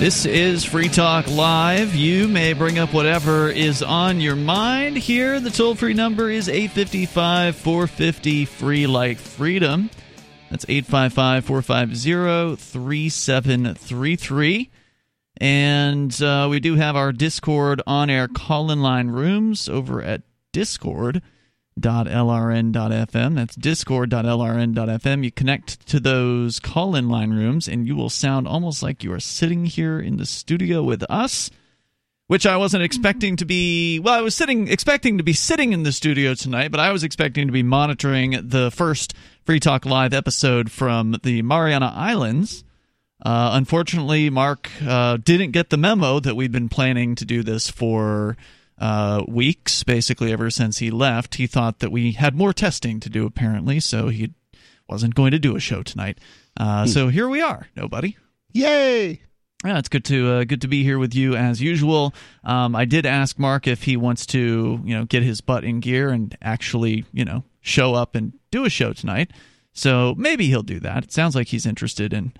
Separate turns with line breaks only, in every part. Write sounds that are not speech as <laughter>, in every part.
This is Free Talk Live. You may bring up whatever is on your mind here. The toll free number is 855 450 free like freedom. That's 855 450 3733. And uh, we do have our Discord on air call in line rooms over at Discord discord.lrn.fm. That's discord.lrn.fm. You connect to those call in line rooms, and you will sound almost like you are sitting here in the studio with us, which I wasn't expecting to be. Well, I was sitting, expecting to be sitting in the studio tonight, but I was expecting to be monitoring the first Free Talk Live episode from the Mariana Islands. Uh, unfortunately, Mark uh, didn't get the memo that we've been planning to do this for uh, weeks, basically ever since he left. He thought that we had more testing to do, apparently, so he wasn't going to do a show tonight. Uh, hmm. So here we are, nobody.
Yay!
Yeah, it's good to uh, good to be here with you as usual. Um, I did ask Mark if he wants to, you know, get his butt in gear and actually, you know, show up and do a show tonight. So maybe he'll do that. It sounds like he's interested in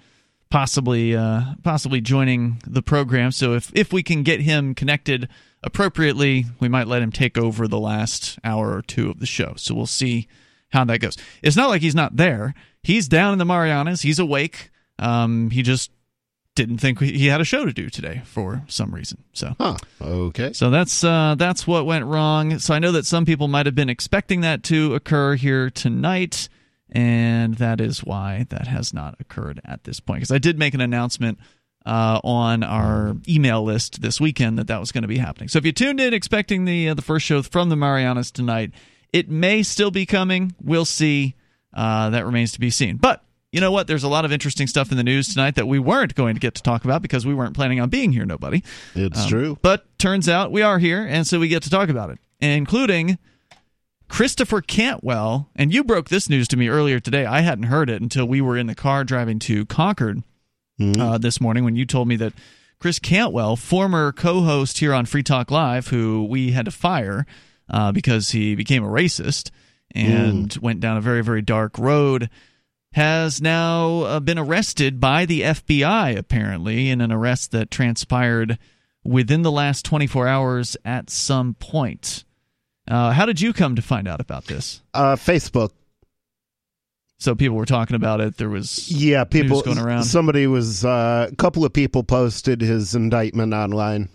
possibly uh, possibly joining the program. So if if we can get him connected appropriately, we might let him take over the last hour or two of the show. So we'll see how that goes. It's not like he's not there. He's down in the Marianas. He's awake. Um, he just didn't think he had a show to do today for some reason. So,
huh, okay.
So that's uh, that's what went wrong. So I know that some people might have been expecting that to occur here tonight, and that is why that has not occurred at this point. Because I did make an announcement uh, on our email list this weekend that that was going to be happening. So if you tuned in expecting the uh, the first show from the Marianas tonight, it may still be coming. We'll see. Uh, that remains to be seen. But you know what? There's a lot of interesting stuff in the news tonight that we weren't going to get to talk about because we weren't planning on being here. Nobody.
It's um, true.
But turns out we are here, and so we get to talk about it, including. Christopher Cantwell, and you broke this news to me earlier today. I hadn't heard it until we were in the car driving to Concord mm-hmm. uh, this morning when you told me that Chris Cantwell, former co-host here on Free Talk Live, who we had to fire uh, because he became a racist and mm. went down a very very dark road, has now uh, been arrested by the FBI apparently in an arrest that transpired within the last 24 hours at some point. Uh, how did you come to find out about this?
Uh, Facebook.
So people were talking about it. There was
yeah, people
going around.
Somebody was uh, a couple of people posted his indictment online.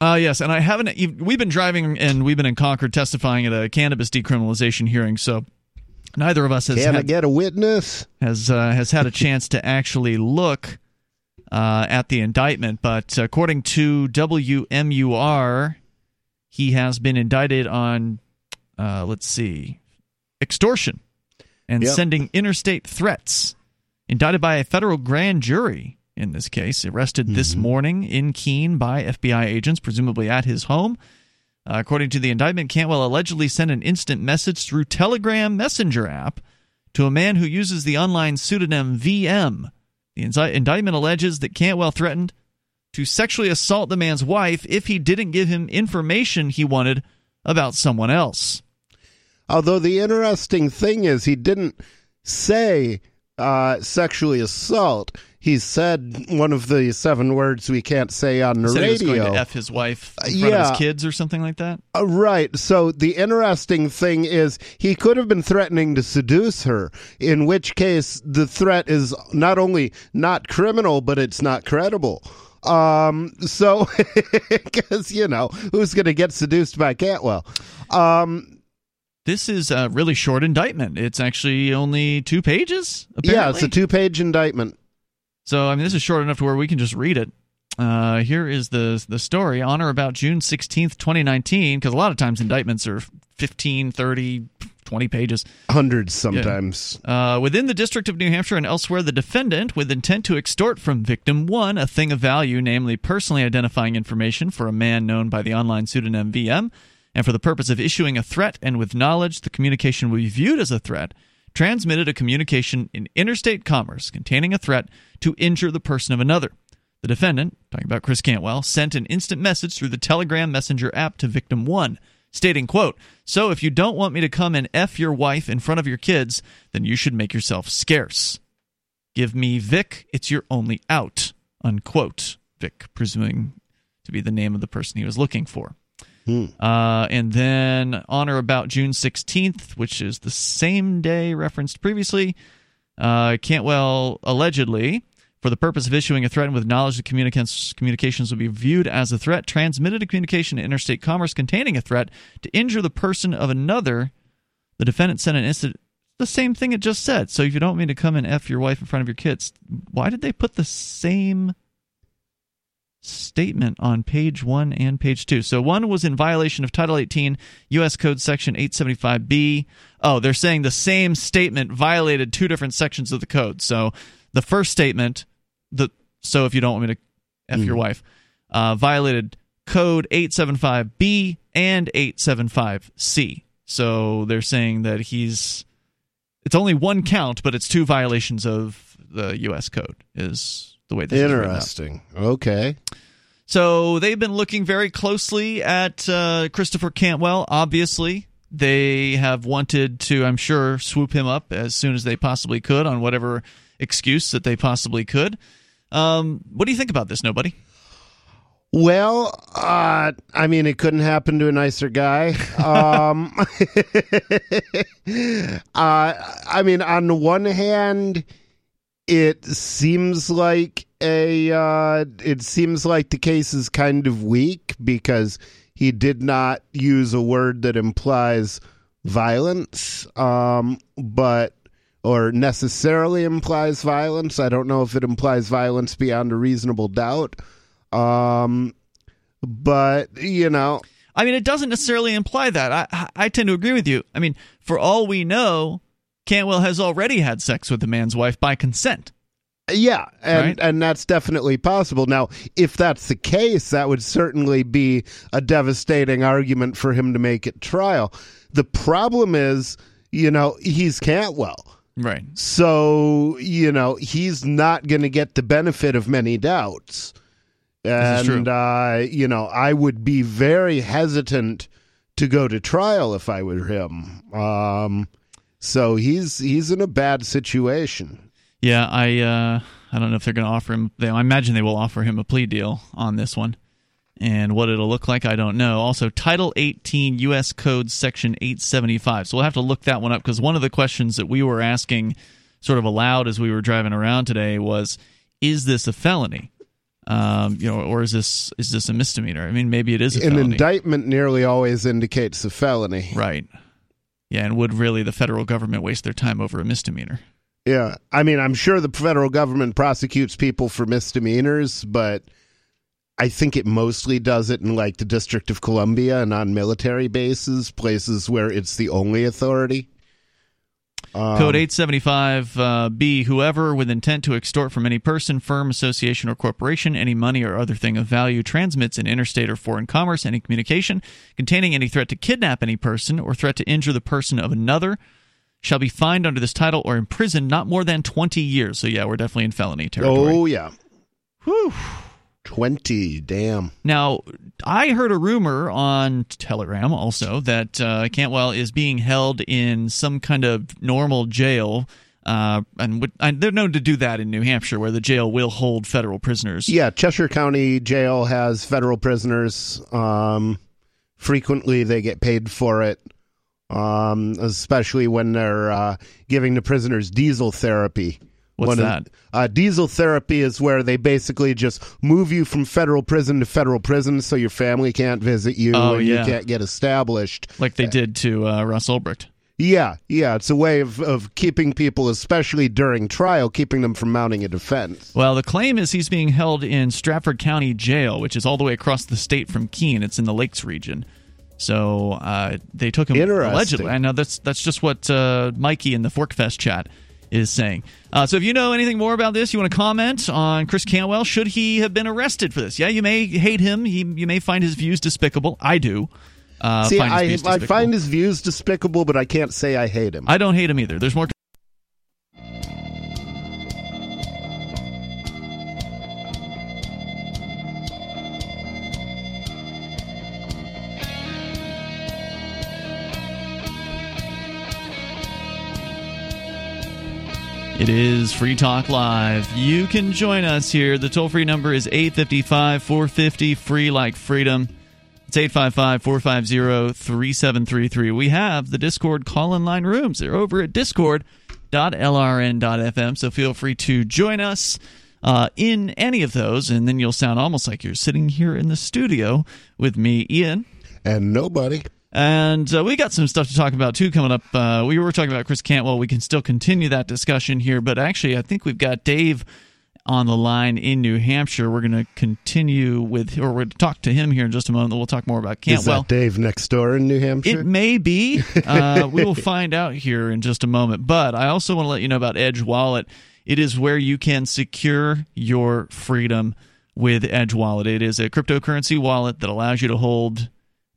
Uh, yes, and I haven't. We've been driving and we've been in Concord testifying at a cannabis decriminalization hearing. So neither of us has.
Can
had,
I get a witness?
Has uh, has had a <laughs> chance to actually look uh, at the indictment, but according to WMUR, he has been indicted on. Uh, let's see, extortion and yep. sending interstate threats. Indicted by a federal grand jury in this case, arrested mm-hmm. this morning in Keene by FBI agents, presumably at his home. Uh, according to the indictment, Cantwell allegedly sent an instant message through Telegram Messenger app to a man who uses the online pseudonym VM. The indictment alleges that Cantwell threatened to sexually assault the man's wife if he didn't give him information he wanted about someone else.
Although the interesting thing is, he didn't say uh, sexually assault. He said one of the seven words we can't say on the radio.
He was going to f his wife in front yeah. of his kids or something like that.
Uh, right. So the interesting thing is he could have been threatening to seduce her. In which case, the threat is not only not criminal, but it's not credible. Um, so, <laughs> because you know who's going to get seduced by Cantwell? Um,
this is a really short indictment. It's actually only two pages. Apparently.
Yeah, it's a two-page indictment.
So I mean, this is short enough to where we can just read it. Uh, here is the the story on or about June 16th, 2019, because a lot of times indictments are 15, 30, 20 pages.
Hundreds sometimes.
Yeah. Uh, within the District of New Hampshire and elsewhere, the defendant, with intent to extort from victim one a thing of value, namely personally identifying information for a man known by the online pseudonym VM, and for the purpose of issuing a threat and with knowledge the communication will be viewed as a threat, transmitted a communication in interstate commerce containing a threat to injure the person of another. The defendant, talking about Chris Cantwell, sent an instant message through the Telegram Messenger app to victim 1, stating, quote, "So if you don't want me to come and f your wife in front of your kids, then you should make yourself scarce. Give me Vic, it's your only out." Unquote. Vic, presuming to be the name of the person he was looking for.
Hmm.
Uh, and then on or about June 16th, which is the same day referenced previously, uh, Cantwell allegedly, for the purpose of issuing a threat with knowledge that communications, communications will be viewed as a threat, transmitted a communication to interstate commerce containing a threat to injure the person of another. The defendant sent an instant. The same thing it just said. So if you don't mean to come and f your wife in front of your kids, why did they put the same statement on page one and page two. So one was in violation of Title 18 U.S. Code Section 875B. Oh, they're saying the same statement violated two different sections of the code. So the first statement, the so if you don't want me to f your wife, uh, violated Code 875B and 875C. So they're saying that he's it's only one count, but it's two violations of the U.S. Code. Is the way this.
Interesting. Okay.
So they've been looking very closely at uh, Christopher Cantwell. Obviously, they have wanted to, I'm sure, swoop him up as soon as they possibly could on whatever excuse that they possibly could. Um, what do you think about this, nobody?
Well, uh, I mean, it couldn't happen to a nicer guy. Um, <laughs> uh, I mean, on the one hand, it seems like a uh, it seems like the case is kind of weak because he did not use a word that implies violence, um, but or necessarily implies violence. I don't know if it implies violence beyond a reasonable doubt. Um, but you know,
I mean, it doesn't necessarily imply that. I, I, I tend to agree with you. I mean, for all we know, Cantwell has already had sex with the man's wife by consent.
Yeah, and
Right.
and that's definitely possible. Now, if that's the case, that would certainly be a devastating argument for him to make at trial. The problem is, you know, he's Cantwell.
Right.
So, you know, he's not going to get the benefit of many doubts.
This is true.
And uh, you know, I would be very hesitant to go to trial if I were him. Um so he's he's in a bad situation.
Yeah, I uh, I don't know if they're going to offer him. They, I imagine they will offer him a plea deal on this one, and what it'll look like, I don't know. Also, Title 18 U.S. Code Section 875. So we'll have to look that one up because one of the questions that we were asking, sort of aloud as we were driving around today, was, "Is this a felony?" Um, you know, or is this is this a misdemeanor? I mean, maybe it is a
An
felony,
indictment nearly always indicates a felony.
right? Yeah, and would really the federal government waste their time over a misdemeanor?
Yeah. I mean, I'm sure the federal government prosecutes people for misdemeanors, but I think it mostly does it in like the District of Columbia and on military bases, places where it's the only authority. Um,
Code 875B Whoever with intent to extort from any person, firm, association, or corporation any money or other thing of value transmits in interstate or foreign commerce any communication containing any threat to kidnap any person or threat to injure the person of another shall be fined under this title or imprisoned not more than 20 years. So, yeah, we're definitely in felony territory.
Oh yeah,
Whew.
twenty. Damn.
Now, I heard a rumor on Telegram also that uh, Cantwell is being held in some kind of normal jail. Uh, and, would, they're known to do that in New Hampshire, where the jail will hold federal prisoners.
Yeah, Cheshire County Jail has federal prisoners. Um, frequently, they get paid for it, um, especially when they're uh, giving the prisoners diesel therapy.
What's
One of-
that?
uh, diesel therapy is where they basically just move you from federal prison to federal prison, so your family can't visit you
Oh,
and
yeah.
you can't get established.
Like they did to uh, Ross Ulbricht.
Yeah, yeah, it's a way of, of keeping people, especially during trial, keeping them from mounting a defense.
Well, the claim is he's being held in Strafford County Jail, which is all the way across the state from Keene. It's in the Lakes region. So uh, they took him allegedly. I know that's that's just what uh, Mikey in the Forkfest chat is saying. Uh, so if you know anything more about this, you want to comment on Chris Cantwell? Should he have been arrested for this? Yeah, you may hate him. He, you may find his views despicable. I do. Uh,
See,
find
I, I find his views despicable, but I can't say I hate him.
I don't hate him either. There's more. It is Free Talk Live. You can join us here. The toll free number is 855 450 free like freedom. It's 855 450 3733. We have the Discord call in line rooms. They're over at discord.lrn.fm, so feel free to join us. Uh, in any of those, and then you'll sound almost like you're sitting here in the studio with me, Ian.
And nobody.
And uh, we got some stuff to talk about too coming up. Uh, we were talking about Chris Cantwell. We can still continue that discussion here, but actually, I think we've got Dave on the line in New Hampshire. We're going to continue with, or we're going to talk to him here in just a moment. We'll talk more about Cantwell.
Is that Dave next door in New Hampshire?
It may be. <laughs> Uh, we will find out here in just a moment. But I also want to let you know about Edge Wallet. It is where you can secure your freedom with Edge Wallet. It is a cryptocurrency wallet that allows you to hold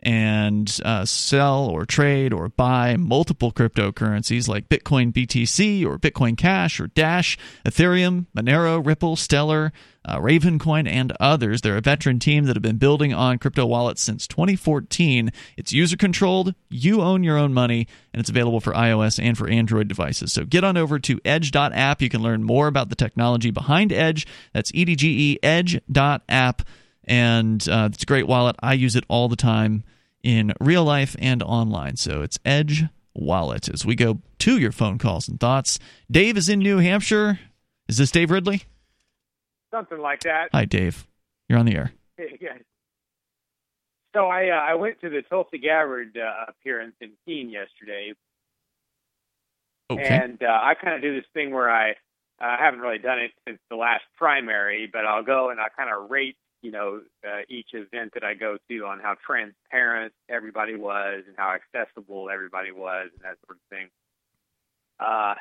and uh, sell or trade or buy multiple cryptocurrencies like Bitcoin BTC or Bitcoin Cash or Dash, Ethereum, Monero, Ripple, Stellar, uh, Ravencoin, and others. They're a veteran team that have been building on crypto wallets since 2014. It's user controlled, you own your own money, and it's available for iOS and for Android devices. So get on over to edge.app. You can learn more about the technology behind Edge. That's EDGE, edge.app and uh, it's a great wallet. I use it all the time in real life and online. So it's Edge Wallet. As we go to your phone calls and thoughts, Dave is in New Hampshire. Is this Dave Ridley?
Something like that.
Hi, Dave. You're on the air. <laughs>
yeah. So I uh, I went to the Tulsi Gabbard uh, appearance in Keene yesterday,
okay.
and uh, I kind of do this thing where I I haven't really done it since the last primary, but I'll go and I kind of rate you know, uh, each event that I go to on how transparent everybody was and how accessible everybody was and that sort of thing. Uh,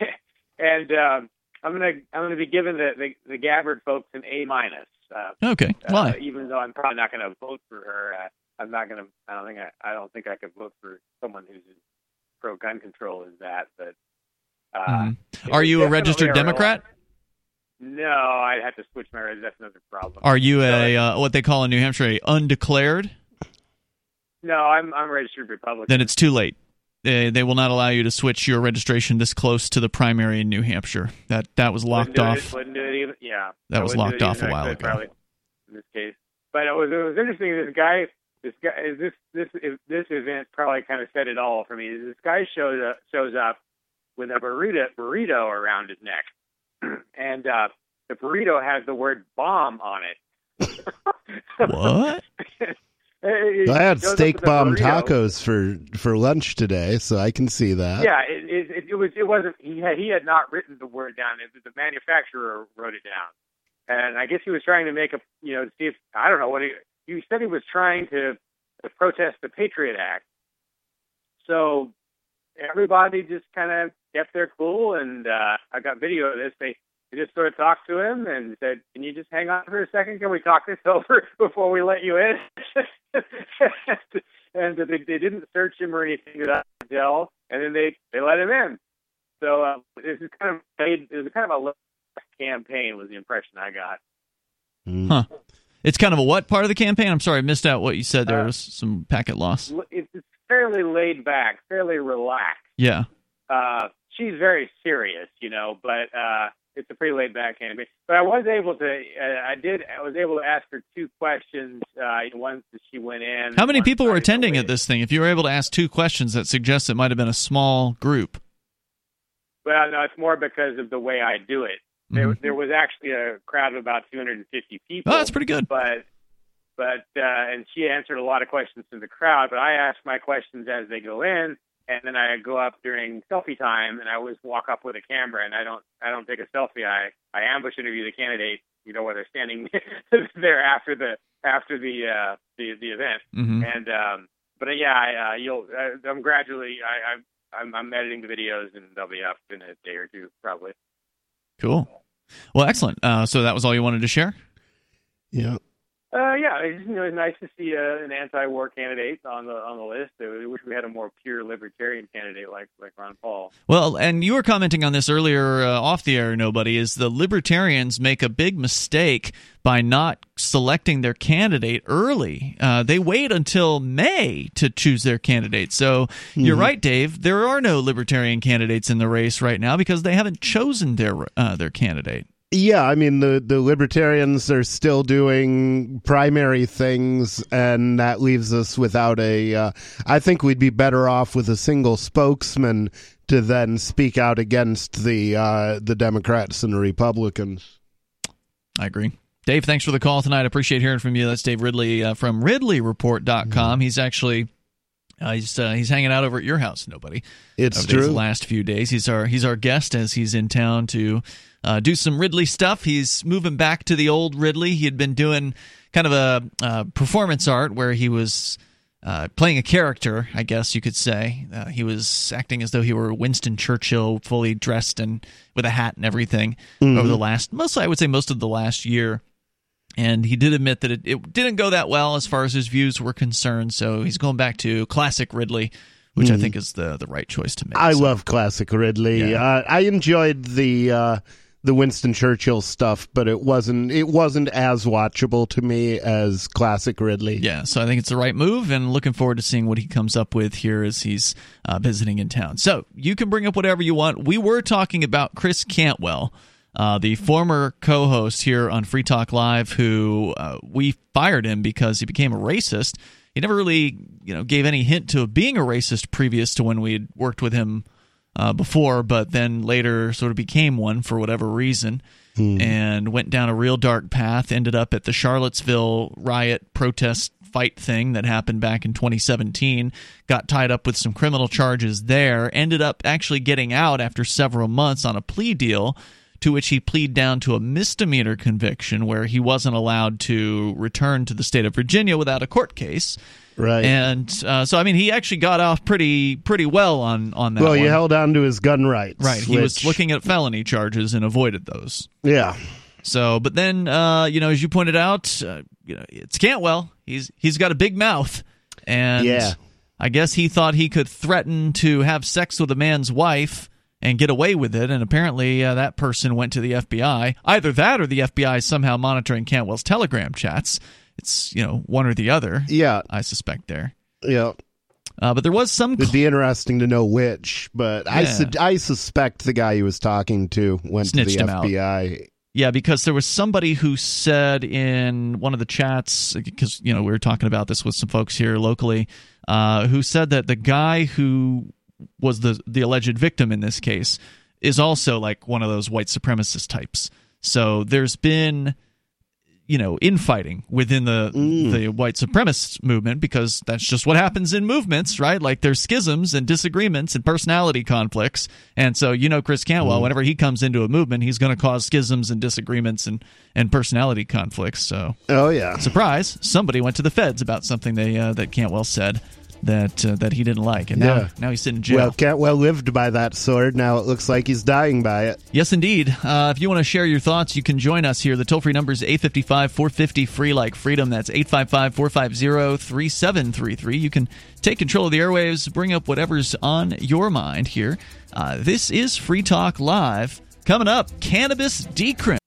<laughs> and um, I'm gonna I'm gonna be giving the the, the Gabbard folks an A minus.
Uh, okay, why?
Uh, even though I'm probably not going to vote for her, uh, I'm not going to. I don't think I, I don't think I could vote for someone who's pro gun control as that. But uh,
mm-hmm. are you a registered Democrat?
No, I'd have to switch my residence. That's another problem.
Are you a uh, what they call in New Hampshire a undeclared?
No, I'm I'm registered Republican.
Then it's too late. They, they will not allow you to switch your registration this close to the primary in New Hampshire. That that was locked off.
It, wouldn't do it even, yeah,
that was locked off a while ago.
Probably, in this case, but it was it was interesting. This guy, this guy, is this this this event probably kind of said it all for me. This guy shows up shows up with a burrito burrito around his neck <clears throat> and uh, the burrito has the word bomb on it.
what? <laughs>
I had steak bomb burrito. tacos for for lunch today, so I can see that.
Yeah, it, it, it was. It wasn't. He had he had not written the word down. It, the manufacturer wrote it down, and I guess he was trying to make a you know see if I don't know what he. He said he was trying to, to protest the Patriot Act. So everybody just kind of kept their cool, and uh, I got video of this. They they just sort of talked to him and said, "Can you just hang on for a second? Can we talk this <laughs> over before we let you in?" <laughs> and they, they didn't search him or anything that I could tell, and then they they let him in. So uh, this is kind of it was kind of a campaign was the impression I got.
Hmm. Huh. It's kind of a what part of the campaign? I'm sorry, I missed out what you said. There uh, was some packet loss.
It's fairly laid back, fairly relaxed.
Yeah.
Uh, she's very serious, you know, but uh, it's a pretty laid back campaign. But I was able to, uh, I did, I was able to ask her two questions. Uh, once she went in.
How many people were attending at this thing? If you were able to ask two questions, that suggests it might have been a small group.
Well, no, it's more because of the way I do it. Mm-hmm. There, there was actually a crowd of about 250 people.
Oh, that's pretty good.
But, but, uh, and she answered a lot of questions from the crowd. But I ask my questions as they go in and then I go up during selfie time, and I always walk up with a camera, and I don't I don't take a selfie. I I ambush interview the candidate, you know, where they're standing <laughs> there after the after the uh, the the event,
mm-hmm.
and um, but uh, yeah, I, uh, you'll uh, I'm gradually I, I I'm, I'm editing the videos, and they'll be up in a day or two probably.
Cool. Well, excellent. Uh, so that was all you wanted to share.
Yeah.
Uh, yeah, it's, you know, it's nice to see uh, an anti-war candidate on the on the list. I wish we had a more pure libertarian candidate like like Ron Paul.
Well, and you were commenting on this earlier uh, off the air. Nobody is the libertarians make a big mistake by not selecting their candidate early. Uh, they wait until May to choose their candidate. So mm-hmm. you're right, Dave. There are no libertarian candidates in the race right now because they haven't chosen their uh, their candidate.
Yeah, I mean the the libertarians are still doing primary things, and that leaves us without a. Uh, I think we'd be better off with a single spokesman to then speak out against the uh, the Democrats and the Republicans.
I agree. Dave, thanks for the call tonight. I appreciate hearing from you. That's Dave Ridley uh, from RidleyReport.com. Mm-hmm. He's actually uh, he's uh, he's hanging out over at your house. Nobody.
It's true.
The last few days, he's our he's our guest as he's in town to uh, do some Ridley stuff. He's moving back to the old Ridley. He had been doing kind of a uh, performance art where he was uh, playing a character, I guess you could say. Uh, he was acting as though he were Winston Churchill, fully dressed and with a hat and everything mm-hmm. over the last, mostly I would say most of the last year. And he did admit that it, it didn't go that well as far as his views were concerned. So he's going back to classic Ridley, which mm. I think is the the right choice to make.
I
so,
love classic Ridley. Yeah. Uh, I enjoyed the uh, the Winston Churchill stuff, but it wasn't it wasn't as watchable to me as classic Ridley.
Yeah, so I think it's the right move, and looking forward to seeing what he comes up with here as he's uh, visiting in town. So you can bring up whatever you want. We were talking about Chris Cantwell. Uh, the former co-host here on Free Talk Live, who uh, we fired him because he became a racist. He never really, you know, gave any hint to being a racist previous to when we had worked with him uh, before, but then later sort of became one for whatever reason. Hmm. And went down a real dark path. Ended up at the Charlottesville riot protest fight thing that happened back in 2017. Got tied up with some criminal charges there. Ended up actually getting out after several months on a plea deal to which he pleaded down to a misdemeanor conviction where he wasn't allowed to return to the state of Virginia without a court case.
Right.
And uh, so, I mean, he actually got off pretty pretty well on on that.
Well,
he
held on to his gun rights.
Right. He which... was looking at felony charges and avoided those.
Yeah.
So, but then, uh, you know, as you pointed out, uh, you know, it's Cantwell. He's he's got a big mouth, and
yeah.
I guess he thought he could threaten to have sex with a man's wife and get away with it. And apparently, uh, that person went to the FBI. Either that, or the FBI is somehow monitoring Cantwell's Telegram chats. It's you know one or the other.
Yeah,
I suspect there.
Yeah.
Uh, but there was some.
It'd be interesting to know which, but yeah. I su- I suspect the guy he was talking to went Snitched to the FBI.
Yeah, because there was somebody who said in one of the chats, because you know we were talking about this with some folks here locally, uh, who said that the guy who was the the alleged victim in this case is also like one of those white supremacist types. So there's been you know infighting within the mm. the white supremacist movement because that's just what happens in movements right like there's schisms and disagreements and personality conflicts and so you know chris cantwell mm. whenever he comes into a movement he's going to cause schisms and disagreements and and personality conflicts so
oh yeah
surprise somebody went to the feds about something they uh, that cantwell said that uh, that he didn't like, and now yeah. now he's sitting in jail.
Well, Cantwell lived by that sword. Now it looks like he's dying by it.
Yes, indeed. Uh, if you want to share your thoughts, you can join us here. The toll free number is 855 450 free like freedom. That's 855 450 3733. You can take control of the airwaves, bring up whatever's on your mind here. Uh, this is Free Talk Live. Coming up, cannabis decrim.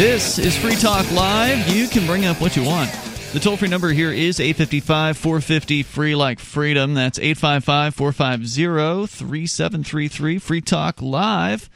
This is Free Talk Live. You can bring up what you want. The toll free number here is 855 450 free like freedom. That's 855 450 3733. Free Talk Live.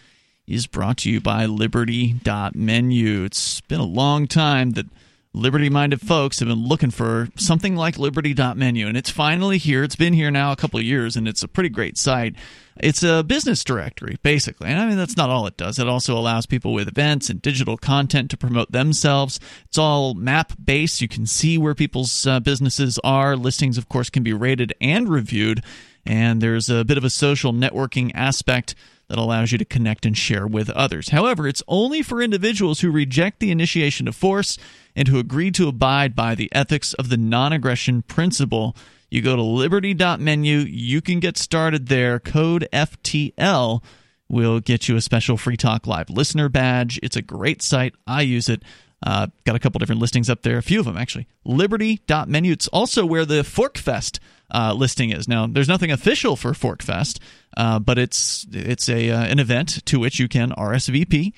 is brought to you by Liberty.menu. It's been a long time that liberty minded folks have been looking for something like Liberty.menu, and it's finally here. It's been here now a couple of years, and it's a pretty great site. It's a business directory, basically. And I mean, that's not all it does. It also allows people with events and digital content to promote themselves. It's all map based. You can see where people's uh, businesses are. Listings, of course, can be rated and reviewed. And there's a bit of a social networking aspect that allows you to connect and share with others. However, it's only for individuals who reject the initiation of force and who agree to abide by the ethics of the non aggression principle. You go to liberty.menu, you can get started there. Code FTL will get you a special Free Talk Live listener badge. It's a great site. I use it. Uh, got a couple different listings up there, a few of them actually. Liberty.menu. It's also where the Forkfest uh, listing is. Now, there's nothing official for Forkfest, uh, but it's it's a uh, an event to which you can RSVP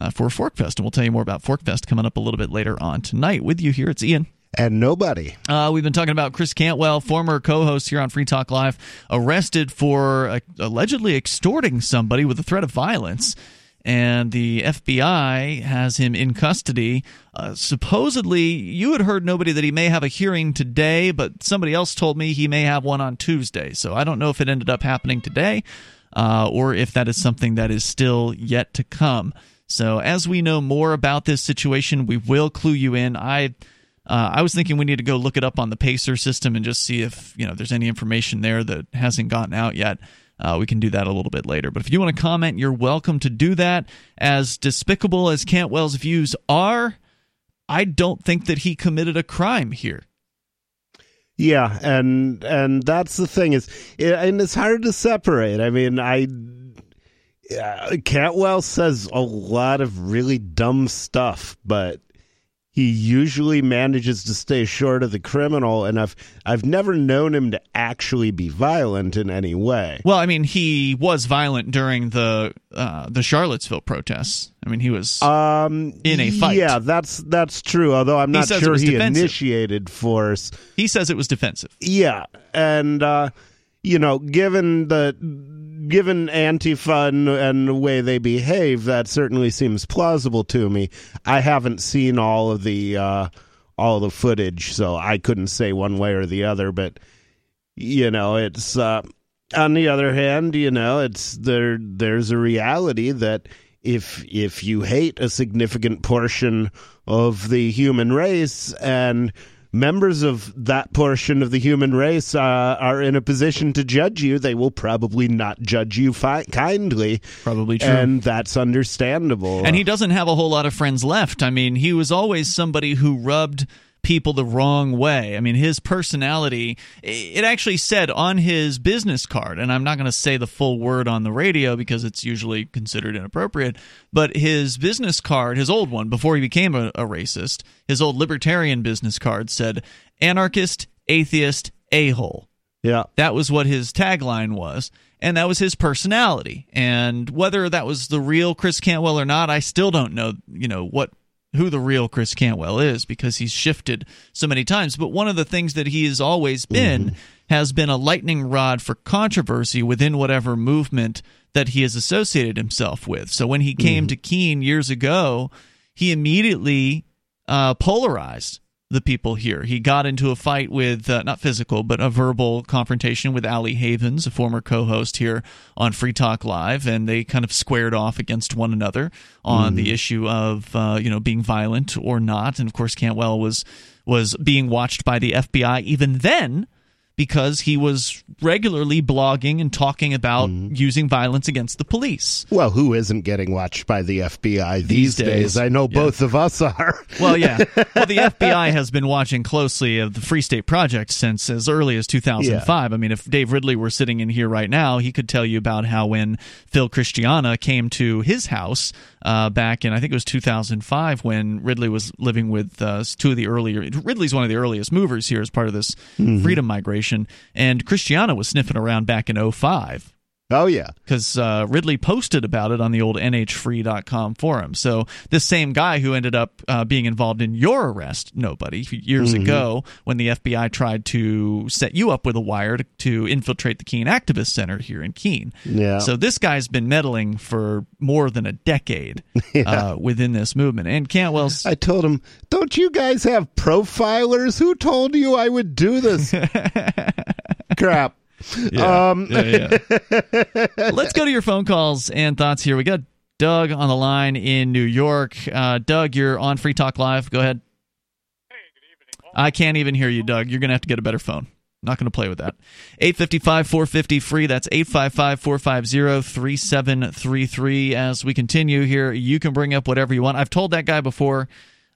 uh, for Forkfest, and we'll tell you more about Forkfest coming up a little bit later on tonight. With you here, it's Ian.
And nobody.
Uh, we've been talking about Chris Cantwell, former co-host here on Free Talk Live, arrested for uh, allegedly extorting somebody with a threat of violence and the FBI has him in custody. Uh, supposedly, you had heard nobody that he may have a hearing today, but somebody else told me he may have one on Tuesday. So I don't know if it ended up happening today uh, or if that is something that is still yet to come. So as we know more about this situation, we will clue you in. I. Uh, I was thinking we need to go look it up on the Pacer system and just see if you know there's any information there that hasn't gotten out yet. Uh, we can do that a little bit later. But if you want to comment, you're welcome to do that. As despicable as Cantwell's views are, I don't think that he committed a crime here.
Yeah, and and that's the thing is, and it's hard to separate. I mean, I Cantwell says a lot of really dumb stuff, but he usually manages to stay short of the criminal and I've I've never known him to actually be violent in any way.
Well, I mean, he was violent during the uh, the Charlottesville protests. I mean, he was um, in a fight.
Yeah, that's that's true. Although I'm not sure he defensive. initiated force.
He says it was defensive.
Yeah, and uh, you know, given the given Antifa and, and the way they behave, that certainly seems plausible to me. I haven't seen all of the uh, all the footage, so I couldn't say one way or the other. But you know, it's uh, on the other hand, you know, it's there. There's a reality that if if you hate a significant portion of the human race and members of that portion of the human race uh, are in a position to judge you, they will probably not judge you fi- kindly.
Probably true.
And that's understandable.
And he doesn't have a whole lot of friends left. I mean, he was always somebody who rubbed people the wrong way. I mean, his personality, it actually said on his business card, and I'm not going to say the full word on the radio because it's usually considered inappropriate, but his business card, his old one, before he became a, a racist, his old libertarian business card said anarchist, atheist, a hole.
Yeah.
That was what his tagline was. And that was his personality. And whether that was the real Chris Cantwell or not, I still don't know, you know, what who the real Chris Cantwell is because he's shifted so many times. But one of the things that he has always been mm-hmm. has been a lightning rod for controversy within whatever movement that he has associated himself with. So when he came mm-hmm. to Keene years ago, he immediately uh, polarized the people here. He got into a fight with, uh, not physical, but a verbal confrontation with Ali Havens, a former co host here on Free Talk Live, and they kind of squared off against one another on mm. the issue of, uh, you know, being violent or not. And of course, Cantwell was was being watched by the FBI even then because he was regularly blogging and talking about mm. using violence against the police.
Well, who isn't getting watched by the FBI these, these days? days? I know yeah. both of us are.
well, yeah. <laughs> Well, the FBI has been watching closely of the Free State Project since as early as 2005. Yeah. I mean, if Dave Ridley were sitting in here right now, he could tell you about how when Phil Christiana came to his house uh, back in I think it was 2005 when Ridley was living with uh, two of the earlier. Ridley's one of the earliest movers here as part of this mm-hmm. freedom migration, and Christiana was sniffing around back in 05.
Oh yeah,
because uh, Ridley posted about it on the old NHFree.com forum. So this same guy who ended up uh, being involved in your arrest, nobody years mm-hmm. ago, when the FBI tried to set you up with a wire to, to, infiltrate the Keene Activist Center here in Keene.
Yeah.
So this guy's been meddling for more than a decade <laughs> yeah. uh, within this movement. And Cantwell's.
I told him, "Don't you guys have profilers? Who told you I would do this?" <laughs> Crap. <laughs>
Yeah, um, yeah, yeah. <laughs> Let's go to your phone calls and thoughts here. We got Doug on the line in New York. Uh, Doug, you're on Free Talk Live. Go ahead.
Hey, good evening.
I can't even hear you, Doug. You're going to have to get a better phone. Not going to play with that. 855 450 free. That's 855 450 3733. As we continue here, you can bring up whatever you want. I've told that guy before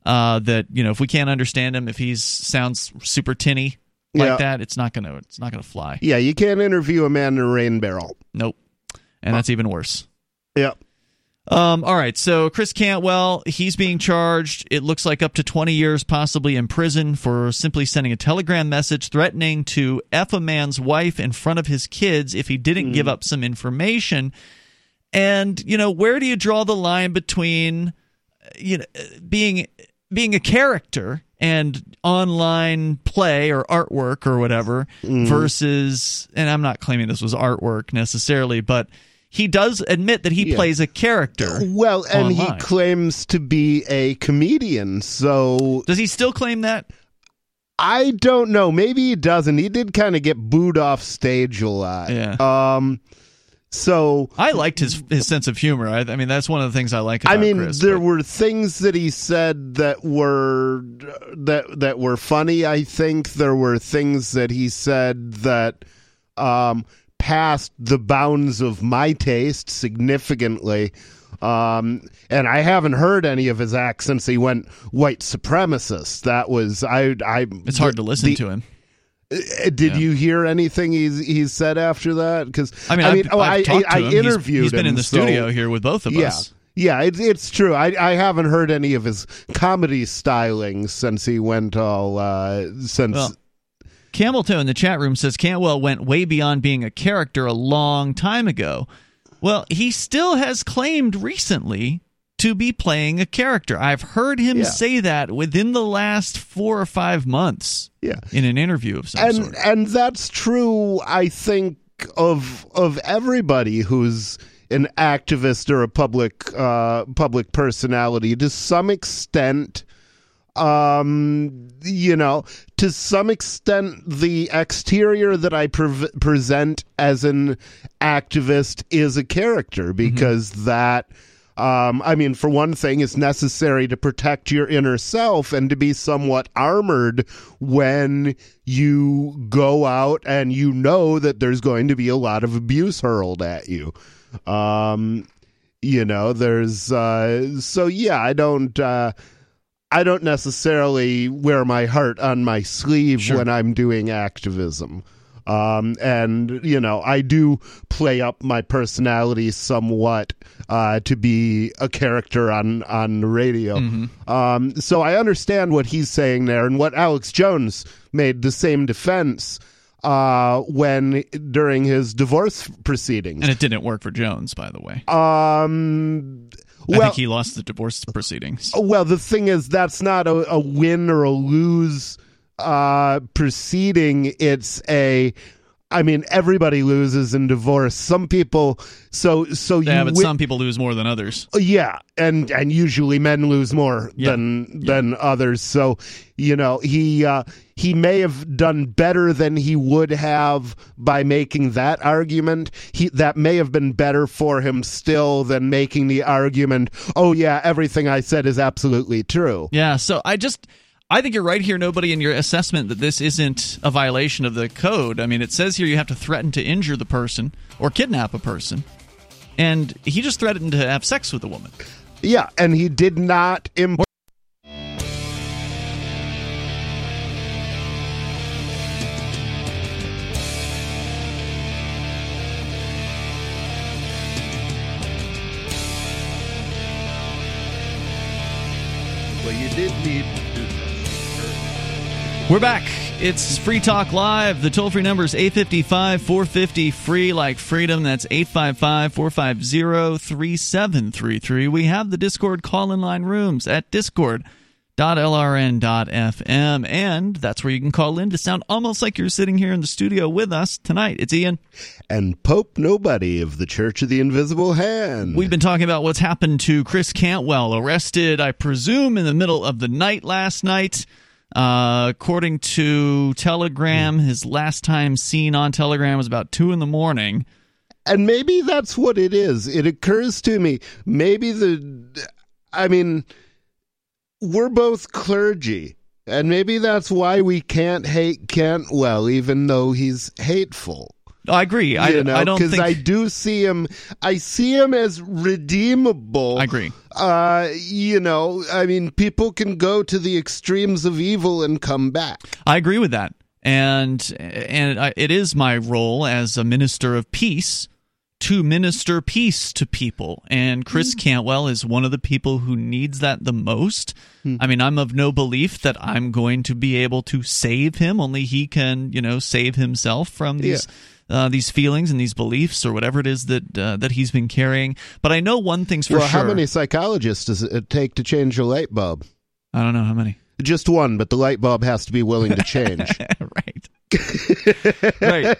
uh, that, you know, if we can't understand him, if he sounds super tinny, like yeah. that, it's not gonna it's not gonna fly.
Yeah, you can't interview a man in a rain barrel.
Nope, and that's even worse.
Yeah.
Um, all right, so Chris Cantwell, he's being charged. It looks like up to 20 years, possibly in prison, for simply sending a telegram message threatening to F a man's wife in front of his kids if he didn't mm. give up some information. And, you know, where do you draw the line between, you know, being being a character and online play or artwork or whatever mm. versus and I'm not claiming this was artwork necessarily but he does admit that he yeah. plays a character.
Well, and online. he claims to be a comedian. So
Does he still claim that?
I don't know. Maybe he doesn't. He did kind of get booed off stage a lot.
Yeah.
Um so
I liked his his sense of humor. I, I mean, that's one of the things I like.
I mean,
Chris,
there
but.
were things that he said that were that that were funny. I think there were things that he said that um, passed the bounds of my taste significantly. Um, and I haven't heard any of his acts since he went white supremacist. That was I. I.
It's hard to listen the, to him.
Uh, did yeah. you hear anything he's he's said after that? Because
I mean,
I
mean,
oh,
I've,
I,
I,
I interviewed.
He's, he's been
him,
in the
so,
studio here with both of
yeah.
us.
Yeah, it, it's true. I, I haven't heard any of his comedy stylings since he went all uh, since.
Well, Campbellton in the chat room says Cantwell went way beyond being a character a long time ago. Well, he still has claimed recently to be playing a character. I've heard him
yeah.
say that within the last four or five months.
Yeah.
In an interview of some
and,
sort.
And that's true, I think, of of everybody who's an activist or a public uh, public personality to some extent. Um, you know, to some extent, the exterior that I pre- present as an activist is a character because mm-hmm. that um, I mean, for one thing, it's necessary to protect your inner self and to be somewhat armored when you go out and you know that there's going to be a lot of abuse hurled at you. Um, you know, there's uh, so yeah, I don't. Uh, I don't necessarily wear my heart on my sleeve
sure.
when I'm doing activism. Um, and you know, I do play up my personality somewhat uh, to be a character on on the radio.
Mm-hmm.
Um, so I understand what he's saying there, and what Alex Jones made the same defense uh, when during his divorce proceedings.
And it didn't work for Jones, by the way.
Um.
I
well,
think he lost the divorce proceedings.
Well, the thing is, that's not a, a win or a lose uh, proceeding, it's a I mean, everybody loses in divorce. Some people, so so
yeah,
you
but some people lose more than others.
Yeah, and and usually men lose more
Yeah.
than
Yeah.
than others. So you know he uh, he may have done better than he would have by making that argument. He that may have been better for him still than making the argument. Oh yeah, everything I said is absolutely true.
Yeah, so I just I think you're right here, nobody, in your assessment that this isn't a violation of the code. I mean, it says here you have to threaten to injure the person or kidnap a person, and he just threatened to have sex with a woman.
Yeah, and he did not. Imp-
We're back. It's Free Talk Live. The toll free number is 855 450 free like freedom. That's 855 450 3733. We have the Discord call in line rooms at discord.lrn.fm. And that's where you can call in to sound almost like you're sitting here in the studio with us tonight. It's Ian.
And Pope Nobody of the Church of the Invisible Hand.
We've been talking about what's happened to Chris Cantwell, arrested, I presume, in the middle of the night last night. Uh, according to Telegram, his last time seen on Telegram was about two in the morning.
And maybe that's what it is. It occurs to me, maybe the. I mean, we're both clergy. And maybe that's why we can't hate Cantwell, even though he's hateful.
I agree. I,
you know,
I don't
because
think
I do see him. I see him as redeemable.
I agree.
Uh, you know, I mean, people can go to the extremes of evil and come back.
I agree with that, and and it is my role as a minister of peace to minister peace to people. And Chris
Hmm.
Cantwell is one of the people who needs that the most.
Hmm.
I mean, I'm of no belief that I'm going to be able to save him. Only he can, you know, save himself from these. Uh, these feelings and these beliefs, or whatever it is that uh, that he's been carrying, but I know one thing's for
well,
sure.
how many psychologists does it take to change a light bulb?
I don't know how many.
Just one, but the light bulb has to be willing to change. <laughs>
right. <laughs> right.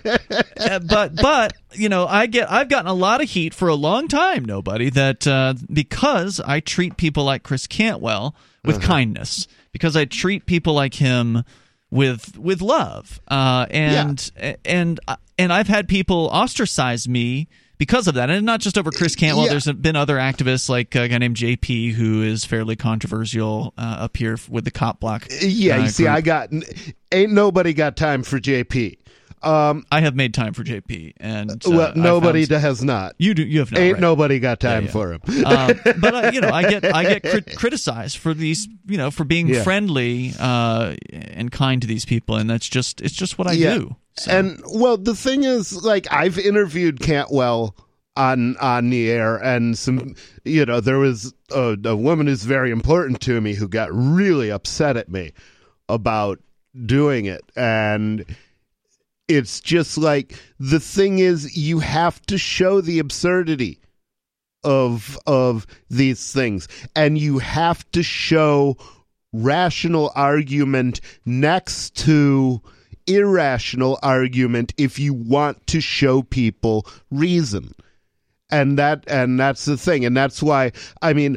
Uh, but but you know, I get I've gotten a lot of heat for a long time, nobody that uh, because I treat people like Chris Cantwell with kindness, because I treat people like him with with love, uh, and and and I've had people ostracize me because of that, and not just over Chris Cantwell.
Yeah.
There's been other activists like a guy named JP who is fairly controversial uh, up here with the cop block.
yeah,
uh,
you see,
group.
I got ain't nobody got time for JP. Um,
I have made time for JP, and uh,
well, nobody
found-
has not.
you do. You have not.
ain't
right.
nobody got time
yeah.
for him.
um, <laughs> but uh, you know, I get I get crit- criticized for these, you know, for being
Yeah.
friendly uh, and kind to these people, and that's just it's just what I
Yeah.
do. So,
And well, the thing is, like, I've interviewed Cantwell on on the air, and some, you know, there was a, a woman who's very important to me who got really upset at me about doing it, and it's just like the thing is, you have to show the absurdity of of these things, and you have to show rational argument next to irrational argument if you want to show people reason. And that and that's the thing. And that's why i mean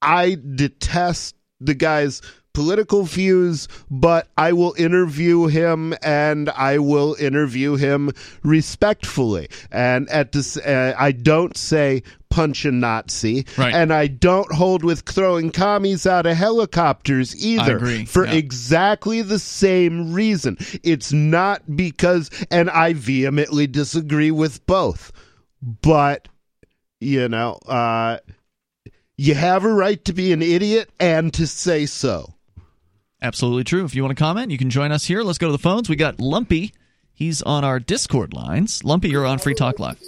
i detest the guy's political views but i will interview him and i will interview him respectfully and at this uh, i don't say punch a nazi
Right.
and i don't hold with throwing commies out of helicopters either for
yeah.
exactly the same reason. It's not because, and I vehemently disagree with both, but, you know, uh, you have a right to be an idiot and to say so.
Absolutely true. If you want to comment, you can join us here. Let's go to the phones. We got Lumpy. He's on our Discord lines. Lumpy, you're on Free Talk Live.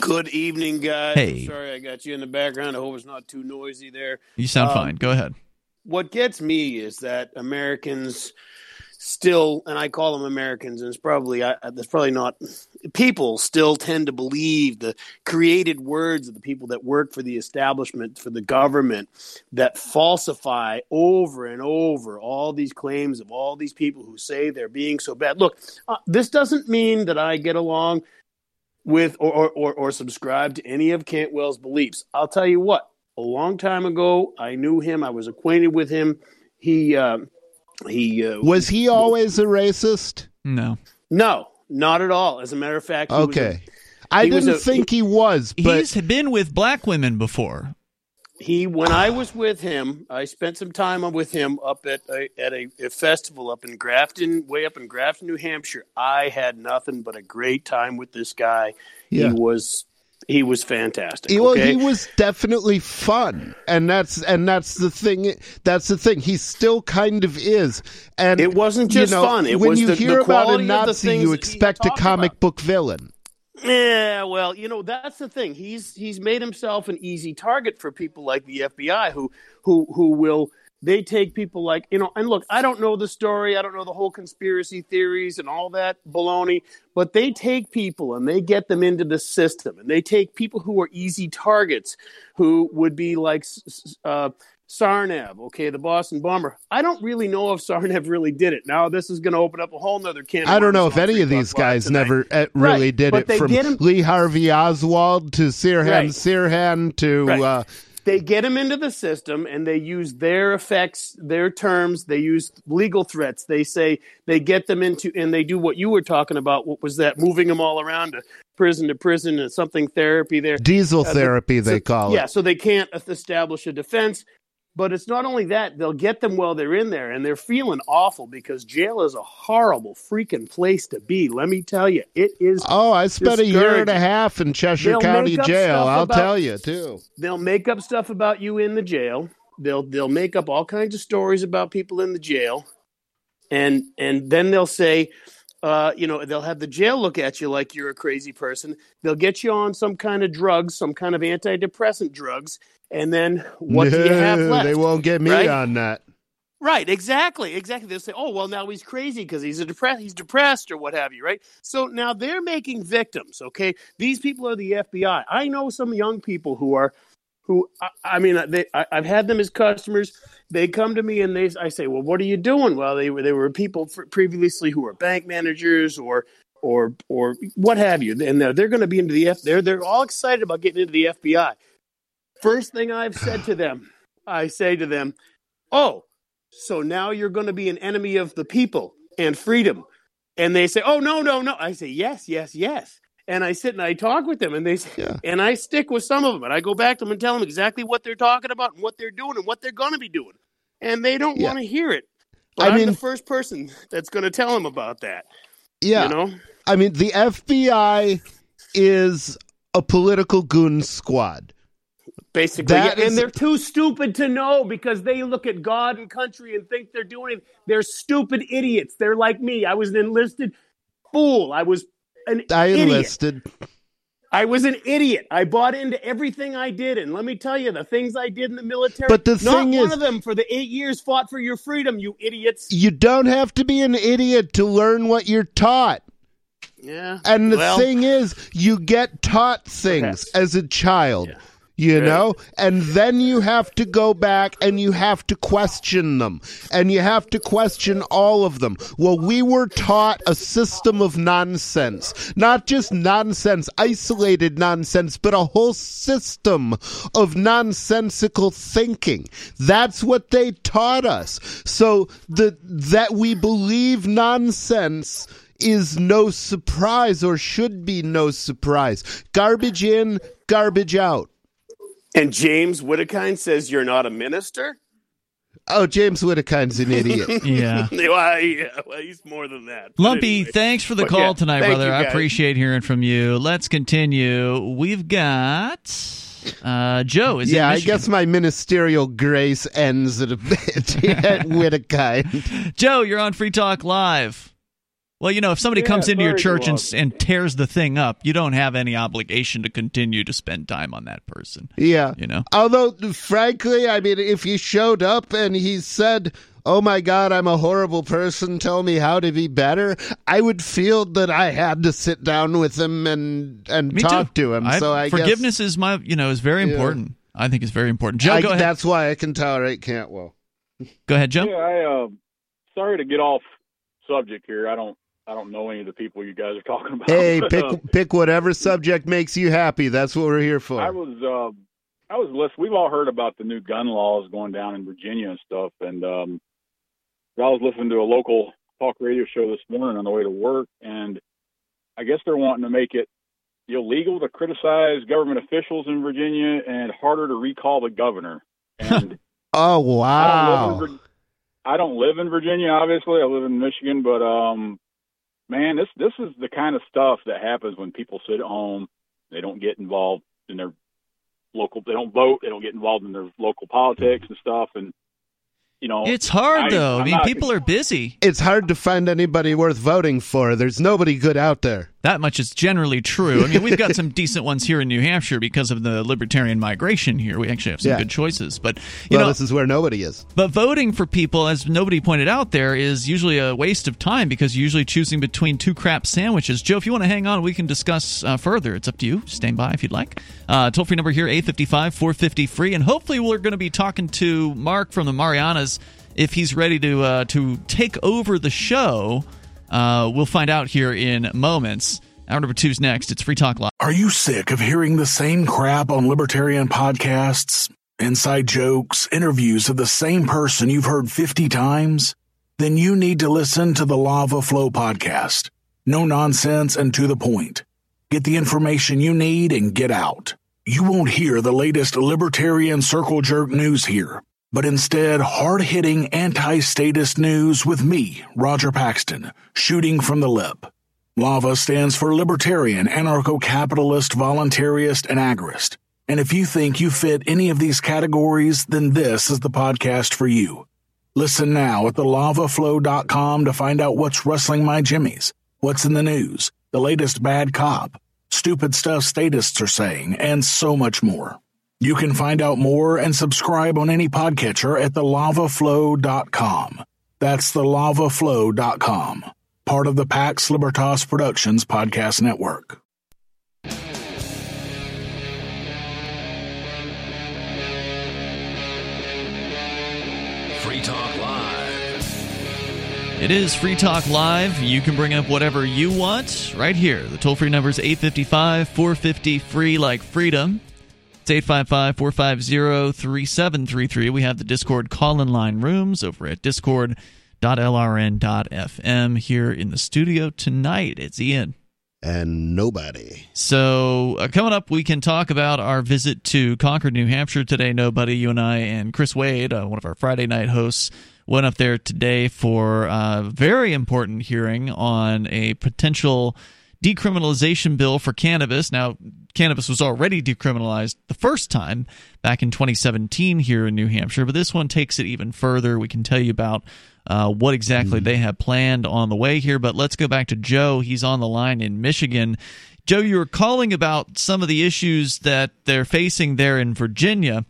Good evening, guys.
Hey.
I'm sorry I got you in the background. I hope it's not too noisy there.
You sound
Um,
fine. Go ahead.
What gets me is that Americans still, and I call them Americans, and it's probably I, that's probably not people still tend to believe the created words of the people that work for the establishment, for the government, that falsify over and over all these claims of all these people who say they're being so bad. Look, uh, this doesn't mean that I get along with or, or, or, or subscribe to any of Cantwell's beliefs. I'll tell you what, a long time ago, I knew him, I was acquainted with him. He, uh, he uh,
Was he always a racist?
No.
no, not at all. As a matter of fact, he was a-
Okay. I
he
didn't
a-
think he was, but
He's been with black women before.
he when I was with him, I spent some time with him up at a, at a, a festival up in Grafton, way up in Grafton, New Hampshire. I had nothing but a great time with this guy.
Yeah.
He was he was fantastic.
Well,
okay?
he was definitely fun, and that's and that's the thing. That's the thing. He still kind of is, and
It wasn't
you
just
know,
fun. It
when
was
you
the-
hear
the
about a
quality of the
Nazi, you expect a comic
about.
book villain.
Yeah, well, you know that's the thing. He's he's made himself an easy target for people like the FBI who who who will they take people like you know and look i don't know the story i don't know the whole conspiracy theories and all that baloney but they take people and they get them into the system and they take people who are easy targets who would be like uh, Tsarnaev, okay, the Boston bomber. I don't really know if Tsarnaev really did it. Now this is going to open up a whole nother can.
I don't know if any of these guys
tonight.
never uh, really
Right,
did
but
it. From Lee Harvey Oswald to Sirhan
Right.
Sirhan to
Right.
uh,
they get them into the system and they use their effects, their terms. They use legal threats. They say they get them into, and they do what you were talking about. What was that? Moving them all around to prison to prison and something therapy there.
diesel
Uh, the-
therapy. they
so-
call
Yeah,
it.
Yeah, so they can't establish a defense. But it's not only that, they'll get them while they're in there and they're feeling awful because jail is a horrible freaking place to be. Let me tell you, it is.
Oh, I spent a year and a half in Cheshire
They'll
County Jail. I'll
about-
tell you too.
They'll make up stuff about you in the jail. They'll they'll make up all kinds of stories about people in the jail, and and then they'll say, uh, you know, they'll have the jail look at you like you're a crazy person. They'll get you on some kind of drugs, some kind of antidepressant drugs, and then what do you have left?
They won't get me
right?
on that.
Right, exactly, exactly. They'll say, "Oh, well, now he's crazy because he's a depressed, he's depressed, or what have you." Right. So now they're making victims. Okay, these people are the FBI. I know some young people who are, who I, I mean, they, I, I've had them as customers. They come to me and they, I say, "Well, what are you doing?" Well, they were they were people previously who were bank managers or or or what have you, and they're, they're going to be into the F. They're they're all excited about getting into the FBI. First thing I've said to them, I say to them, "Oh." So now you're going to be an enemy of the people and freedom. And they say, "Oh no, no, no." I say, "Yes, yes, yes." And I sit and I talk with them, and they say,
Yeah.
and I stick with some of them, and I go back to them and tell them exactly what they're talking about and what they're doing and what they're going to be doing, and they don't
Yeah.
want to hear it.
I
am
mean-
the first person that's going to tell them about that.
Yeah,
You know,
I mean the FBI is a political goon squad.
basically, Yeah,
is-
and they're too stupid to know because they look at God and country and think they're doing it. They're stupid idiots. They're like me. I was an enlisted fool. I was an
I
idiot.
enlisted.
I was an idiot. I bought into everything I did, and let me tell you, the things I did in the military.
But the
not
thing
one
is-
of them for the eight years fought for your freedom, you idiots.
You don't have to be an idiot to learn what you're taught.
Yeah.
And the
well,
thing is, you get taught things
Perhaps.
as a child.
Yeah.
You know? And then you have to go back and you have to question them. And you have to question all of them. Well, we were taught a system of nonsense. Not just nonsense, isolated nonsense, but a whole system of nonsensical thinking. That's what they taught us. So the that we believe nonsense is no surprise or should be no surprise. Garbage in, garbage out.
And James Whittakind says you're not a minister.
Oh, James Whittekind's an idiot. <laughs> <laughs>
Yeah.
well, yeah, well, he's more than that.
Lumpy,
anyway.
thanks for the
But
call
yeah,
tonight, brother. I appreciate hearing from you. Let's continue. We've got uh, Joe. Is
yeah, I guess my ministerial grace ends at a bit <laughs> at Whittekind.
Joe, you're on Free Talk Live. Well, you know, if somebody
Yeah,
comes into your church and, and tears the thing up, you don't have any obligation to continue to spend time on that person.
Yeah.
You know?
Although, frankly, I mean, if he showed up and he said, Oh my God, I'm a horrible person, tell me how to be better, I would feel that I had to sit down with him and, and
Me
talk
too.
to him.
I-
so I guess-
forgiveness is my, you know, is very
Yeah.
important. I think it's very important. Joe,
I-
go ahead.
That's why I can tolerate Cantwell.
Go ahead, Joe.
Yeah, I uh, sorry to get off subject here. I don't I don't know any of the people you guys are <laughs> talking about.
Hey, <laughs> pick pick whatever subject makes you happy. That's what we're here for.
I was uh, I was listening. We've all heard about the new gun laws going down in Virginia and stuff, and um, I was listening to a local talk radio show this morning on the way to work, and I guess they're wanting to make it illegal to criticize government officials in Virginia and harder to recall the governor. And <laughs>
oh
I don't
wow!
in I don't live in Virginia, obviously. I live in Michigan, but um, man, this this is the kind of stuff that happens when people sit at home. They don't get involved in their local. They don't vote. They don't get involved in their local politics and stuff. And you know,
It's hard
I-
though. I
I'm
mean,
not-
people are busy.
It's hard to find anybody worth voting for. There's nobody good out there.
That much is generally true. I mean, we've got <laughs> some decent ones here in New Hampshire because of the libertarian migration here. We actually have some
Yeah.
good choices, but you
well,
know,
this is where nobody is.
But voting for people, as nobody pointed out there, is usually a waste of time because you're usually choosing between two crap sandwiches. Joe, if you want to hang on, we can discuss uh, further. It's up to you. Stand by if you'd like. Uh, toll free number here, 855 450 free. And hopefully, we're going to be talking to Mark from the Marianas if he's ready to, uh, to take over the show. Uh, we'll find out here in moments. Hour number two's next. It's Free Talk Live.
Are you sick of hearing the same crap on libertarian podcasts? Inside jokes, interviews of the same person you've heard 50 times? Then you need to listen to the Lava Flow podcast. No nonsense and to the point. Get the information you need and get out. You won't hear the latest libertarian circle jerk news here, but instead hard hitting anti statist news with me, Roger Paxton, shooting from the lip. LAVA stands for Libertarian, Anarcho Capitalist, Voluntarist, and Agorist. And if you think you fit any of these categories, then this is the podcast for you. Listen now at thelavaflow.com to find out what's rustling my jimmies, what's in the news, the latest bad cop, stupid stuff statists are saying, and so much more. You can find out more and subscribe on any podcatcher at thelavaflow.com. That's thelavaflow.com part of the Pax Libertas Productions podcast network.
Free Talk Live.
It is Free Talk Live. You can bring up whatever you want right here. The toll free number is 855 450 free like freedom. It's 855 450 3733. We have the Discord call in line rooms over at discord.lrn.fm here in the studio tonight. It's Ian.
And nobody.
So, uh, coming up, we can talk about our visit to Concord, New Hampshire today. Nobody, you and I, and Chris Wade, uh, one of our Friday night hosts, went up there today for a very important hearing on a potential decriminalization bill for cannabis. Now, cannabis was already decriminalized the first time back in 2017 here in New Hampshire, but this one takes it even further. We can tell you about uh, what exactly they have planned on the way here. But let's go back to Joe. He's on the line in Michigan. Joe, you were calling about some of the issues that they're facing there in Virginia.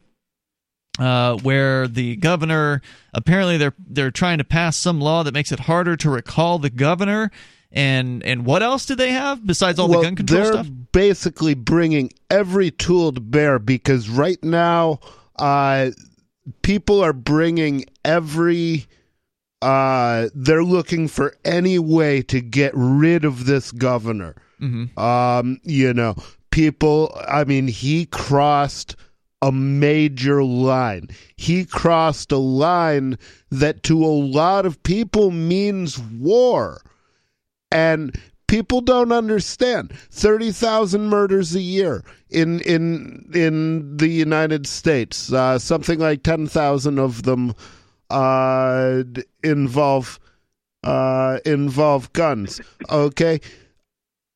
Uh, where the governor apparently they're they're trying to pass some law that makes it harder to recall the governor and and what else do they have besides all
well,
the gun control
they're
stuff?
basically bringing every tool to bear because right now, uh, people are bringing every. Uh, they're looking for any way to get rid of this governor.
Mm-hmm.
Um, you know, people. I mean, he crossed a major line. He crossed a line that to a lot of people means war. And people don't understand 30,000 murders a year in in in the United States. Uh, something like 10,000 of them uh, involve uh, involve guns. Okay?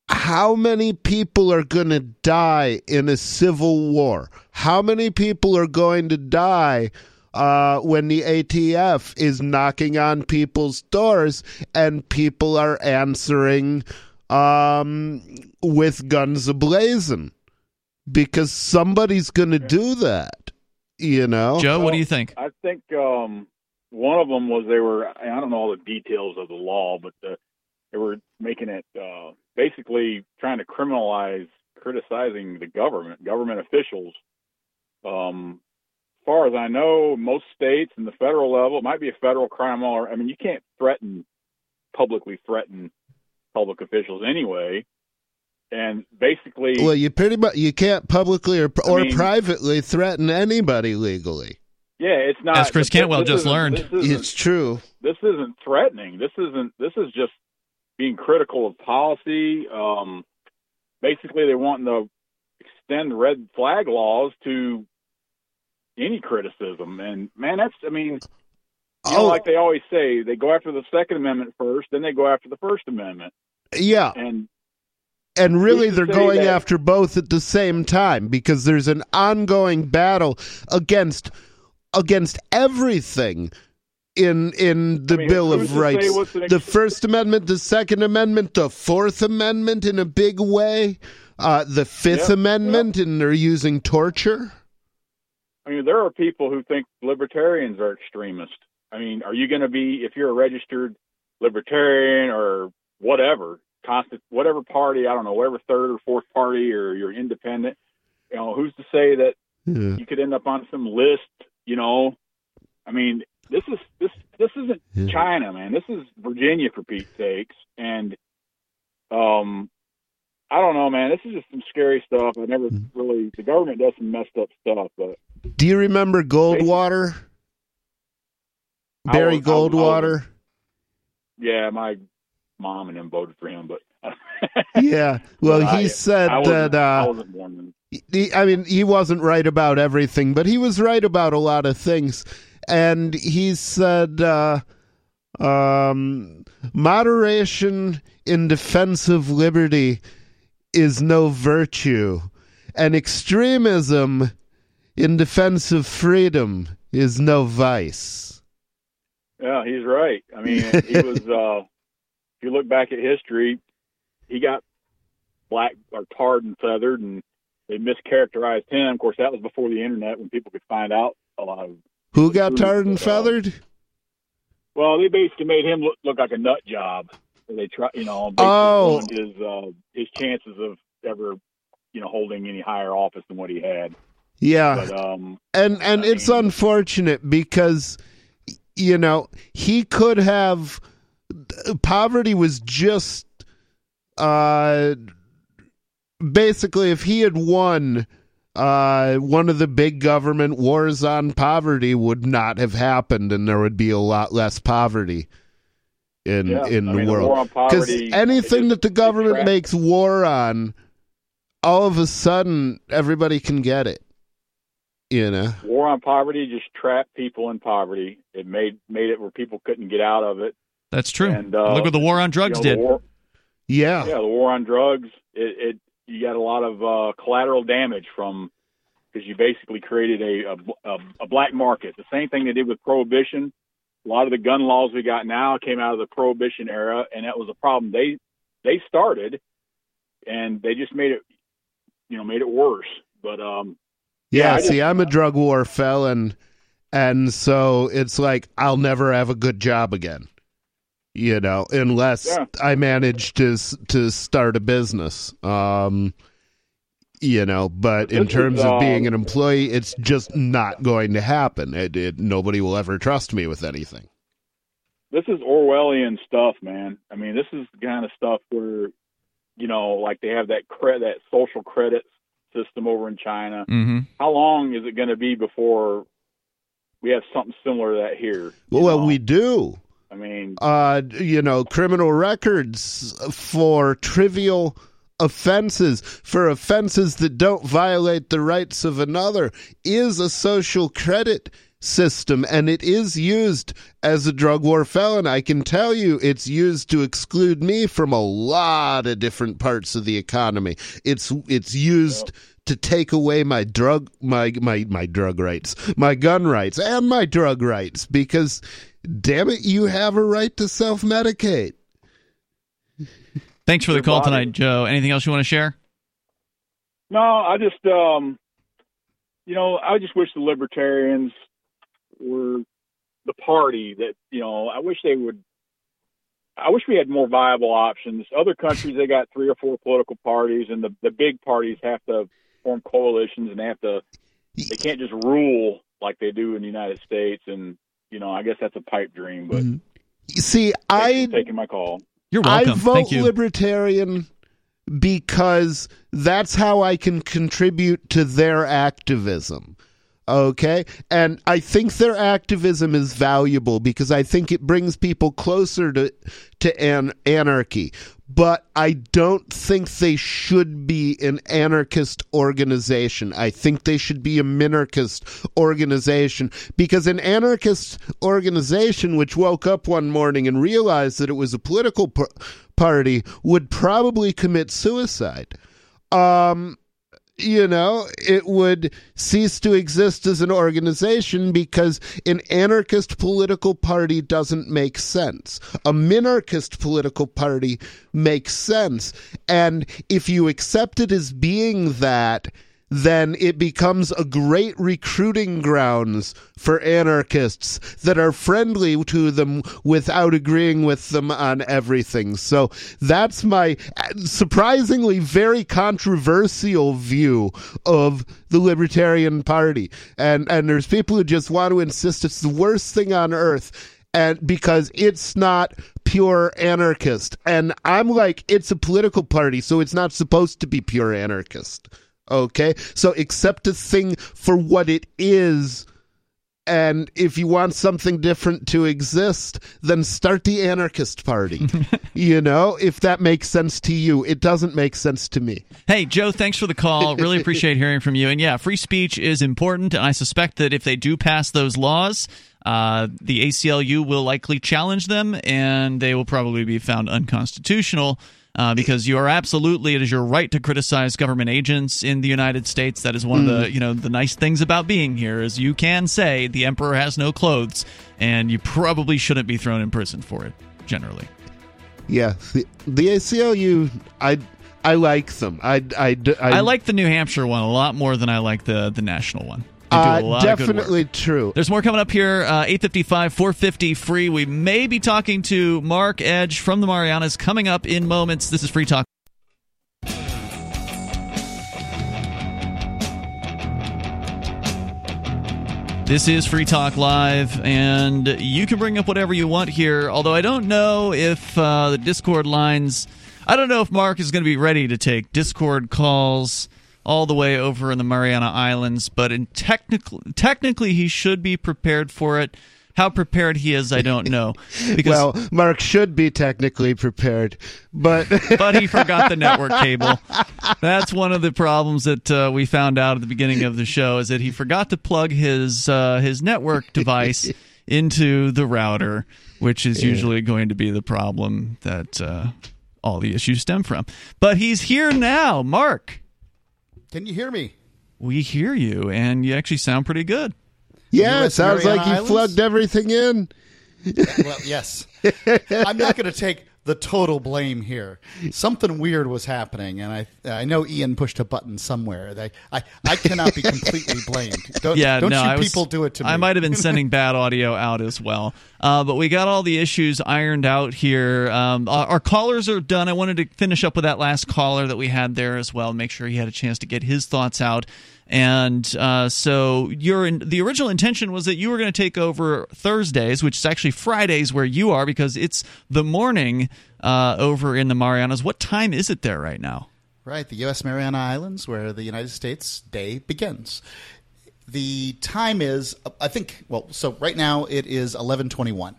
How many people are going to die in a civil war? How many people are going to die uh, when the ATF is knocking on people's doors and people are answering um, with guns ablazing? Because somebody's going to do that, you know?
Joe, what do you think?
I think um, one of them was they were. I don't know all the details of the law, but the, they were making it uh, basically trying to criminalize criticizing the government, government officials. Um, as far as I know, most states and the federal level, it might be a federal crime law. I mean, you can't threaten publicly threaten public officials anyway. And basically,
Well, you pretty much you can't publicly or or
mean-
privately threaten anybody legally.
yeah, it's not.
As Chris
this-
Cantwell
this
just learned.
It's true.
this isn't threatening. This isn't. This is just being critical of policy. Um, basically, they want to extend red flag laws to any criticism. And man, that's. I mean, you know,
Oh,
like they always say, they go after the Second Amendment first, then they go after the First Amendment.
yeah.
And
And really, they're going
that-
after both at the same time because there's an ongoing battle against against everything in in the
I mean,
Bill of Rights.
an
The First Amendment, the Second Amendment, the Fourth Amendment in a big way, uh, the Fifth
Yep,
Amendment, and they're using torture.
I mean, there are people who think libertarians are extremists. I mean, are you going to be if you're a registered libertarian or whatever, constant whatever party, I don't know, whatever third or fourth party, or you're independent? You know, who's to say that
Yeah.
you could end up on some list? You know, I mean, this is this this isn't
Yeah.
China, man. This is Virginia for Pete's sakes, and um. I don't know, man. This is just some scary stuff. I never
Mm-hmm.
really. The government does some messed up stuff, but
Do you remember Goldwater?
I
Barry
was- I was- I
Goldwater?
Yeah, my mom and them voted for him, but <laughs>
Yeah. Well,
But
he
I-
said
I
that.
I
Uh,
wasn't born then.
he, I mean, he wasn't right about everything, but he was right about a lot of things. And he said, uh, um, moderation in defense of liberty is no virtue, and extremism in defense of freedom is no vice.
Yeah, he's right. I mean, he <laughs> was. uh If you look back at history, he got black or tarred and feathered, and they mischaracterized him. Of course, that was before the internet when people could find out a lot of.
Who got tarred and feathered?
Well, they basically made him look, look like a nut job. They try, you know,
Oh.
his uh, his chances of ever, you know, holding any higher office than what he had.
Yeah.
But um,
and and
I
it's
mean-
unfortunate because you know he could have poverty was just uh basically if he had won uh one of the big government wars on poverty would not have happened and there would be a lot less poverty in
Yeah,
in
I
the
mean, the
world. because anything
just-
that the government makes war on all of a sudden everybody can get it you know
war on poverty just trapped people in poverty. It made made it where people couldn't get out of it.
That's true.
And, uh,
Look what the war on drugs
You know,
did.
war,
yeah
yeah, the war on drugs. It, it you got a lot of uh, collateral damage from because you basically created a, a a black market. The same thing they did with prohibition. A lot of the gun laws we got now came out of the prohibition era, and that was a problem they they started, and they just made it you know made it worse. But um,
Yeah,
Yeah,
see, I'm a drug war felon, and so it's like I'll never have a good job again. You know, unless
Yeah.
I manage to to start a business. Um, you know, but in
This is,
terms of being an employee, it's just not going to happen. It, it nobody will ever trust me with anything.
this is Orwellian stuff, man. I mean, this is the kind of stuff where, you know, like they have that credit, that social credit system over in China.
hmm
How long is it going to be before we have something similar to that here?
Well,
know?
we do.
I mean,
uh, you know, criminal records for trivial offenses, for offenses that don't violate the rights of another, is a social credit system and it is used as a drug war felon. I can tell you it's used to exclude me from a lot of different parts of the economy. It's it's used to take away my drug my my my drug rights, my gun rights and my drug rights because damn it you have a right to self-medicate.
Thanks for the
Your
call
body.
tonight, Joe. Anything else you want to share?
no, I just, um, you know, I just wish the libertarians were the party that, you know, I wish they would. I wish we had more viable options. Other countries, they got three or four political parties, and the the big parties have to form coalitions and they have to. They can't just rule like they do in the United States, and you know, I guess that's a pipe dream. But
mm-hmm.
See,
I
for taking my call.
You're right
I
welcome.
vote
Thank you.
libertarian because that's how I can contribute to their activism. Okay? And I think their activism is valuable because I think it brings people closer to to an- anarchy. But I don't think they should be an anarchist organization. I think they should be a minarchist organization because an anarchist organization which woke up one morning and realized that it was a political par- party would probably commit suicide. Um, you know, it would cease to exist as an organization because an anarchist political party doesn't make sense. A minarchist political party makes sense. And if you accept it as being that, then it becomes a great recruiting grounds for anarchists that are friendly to them without agreeing with them on everything. So that's my surprisingly very controversial view of the Libertarian Party. And and there's people who just want to insist it's the worst thing on earth and because it's not pure anarchist. And I'm like, it's a political party, so it's not supposed to be pure anarchist. Okay? So accept a thing for what it is. And if you want something different to exist, then start the anarchist party. <laughs> you know, if that makes sense to you. It doesn't make sense to me.
Hey, Joe, thanks for the call. Really appreciate <laughs> hearing from you. And yeah, free speech is important. And I suspect that if they do pass those laws, uh, the ACLU will likely challenge them and they will probably be found unconstitutional uh, because you are absolutely it is your right to criticize government agents in the United States. That is one mm. of the you know the nice things about being here is you can say the emperor has no clothes, and you probably shouldn't be thrown in prison for it. Generally,
yeah, the, the ACLU I. I like them. I, I, I,
I like the New Hampshire one a lot more than I like the the national one.
Uh, definitely true.
There's more coming up here. Uh, 855 450 free. We may be talking to Mark Edge from the Marianas coming up in moments. This is Free Talk. This is Free Talk Live, and you can bring up whatever you want here. Although I don't know if uh, the Discord lines, I don't know if Mark is going to be ready to take Discord calls all the way over in the Mariana Islands, but in technically, technically he should be prepared for it. How prepared he is, I don't know. <laughs>
Because, well, Mark should be technically prepared, but <laughs>
but he forgot the network <laughs> cable. That's one of the problems that uh, we found out at the beginning of the show is that he forgot to plug his uh, his network device into the router, which is usually going to be the problem that uh, all the issues stem from. But he's here now, Mark.
Can you hear me?
We hear you, and you actually sound pretty good.
Yeah, it sounds like you plugged everything in.
well, yes. <laughs> I'm not going to take the total blame here. Something weird was happening, and I I know Ian pushed a button somewhere. They, I I cannot be completely <laughs> blamed. Don't, yeah, don't no, you was, people do it to me.
I might have been <laughs> sending bad audio out as well. Uh, but we got all the issues ironed out here. Um, our, our, callers are done. I wanted to finish up with that last caller that we had there as well. Make sure he had a chance to get his thoughts out. And uh, so the original intention was that you were going to take over Thursdays, which is actually Fridays where you are because it's the morning uh, over in the Marianas. What time is it there right now?
Right, the U.S. Mariana Islands, where the United States Day begins. The time is, I think, well, so right now it is 1121,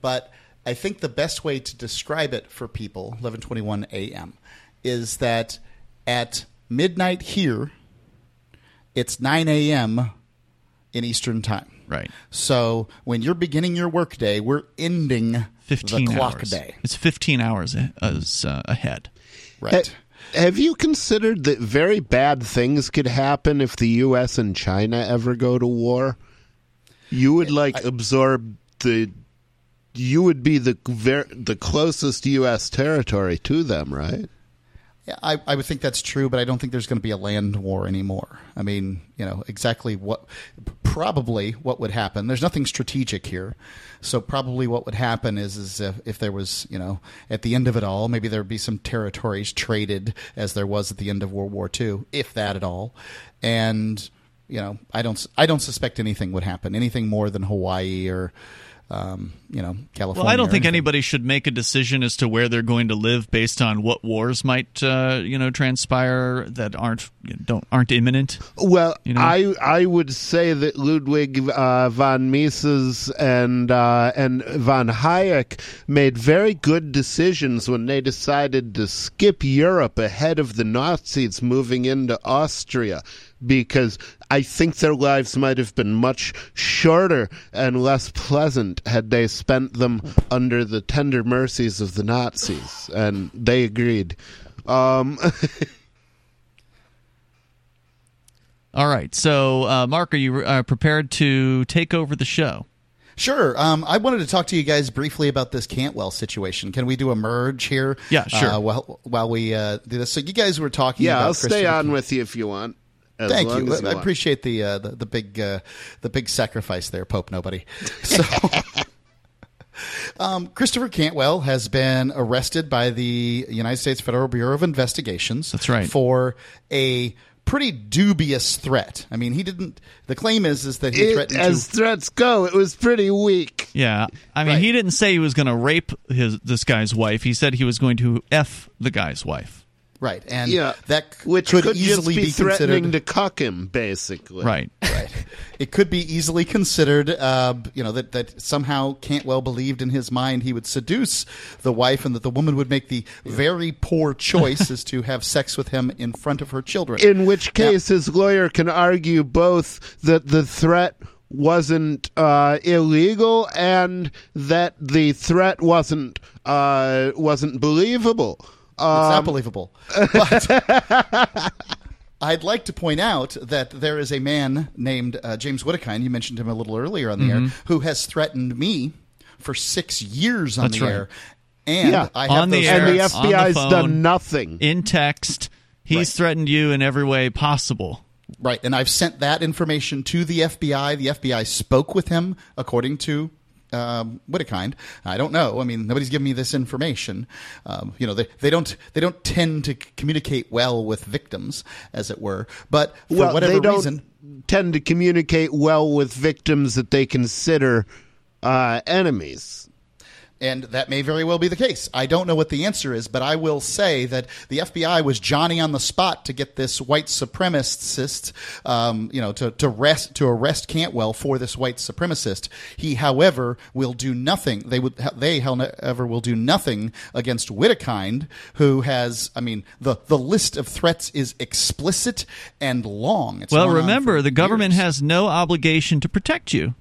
but I think the best way to describe it for people, 1121 a.m., is that at midnight here it's 9 a.m. in Eastern Time.
Right.
So when you're beginning your workday, we're ending 15 the clock
hours.
day.
It's 15 hours as, uh, ahead.
Right.
Have you considered that very bad things could happen if the U.S. and China ever go to war? You would like I, absorb the. You would be the ver- the closest U.S. territory to them, right?
I, I would think that's true, but I don't think there's going to be a land war anymore. I mean, you know, exactly what, probably what would happen. There's nothing strategic here, so probably what would happen is, is if, if there was, you know, at the end of it all, maybe there would be some territories traded as there was at the end of World War II, if that at all, and you know, I don't, I don't suspect anything would happen, anything more than Hawaii or um, you know, California.
Well, I don't think anybody should make a decision as to where they're going to live based on what wars might, uh, you know, transpire that aren't don't aren't imminent.
Well, you know? I I would say that Ludwig uh, von Mises and uh, and von Hayek made very good decisions when they decided to skip Europe ahead of the Nazis moving into Austria because I think their lives might have been much shorter and less pleasant had they spent them under the tender mercies of the Nazis. And they agreed. Um, <laughs>
All right. So, uh, Mark, are you uh, prepared to take over the show?
Sure. Um, I wanted to talk to you guys briefly about this Cantwell situation. Can we do a merge here?
Yeah, sure.
Uh, while while we uh, do this, so you guys were talking.
Yeah,
about
I'll stay
Christopher
on with you if you want. As
Thank
long
you.
as
I
want.
appreciate the, uh, the the big uh, the big sacrifice there, Pope Nobody. <laughs> So, <laughs> um, Christopher Cantwell has been arrested by the United States Federal Bureau of Investigations.
That's right.
For a pretty dubious threat. I mean, he didn't. The claim is is that he
It-
threatened
as
to.
threats go, it was pretty weak.
Yeah. I mean,
Right.
he didn't say he was going to rape his this guy's wife. He said he was going to f the guy's wife.
Right, and
Yeah,
that c-
which
could,
could,
easily
just be, threatening
considered
to cuck him, basically.
Right. <laughs>
right. It could be easily considered, uh, you know, that, that somehow Cantwell believed in his mind he would seduce the wife and that the woman would make the very poor choice as to have sex with him in front of her children.
In which case, his lawyer can argue both that the threat wasn't uh, illegal and that the threat wasn't uh, wasn't believable.
It's not
Um,
believable. But <laughs> I'd like to point out that there is a man named uh, James Whittakind, you mentioned him a little earlier on the air, who has threatened me for six years on
That's
the
right.
air. And
Yeah.
I have
On the
those
air.
and the
threats-
on the
FBI's
phone.
done nothing.
In text, he's
Right.
threatened you in every way possible.
Right, and I've sent that information to the FBI. The FBI spoke with him, according to um, Whittakind. I don't know. I mean, nobody's given me this information. Um, you know, they, they don't they don't tend to communicate well with victims, as it were. But for
well,
whatever
they don't
reason,
tend to communicate well with victims that they consider uh, enemies.
And that may very well be the case. I don't know what the answer is, but I will say that the FBI was Johnny on the spot to get this white supremacist, um, you know, to to rest to arrest Cantwell for this white supremacist. He, however, will do nothing. They would they, however, will do nothing against Whittakind, who has, I mean, the the list of threats is explicit and long. It's
Well, remember, the government
years.
has no obligation to protect you.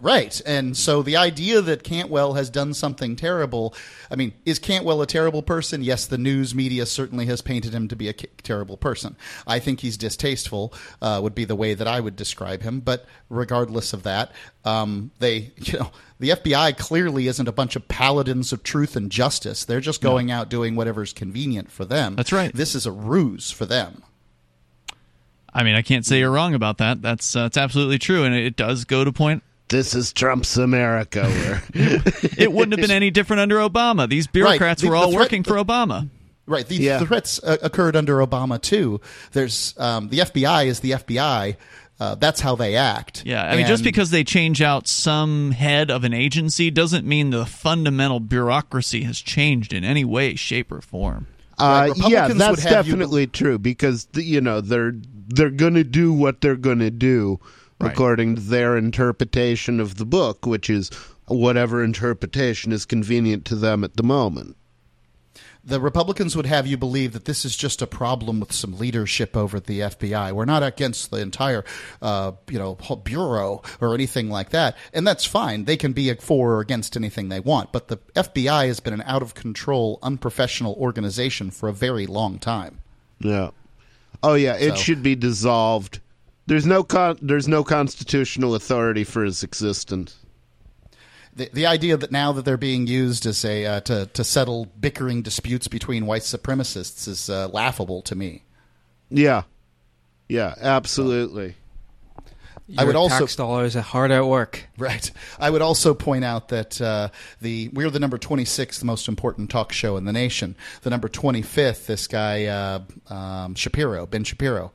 Right. And so the idea that Cantwell has done something terrible, I mean, is Cantwell a terrible person? Yes, the news media certainly has painted him to be a terrible person. I think he's distasteful, uh, would be the way that I would describe him. But regardless of that, um, they, <laughs> you know, the FBI clearly isn't a bunch of paladins of truth and justice. They're just going out doing whatever's convenient for them.
That's right.
This is a ruse for them.
I mean, I can't say you're wrong about that. That's uh, that's absolutely true, and it does go to point.
This is Trump's America. Where <laughs>
It wouldn't have been any different under Obama. These bureaucrats
The-
were
the
all
threat-
working for Obama.
Right. The
Yeah.
threats uh, occurred under Obama too. There's um, the FBI is the FBI. Uh, that's how they act.
Yeah, I mean, just because they change out some head of an agency doesn't mean the fundamental bureaucracy has changed in any way, shape, or form.
Uh, yeah, that's
have you
definitely true because you know they're they're going to do what they're going to do
Right.
according to their interpretation of the book, which is whatever interpretation is convenient to them at the moment.
the Republicans would have you believe that this is just a problem with some leadership over at the FBI. We're not against the entire, uh, you know, bureau or anything like that, and that's fine. They can be for or against anything they want. But the FBI has been an out of control, unprofessional organization for a very long time.
Yeah. Oh yeah, it
So-
should be dissolved. There's no con- there's no constitutional authority for its existence.
the, the idea that now that they're being used as a uh, to to settle bickering disputes between white supremacists is uh, laughable to me.
Yeah. Yeah, absolutely.
I would
Your
also-
tax dollars are hard at work.
Right. I would also point out that uh, the we're the number twenty sixth most important talk show in the nation. The number twenty fifth, this guy uh, um, Shapiro, Ben Shapiro,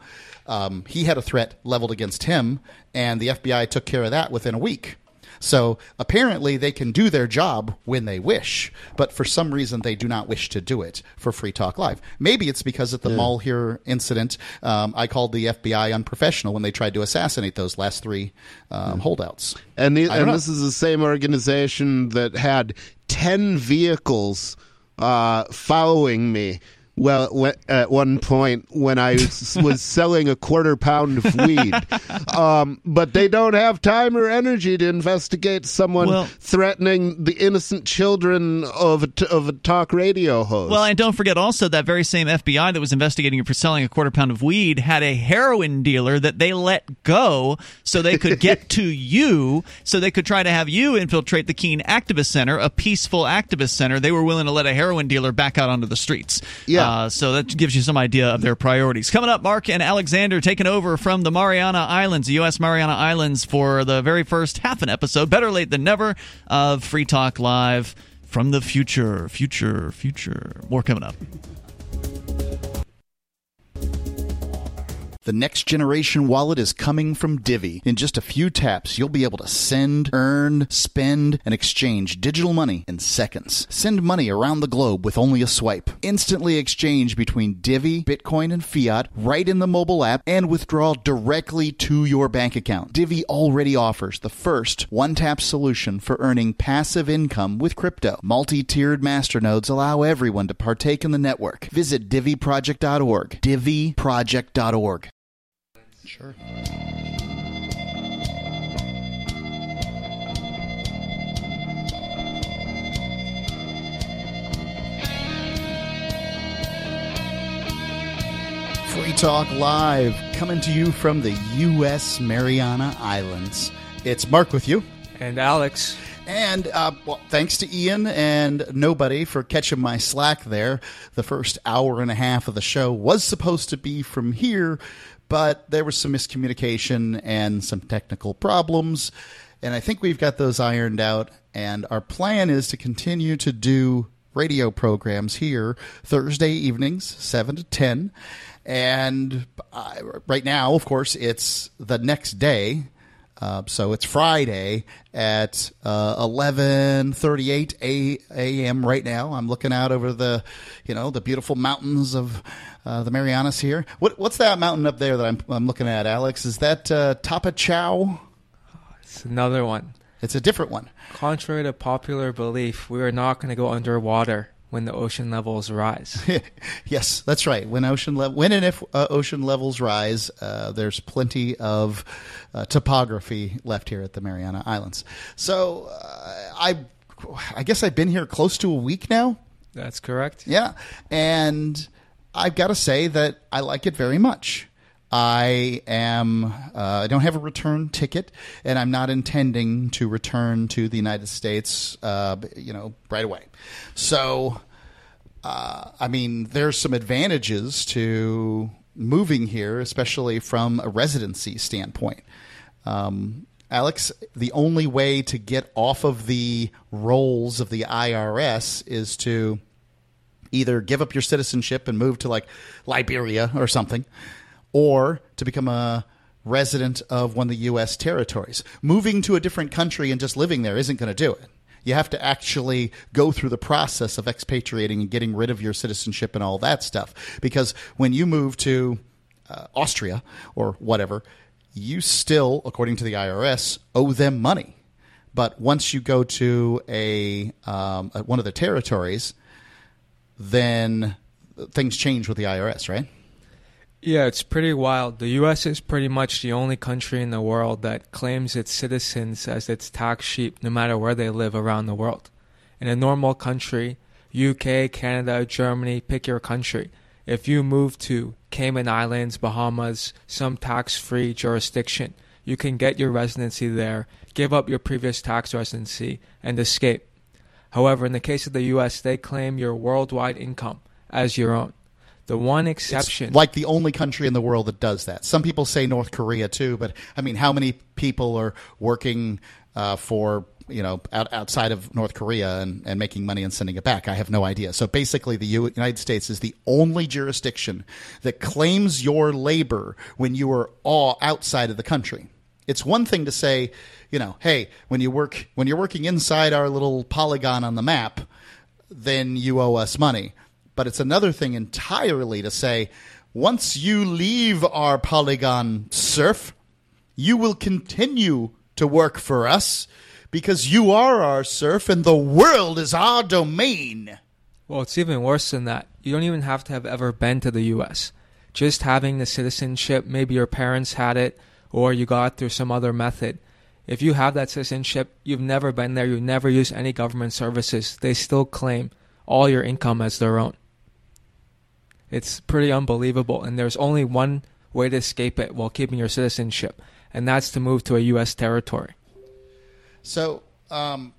um, he had a threat leveled against him, and the FBI took care of that within a week. So apparently they can do their job when they wish, but for some reason they do not wish to do it for Free Talk Live. Maybe it's because at the Malheur incident, um, I called the FBI unprofessional when they tried to assassinate those last three um, holdouts.
And the, and
know.
this is the same organization that had 10 vehicles uh, following me Well, at one point when I was, selling a quarter pound of weed, <laughs> um, but they don't have time or energy to investigate someone
Well-
threatening the innocent children of a t- of a talk radio host.
Well, and don't forget also that very same FBI that was investigating you for selling a quarter pound of weed had a heroin dealer that they let go so they could get <laughs> to you, so they could try to have you infiltrate the Keene Activist Center, a peaceful activist center. They were willing to let a heroin dealer back out onto the streets.
Yeah.
Uh, so that gives you some idea of their priorities. Coming up, Mark and Alexander taking over from the Mariana Islands, the U.S. Mariana Islands, for the very first half an episode, better late than never, of Free Talk Live from the future, future, future. More coming up.
The next generation wallet is coming from Divi. In just a few taps, you'll be able to send, earn, spend, and exchange digital money in seconds. Send money around the globe with only a swipe. Instantly exchange between Divi, Bitcoin, and fiat right in the mobile app and withdraw directly to your bank account. Divi already offers the first one tap solution for earning passive income with crypto. Multi tiered masternodes allow everyone to partake in the network. Visit diviproject.org. diviproject.org. Sure. Free Talk Live, coming to you from the U.S. Mariana Islands. It's Mark with you.
And Alex.
And uh, well, thanks to Ian and nobody for catching my slack there. The first hour and a half of the show was supposed to be from here, but there was some miscommunication and some technical problems. And I think we've got those ironed out. And our plan is to continue to do radio programs here Thursday evenings, 7 to 10. And uh, right now, of course, it's the next day. Uh, so it's Friday at uh, 11:38 a.m. right now. I'm looking out over the, you know, the beautiful mountains of uh, the Marianas here. What, what's that mountain up there that I'm, I'm looking at, Alex? Is that uh, Tapochau?
It's another one.
It's a different one.
Contrary to popular belief, we are not going to go underwater when the ocean levels rise. <laughs>
yes, that's right. When ocean le- when and if uh, ocean levels rise, uh, there's plenty of uh, topography left here at the Mariana Islands. So uh, I, I guess I've been here close to a week now.
That's correct.
Yeah, and I've got to say that I like it very much. I am. Uh, I don't have a return ticket, and I'm not intending to return to the United States. Uh, you know, right away. So, uh, I mean, there's some advantages to moving here, especially from a residency standpoint. Um, Alex, the only way to get off of the rolls of the IRS is to either give up your citizenship and move to like Liberia or something, or to become a resident of one of the U.S. territories. Moving to a different country and just living there isn't going to do it. You have to actually go through the process of expatriating and getting rid of your citizenship and all that stuff. Because when you move to uh, Austria or whatever, you still, according to the IRS, owe them money. But once you go to a um, one of the territories, then things change with the IRS, right?
Yeah, it's pretty wild. The U.S. is pretty much the only country in the world that claims its citizens as its tax sheep no matter where they live around the world. In a normal country, UK, Canada, Germany, pick your country. If you move to Cayman Islands, Bahamas, some tax free jurisdiction, you can get your residency there, give up your previous tax residency, and escape. However, in the case of the U.S., they claim your worldwide income as your own. The one exception,
It's like the only country in the world that does that. Some people say North Korea too, but I mean, how many people are working uh, for you know out, outside of North Korea and, and making money and sending it back? I have no idea. So basically, the U- United States is the only jurisdiction that claims your labor when you are all outside of the country. It's one thing to say, you know, hey, when you work when you're working inside our little polygon on the map, then you owe us money. But it's another thing entirely to say, once you leave our polygon serf, you will continue to work for us because you are our serf and the world is our domain.
well, it's even worse than that. you don't even have to have ever been to the U.S. Just having the citizenship, maybe your parents had it, or you got through some other method. If you have that citizenship, you've never been there, you've never used any government services, they still claim all your income as their own. It's pretty unbelievable, and there's only one way to escape it while keeping your citizenship, and that's to move to a U.S. territory.
So, um,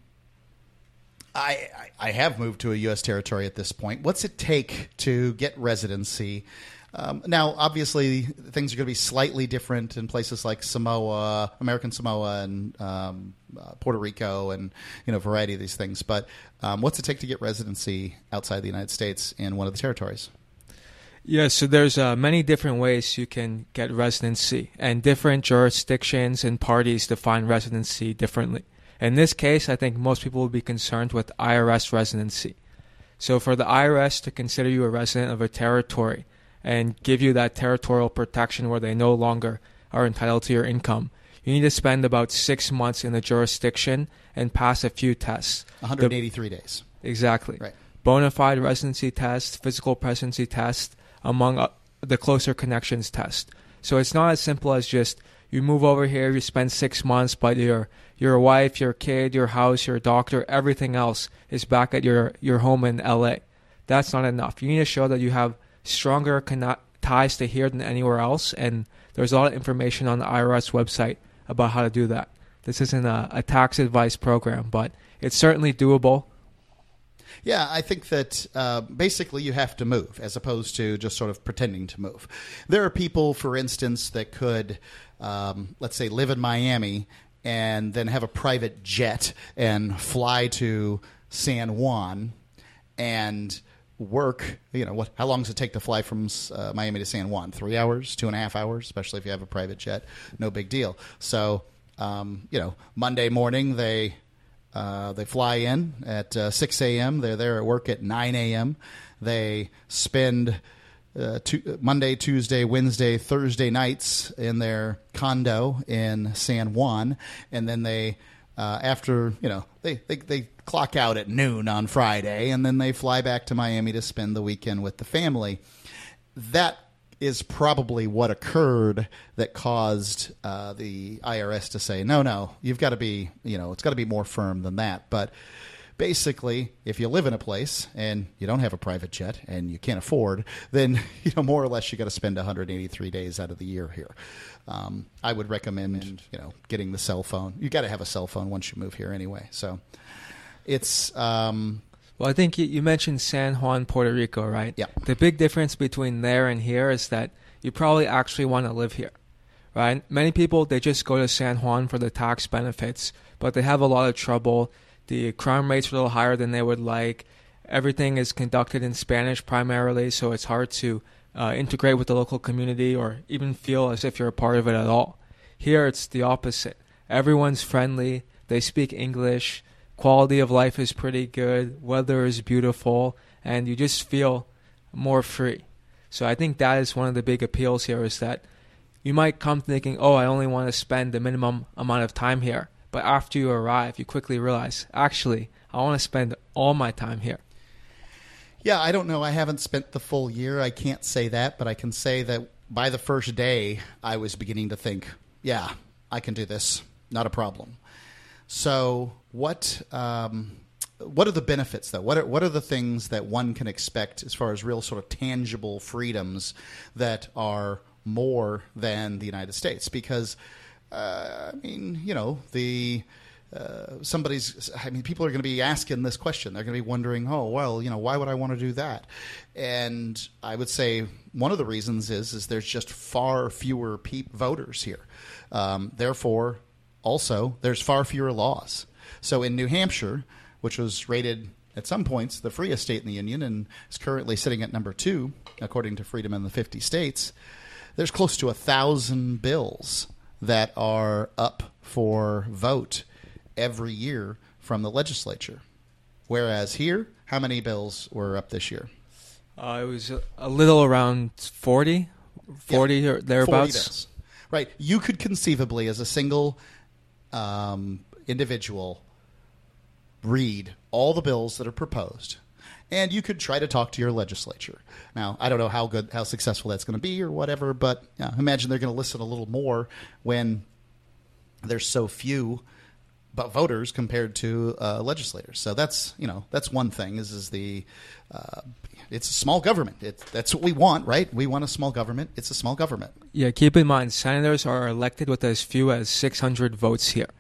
I, I have moved to a U.S. territory at this point. What's it take to get residency? Um, now, obviously, things are going to be slightly different in places like Samoa, American Samoa, and um, uh, Puerto Rico, and you know, a variety of these things. But um, what's it take to get residency outside the United States in one of the territories?
Yeah, so there's uh, many different ways you can get residency, and different jurisdictions and parties define residency differently. In this case, I think most people will be concerned with IRS residency. So, for the IRS to consider you a resident of a territory and give you that territorial protection where they no longer are entitled to your income, you need to spend about six months in the jurisdiction and pass a few tests.
183 the, days.
Exactly.
Right.
Bona fide residency test, physical presidency test, among uh, the closer connections test. So it's not as simple as just you move over here, you spend six months, but your your wife, your kid, your house, your doctor, everything else is back at your your home in LA. That's not enough. You need to show that you have stronger ties to here than anywhere else, and there's a lot of information on the IRS website about how to do that. This isn't a, a tax advice program, but it's certainly doable.
Yeah, I think that uh, basically you have to move as opposed to just sort of pretending to move. There are people, for instance, that could, um, let's say, live in Miami and then have a private jet and fly to San Juan and work. You know, what? How long does it take to fly from uh, Miami to San Juan? Three hours, two and a half hours, especially if you have a private jet. No big deal. So, um, you know, Monday morning they uh, they fly in at uh, 6 a.m. They're there at work at 9 a.m. They spend uh, Monday, Tuesday, Wednesday, Thursday nights in their condo in San Juan, and then they, uh, after you know, they, they they clock out at noon on Friday, and then they fly back to Miami to spend the weekend with the family. That is probably what occurred that caused uh, the IRS to say, no, no, you've got to be, you know, it's got to be more firm than that. But basically, if you live in a place and you don't have a private jet and you can't afford, then, <laughs> you know, more or less you got to spend 183 days out of the year here. Um, I would recommend, you know, getting the cell phone. You got to have a cell phone once you move here anyway. So it's, um,
well, I think you mentioned San Juan, Puerto Rico, right?
Yeah.
The big difference between there and here is that you probably actually want to live here, right? Many people they just go to San Juan for the tax benefits, but they have a lot of trouble. The crime rate's are a little higher than they would like. Everything is conducted in Spanish primarily, so it's hard to uh, integrate with the local community or even feel as if you're a part of it at all. Here, it's the opposite. Everyone's friendly. They speak English quality of life is pretty good, weather is beautiful, and you just feel more free. So I think that is one of the big appeals here is that you might come thinking, oh, I only want to spend the minimum amount of time here. But after you arrive, you quickly realize, actually, I want to spend all my time here.
Yeah, I don't know. I haven't spent the full year. I can't say that, but I can say that by the first day, I was beginning to think, yeah, I can do this. Not a problem. So, what um, what are the benefits though? What are what are the things that one can expect as far as real sort of tangible freedoms that are more than the United States? Because uh, I mean, you know, the uh, somebody's i mean people are going to be asking this question. They're going to be wondering oh well you know why would i want to do that? And i would say one of the reasons is is there's just far fewer voters here. Um, therefore also, there's far fewer laws. So in New Hampshire, which was rated at some points the freest state in the union and is currently sitting at number two, according to Freedom in the 50 States, there's close to a thousand bills that are up for vote every year from the legislature. Whereas here, how many bills were up this year?
Uh, it was a, little around 40, 40 yeah, or thereabouts.
40 right. You could conceivably, as a single um, individual read all the bills that are proposed, and you could try to talk to your legislature. Now, I don't know how good, how successful that's going to be or whatever, but yeah, imagine they're going to listen a little more when there's so few but voters compared to uh, legislators. So that's you know that's one thing. Is is the uh, it's a small government. It, that's what we want, right? We want a small government. It's a small government.
Yeah, keep in mind, senators are elected with as few as 600 votes here.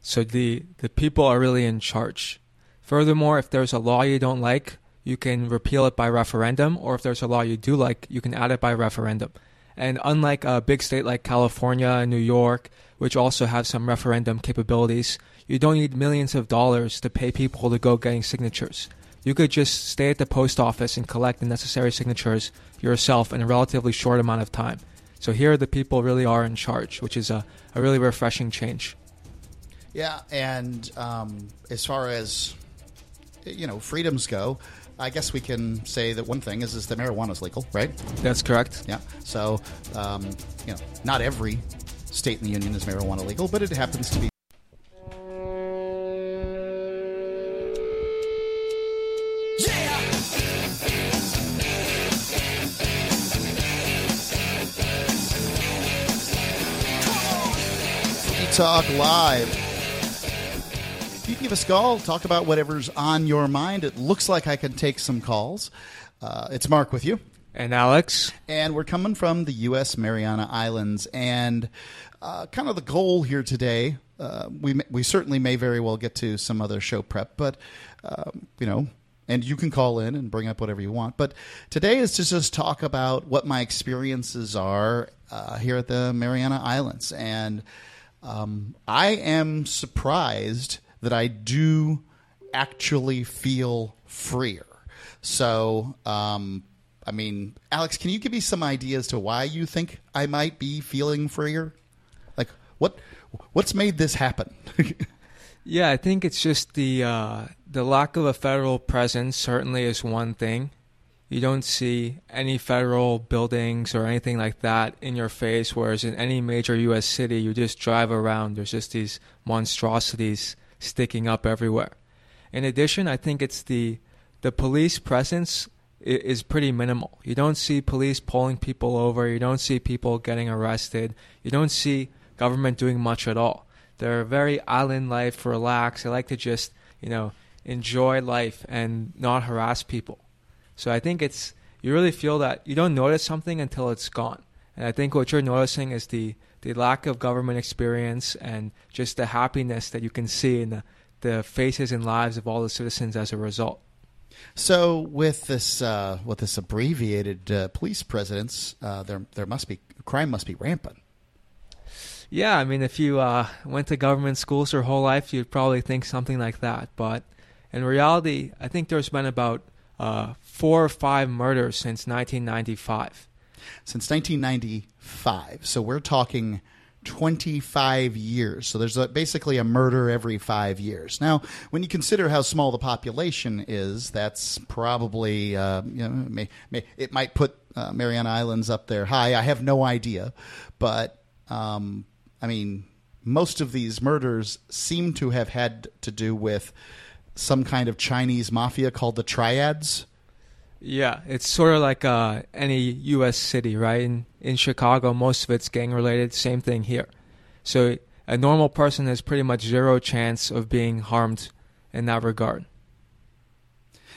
So the, the people are really in charge. Furthermore, if there's a law you don't like, you can repeal it by referendum, or if there's a law you do like, you can add it by referendum. And unlike a big state like California and New York, which also have some referendum capabilities, you don't need millions of dollars to pay people to go getting signatures. You could just stay at the post office and collect the necessary signatures yourself in a relatively short amount of time. So here, the people really are in charge, which is a, a really refreshing change.
Yeah, and um, as far as you know, freedoms go, I guess we can say that one thing is is that marijuana is legal, right?
That's correct.
Yeah. So, um, you know, not every state in the union is marijuana legal, but it happens to be. Talk Live. You can give us a call, talk about whatever's on your mind. It looks like I can take some calls. Uh, it's Mark with you.
And Alex.
And we're coming from the U.S. Mariana Islands. And uh, kind of the goal here today, uh, we, we certainly may very well get to some other show prep, but, um, you know, and you can call in and bring up whatever you want. But today is to just talk about what my experiences are uh, here at the Mariana Islands. And um, I am surprised that I do actually feel freer. So, um, I mean, Alex, can you give me some ideas to why you think I might be feeling freer? Like, what what's made this happen? <laughs>
yeah, I think it's just the uh, the lack of a federal presence. Certainly, is one thing. You don't see any federal buildings or anything like that in your face. Whereas in any major U.S. city, you just drive around. There's just these monstrosities sticking up everywhere. In addition, I think it's the the police presence is pretty minimal. You don't see police pulling people over. You don't see people getting arrested. You don't see government doing much at all. They're very island life, relaxed. They like to just, you know, enjoy life and not harass people. So I think it's you really feel that you don't notice something until it's gone. And I think what you're noticing is the the lack of government experience and just the happiness that you can see in the, the faces and lives of all the citizens as a result.
So, with this, uh, with this abbreviated uh, police presence, uh, there there must be crime must be rampant.
Yeah, I mean, if you uh, went to government schools your whole life, you'd probably think something like that. But in reality, I think there's been about uh, four or five murders since 1995.
Since 1995, so we're talking 25 years. So there's a, basically a murder every five years. Now, when you consider how small the population is, that's probably, uh, you know, may, may, it might put uh, Mariana Islands up there high. I have no idea. But, um, I mean, most of these murders seem to have had to do with some kind of Chinese mafia called the Triads.
Yeah, it's sort of like uh, any U.S. city, right? In, in Chicago, most of it's gang related. Same thing here. So a normal person has pretty much zero chance of being harmed in that regard.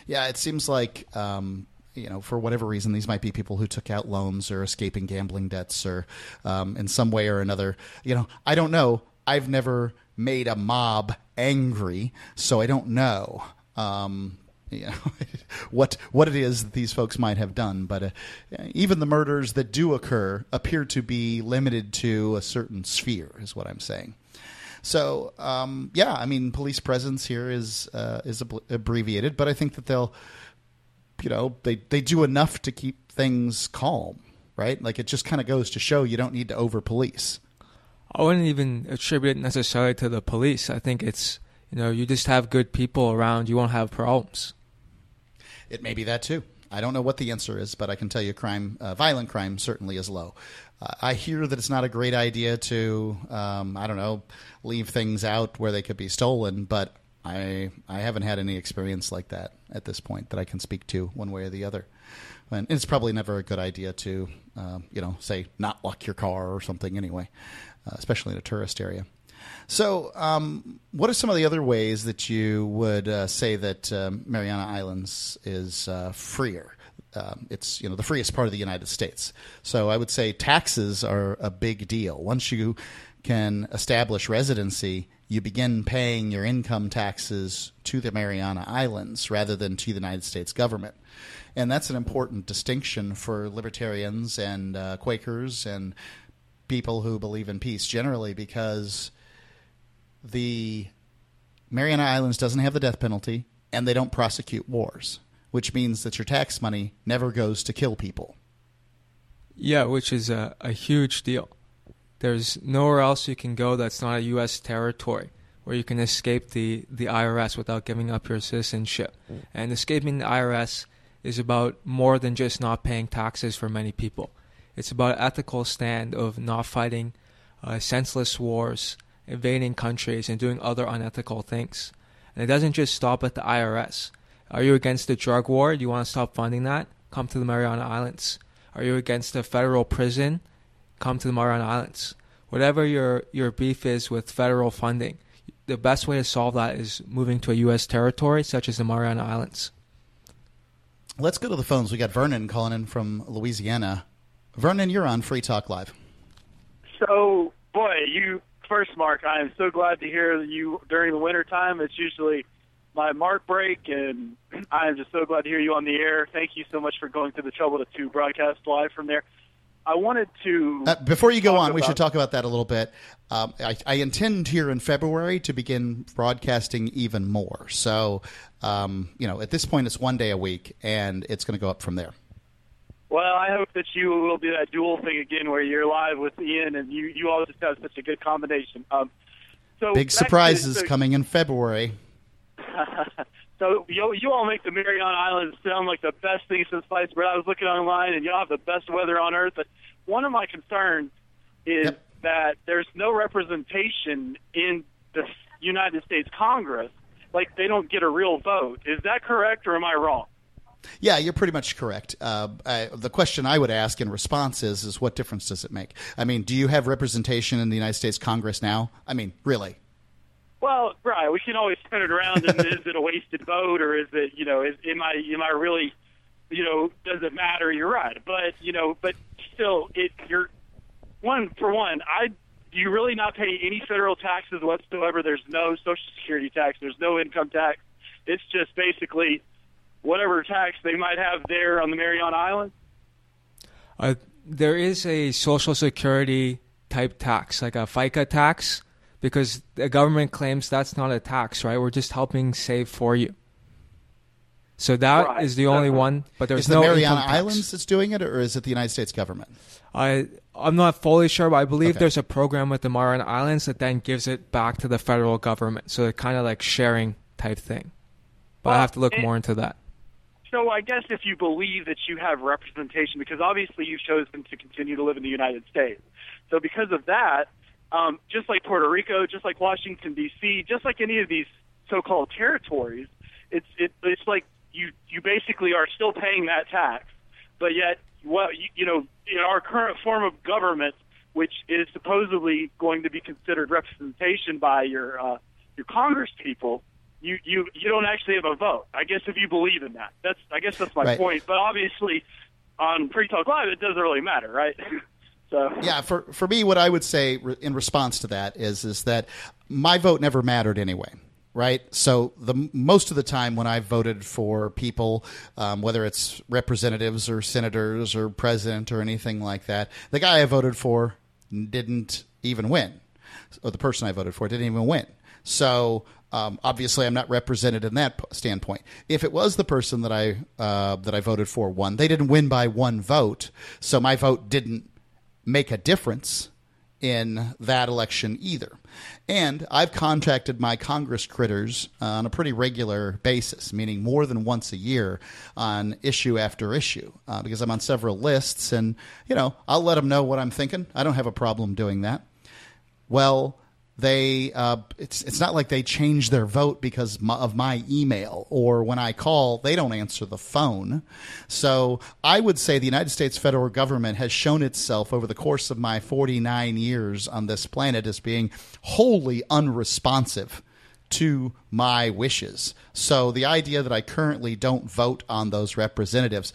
Yeah, it seems like um, you know, for whatever reason, these might be people who took out loans or escaping gambling debts or um, in some way or another. You know, I don't know. I've never made a mob angry, so I don't know. Um, you know <laughs> what what it is that these folks might have done. But uh, even the murders that do occur appear to be limited to a certain sphere, is what I'm saying. So um, yeah, I mean, police presence here is uh, is ab- abbreviated, but I think that they'll, you know, they they do enough to keep things calm, right? Like it just kind of goes to show you don't need to over police.
I wouldn't even attribute it necessarily to the police. I think it's you know you just have good people around, you won't have problems.
It may be that too. I don't know what the answer is, but I can tell you, crime, uh, violent crime, certainly is low. Uh, I hear that it's not a great idea to, um, I don't know, leave things out where they could be stolen, but I I haven't had any experience like that at this point that I can speak to one way or the other. And it's probably never a good idea to, um, you know, say not lock your car or something anyway, uh, especially in a tourist area. So, um, what are some of the other ways that you would uh, say that um, Mariana Islands is uh, freer? Um, it's you know the freest part of the United States. So I would say taxes are a big deal. Once you can establish residency, you begin paying your income taxes to the Mariana Islands rather than to the United States government. And that's an important distinction for libertarians and uh, Quakers and people who believe in peace generally because the Mariana Islands doesn't have the death penalty and they don't prosecute wars, which means that your tax money never goes to kill people.
Yeah, which is a, a huge deal. There's nowhere else you can go that's not a U.S. territory where you can escape the, the IRS without giving up your citizenship. And escaping the IRS is about more than just not paying taxes for many people. It's about an ethical stand of not fighting uh, senseless wars, invading countries, and doing other unethical things. And it doesn't just stop at the IRS. Are you against the drug war? Do you want to stop funding that? Come to the Mariana Islands. Are you against the federal prison? Come to the Mariana Islands. Whatever your, your beef is with federal funding, the best way to solve that is moving to a U.S. territory such as the Mariana Islands.
Let's go to the phones. We got Vernon calling in from Louisiana. Vernon, you're on Free Talk Live.
So, boy, you first, Mark. I am so glad to hear you during the winter time. It's usually my mark break, and <clears throat> I am just so glad to hear you on the air. Thank you so much for going through the trouble to broadcast live from there. I wanted to.
Uh, before you go on, we should talk about that a little bit. Um, I, I intend here in February to begin broadcasting even more. So, um, you know, at this point, it's one day a week, and it's going to go up from there.
Well, I hope that you will do that dual thing again, where you're live with Ian, and you you all just have such a good combination. Um, so
Big
to-
surprises
so-
coming in February. <laughs>
so you you all make the Mariana Islands sound like the best thing since sliced bread. I was looking online, and y'all have the best weather on earth. But one of my concerns is that there's no representation in the United States Congress. Like they don't get a real vote. Is that correct, or am I wrong?
Yeah, you're pretty much correct. Uh, I, the question I would ask in response is, is what difference does it make? I mean, do you have representation in the United States Congress now? I mean, really?
Well, right. We can always turn it around. And is it a wasted vote, or is it, you know, is, am I am I really, you know, does it matter? You're right, but you know, but still, it you're one for one. I do you really not pay any federal taxes whatsoever? There's no Social Security tax. There's no income tax. It's just basically whatever tax they might have there on the Mariana Islands.
Uh, there is a social security type tax, like a FICA tax, because the government claims that's not a tax, right? We're just helping save for you. So that is
Right.
the only one, but there's
is the
no
Mariana
income tax.
Islands that's doing it, or is it the United States government?
I I'm not fully sure, but I believe
Okay.
there's a program with the Mariana Islands that then gives it back to the federal government. So it's kind of like sharing type thing. But I have to look
it-
more into that.
So I guess if you believe that you have representation, because obviously you've chosen to continue to live in the United States, so because of that, um, just like Puerto Rico, just like Washington D.C., just like any of these so-called territories, it's it, it's like you you basically are still paying that tax, but yet what you, you know in our current form of government, which is supposedly going to be considered representation by your uh, your Congress people, you you you don't actually have a vote. I guess if you believe in that, that's I guess that's my
Right.
point. But obviously, on Free Talk Live, it doesn't really matter, right? <laughs> so
Yeah, for for me, what I would say in response to that is is that my vote never mattered anyway. Right, so the most of the time when I voted for people, um, whether it's representatives or senators or president or anything like that, the guy I voted for didn't even win, or the person I voted for didn't even win. So um, obviously, I'm not represented in that standpoint. If it was the person that I uh, that I voted for won, they didn't win by one vote, so my vote didn't make a difference in that election either. And I've contacted my Congress critters on a pretty regular basis, meaning more than once a year on issue after issue, uh, because I'm on several lists and, you know, I'll let them know what I'm thinking. I don't have a problem doing that. Well, they uh, it's it's not like they change their vote because my, of my email or when I call they don't answer the phone. So I would say the United States federal government has shown itself over the course of my 49 years on this planet as being wholly unresponsive to my wishes. So the idea that I currently don't vote on those representatives,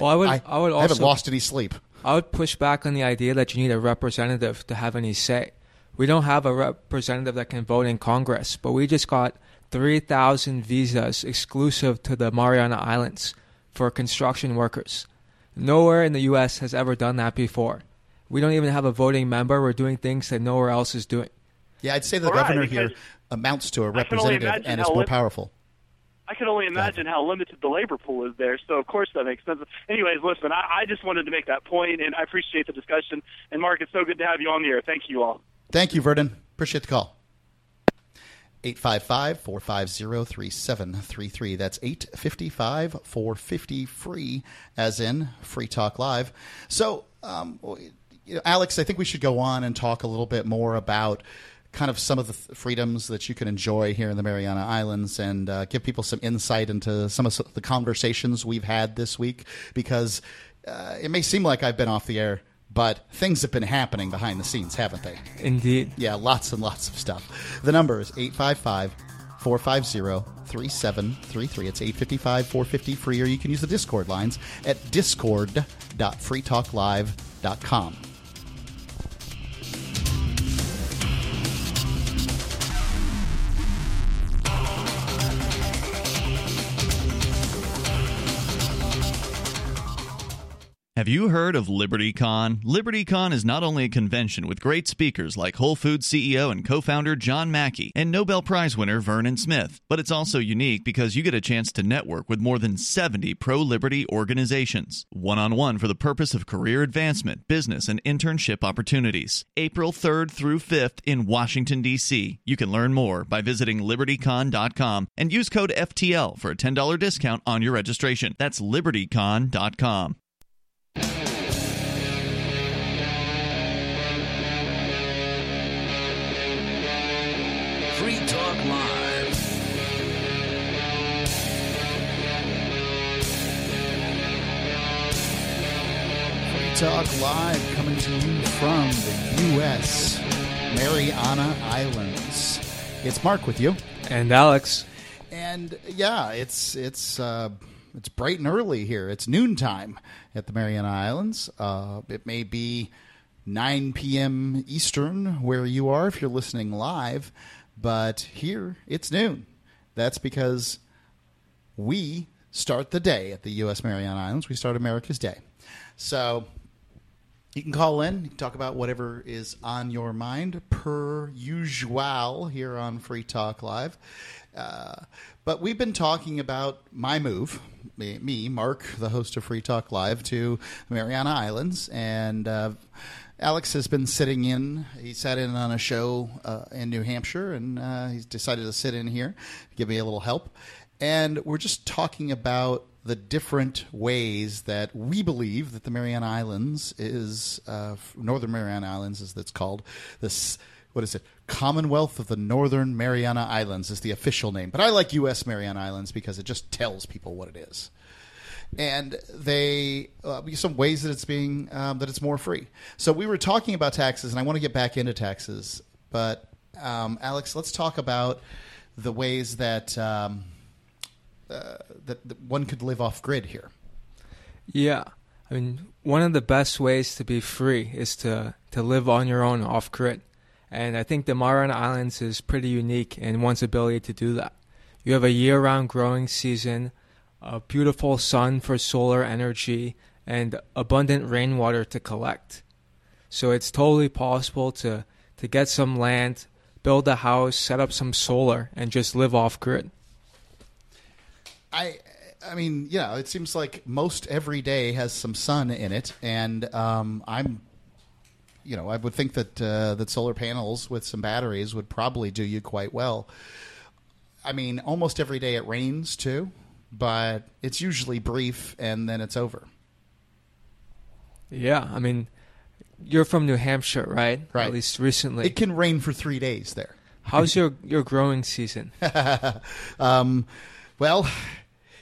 Well, I would-
I,
I would
haven't lost any sleep.
I would push back on the idea that you need a representative to have any say. We don't have a representative that can vote in Congress, but we just got 3,000 visas exclusive to the Mariana Islands for construction workers. Nowhere in the U.S. has ever done that before. We don't even have a voting member. We're doing things that nowhere else is doing.
Yeah, I'd say the
All right,
governor here amounts to a representative and is more
lim-
powerful.
I can only imagine how limited the labor pool is there. So of course that makes sense. Anyways, listen, I, I just wanted to make that point, and I appreciate the discussion. And Mark, it's so good to have you on the air. Thank you all.
Thank you, Vernon. Appreciate the call. 855 450 3733. That's 855 450 free, as in Free Talk Live. So, um, Alex, I think we should go on and talk a little bit more about kind of some of the freedoms that you can enjoy here in the Mariana Islands and uh, give people some insight into some of the conversations we've had this week because uh, it may seem like I've been off the air. But things have been happening behind the scenes, haven't they?
Indeed.
Yeah, lots and lots of stuff. The number is 855 450 3733. It's 855 450 free, or you can use the Discord lines at discord.freetalklive.com.
Have you heard of LibertyCon? LibertyCon is not only a convention with great speakers like Whole Foods CEO and co founder John Mackey and Nobel Prize winner Vernon Smith, but it's also unique because you get a chance to network with more than 70 pro liberty organizations, one on one for the purpose of career advancement, business, and internship opportunities. April 3rd through 5th in Washington, D.C. You can learn more by visiting libertycon.com and use code FTL for a $10 discount on your registration. That's libertycon.com.
Free Talk Live.
Free Talk Live coming to you from the U.S. Mariana Islands. It's Mark with you.
And Alex.
And yeah, it's it's uh, it's bright and early here. It's noontime at the Mariana Islands. Uh, it may be 9 p.m. Eastern where you are if you're listening live, but here it's noon. That's because we start the day at the U.S. Mariana Islands. We start America's Day. So you can call in, you can talk about whatever is on your mind, per usual, here on Free Talk Live. Uh, but we've been talking about my move, me, me, Mark, the host of Free Talk Live, to the Mariana Islands. And uh, Alex has been sitting in. He sat in on a show uh, in New Hampshire, and uh, he's decided to sit in here, give me a little help. And we're just talking about the different ways that we believe that the Mariana Islands is, uh, Northern Mariana Islands, as that's called, this what is it? Commonwealth of the Northern Mariana Islands is the official name, but I like U.S. Mariana Islands because it just tells people what it is. And they uh, some ways that it's being um, that it's more free. So we were talking about taxes, and I want to get back into taxes. But um, Alex, let's talk about the ways that um, uh, that, that one could live off grid here.
Yeah. I mean, one of the best ways to be free is to, to live on your own off grid. And I think the Mariana Islands is pretty unique in one's ability to do that. You have a year round growing season, a beautiful sun for solar energy, and abundant rainwater to collect. So it's totally possible to, to get some land, build a house, set up some solar, and just live off grid.
I I mean, yeah, it seems like most every day has some sun in it, and um, I'm, you know, I would think that uh, that solar panels with some batteries would probably do you quite well. I mean, almost every day it rains too, but it's usually brief and then it's over.
Yeah, I mean, you're from New Hampshire, right?
Right.
At least recently.
It can rain for three days there.
How's your your growing season? <laughs>
um, well,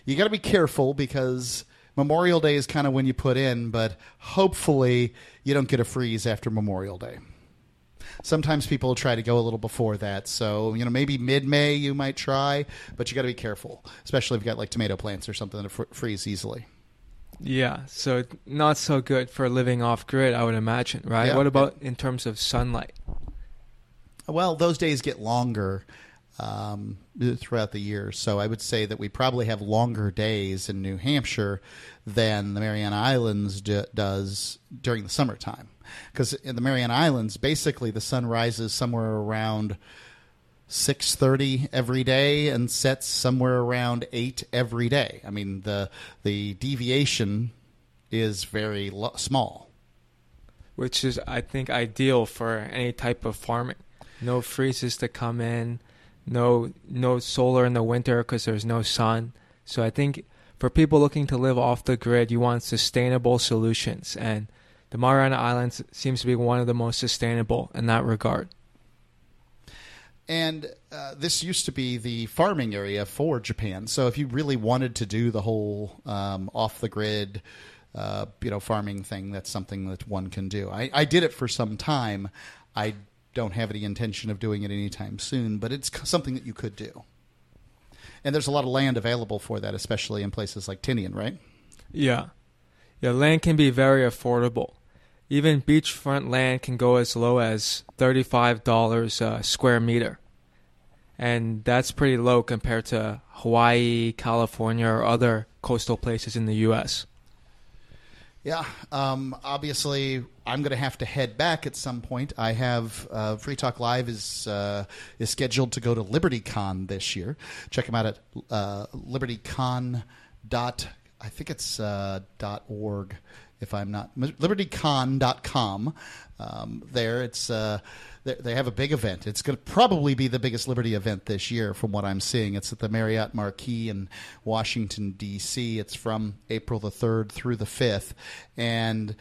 you got to be careful because Memorial Day is kind of when you put in, but hopefully you don't get a freeze after Memorial Day. Sometimes people try to go a little before that, so you know maybe mid-May you might try, but you got to be careful, especially if you've got like tomato plants or something that fr- freeze easily.
Yeah, so not so good for living off grid, I would imagine, right?
Yeah.
What about in terms of sunlight?
Well, those days get longer um, throughout the year, so I would say that we probably have longer days in New Hampshire than the Mariana Islands d- does during the summertime. Because in the Mariana Islands, basically the sun rises somewhere around six thirty every day and sets somewhere around eight every day. I mean the the deviation is very lo- small.
Which is, I think, ideal for any type of farming. No freezes to come in, no no solar in the winter because there's no sun. So I think for people looking to live off the grid, you want sustainable solutions, and the Mariana Islands seems to be one of the most sustainable in that regard.
And uh, this used to be the farming area for Japan. So if you really wanted to do the whole um, off the grid, uh, you know, farming thing, that's something that one can do. I, I did it for some time. I don't have any intention of doing it anytime soon, but it's something that you could do. And there's a lot of land available for that, especially in places like Tinian, right?
Yeah. Yeah, land can be very affordable. Even beachfront land can go as low as $35 a square meter. And that's pretty low compared to Hawaii, California, or other coastal places in the U.S.
Yeah. Um, obviously, I'm going to have to head back at some point. I have uh, Free Talk Live is uh, is scheduled to go to LibertyCon this year. Check them out at uh, LibertyCon dot I think it's uh, dot org if I'm not libertycon.com. Um, there, it's uh, they, they have a big event. It's going to probably be the biggest Liberty event this year, from what I'm seeing. It's at the Marriott Marquis in Washington D.C. It's from April the third through the fifth, and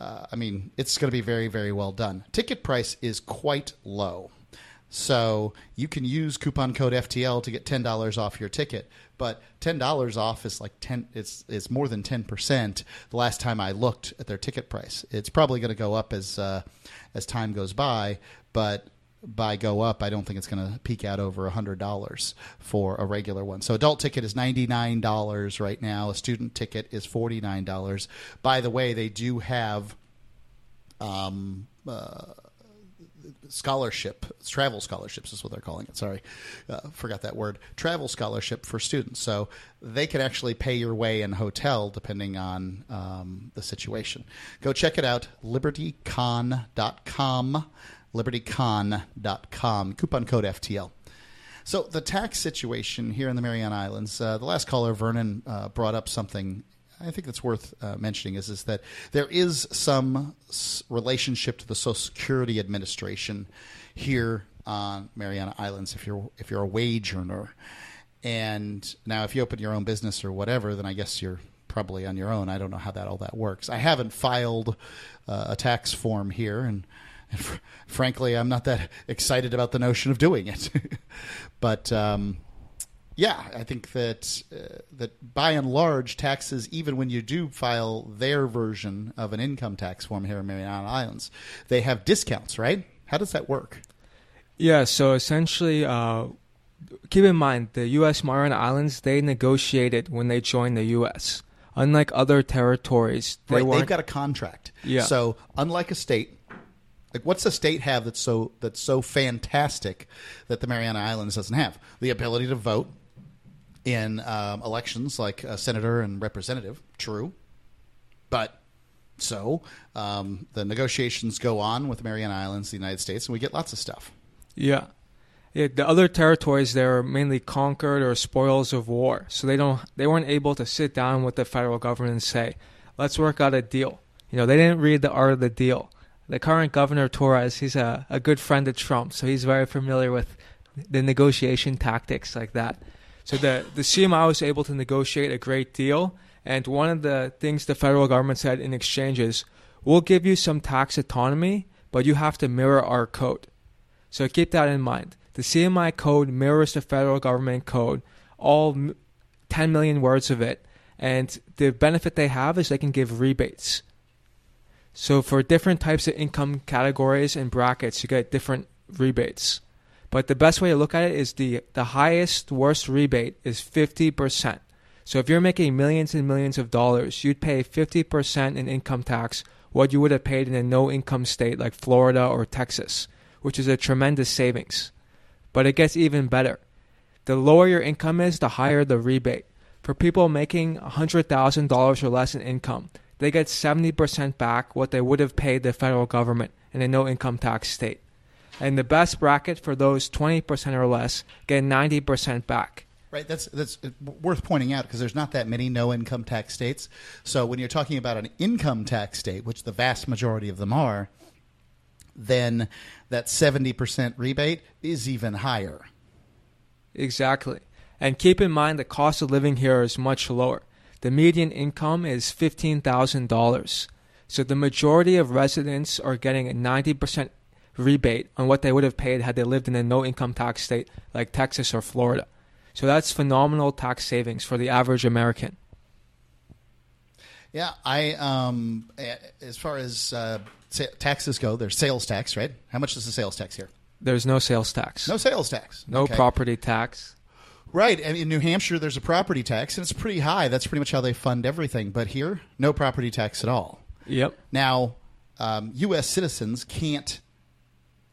uh, I mean it's going to be very very well done. Ticket price is quite low. So you can use coupon code FTL to get ten dollars off your ticket, but ten dollars off is like ten. It's it's more than ten percent. The last time I looked at their ticket price, it's probably going to go up as uh, as time goes by. But by go up, I don't think it's going to peak out over hundred dollars for a regular one. So adult ticket is ninety nine dollars right now. A student ticket is forty nine dollars. By the way, they do have. Um, uh, scholarship, travel scholarships is what they're calling it. Sorry, uh, forgot that word. Travel scholarship for students, so they can actually pay your way in hotel depending on um, the situation. Go check it out, libertycon.com, libertycon.com. Coupon code FTL. So the tax situation here in the Mariana Islands, uh, the last caller Vernon uh, brought up something I think that's worth uh, mentioning is is that there is some s- relationship to the Social Security Administration here on Mariana Islands if you're if you're a wage earner. And now if you open your own business or whatever, then I guess you're probably on your own. I don't know how that all that works. I haven't filed uh, a tax form here and and fr- frankly, I'm not that excited about the notion of doing it. <laughs> but um, yeah, I think that uh, that by and large, taxes, even when you do file their version of an income tax form here in the Mariana Islands, they have discounts, right? How does that work?
Yeah, so essentially, uh, keep in mind the U.S. Mariana Islands they negotiated when they joined the U.S. Unlike other territories, they
right, they've got a contract.
Yeah.
So unlike a state, like what's the state have that's so that's so fantastic that the Mariana Islands doesn't have? The ability to vote in um, elections like a senator and representative. True, but so um, the negotiations go on with Mariana Islands, the United States, and we get lots of stuff.
Yeah. Yeah, the other territories they were mainly conquered or spoils of war, so they don't they weren't able to sit down with the federal government and say, "Let's work out a deal." You know, they didn't read the art of the deal. The current governor Torres, he's a, a good friend of Trump, so he's very familiar with the negotiation tactics like that. So the the CMI was able to negotiate a great deal, and one of the things the federal government said in exchange is, we'll give you some tax autonomy, but you have to mirror our code. So keep that in mind. The CMI code mirrors the federal government code, all 10 million words of it. And the benefit they have is they can give rebates. So for different types of income categories and brackets, you get different rebates. But the best way to look at it is the, the highest, worst rebate is 50%. So if you're making millions and millions of dollars, you'd pay 50% in income tax what you would have paid in a no income state like Florida or Texas, which is a tremendous savings. But it gets even better. The lower your income is, the higher the rebate. For people making $100,000 or less in income, they get 70% back what they would have paid the federal government in a no income tax state. And the best bracket for those 20% or less get 90% back.
Right, that's that's worth pointing out because there's not that many no income tax states. So when you're talking about an income tax state, which the vast majority of them are, then that 70% rebate is even higher.
Exactly. And keep in mind the cost of living here is much lower. The median income is $15,000. So the majority of residents are getting a 90% rebate on what they would have paid had they lived in a no income tax state like Texas or Florida. So that's phenomenal tax savings for the average American.
Yeah, I um, as far as uh, taxes go, there's sales tax, right? How much is the sales tax here?
There's no sales tax.
No sales tax.
No
Okay.
property tax.
Right. And in New Hampshire, there's a property tax, and it's pretty high. That's pretty much how they fund everything. But here, no property tax at all.
Yep.
Now, um, U.S. citizens can't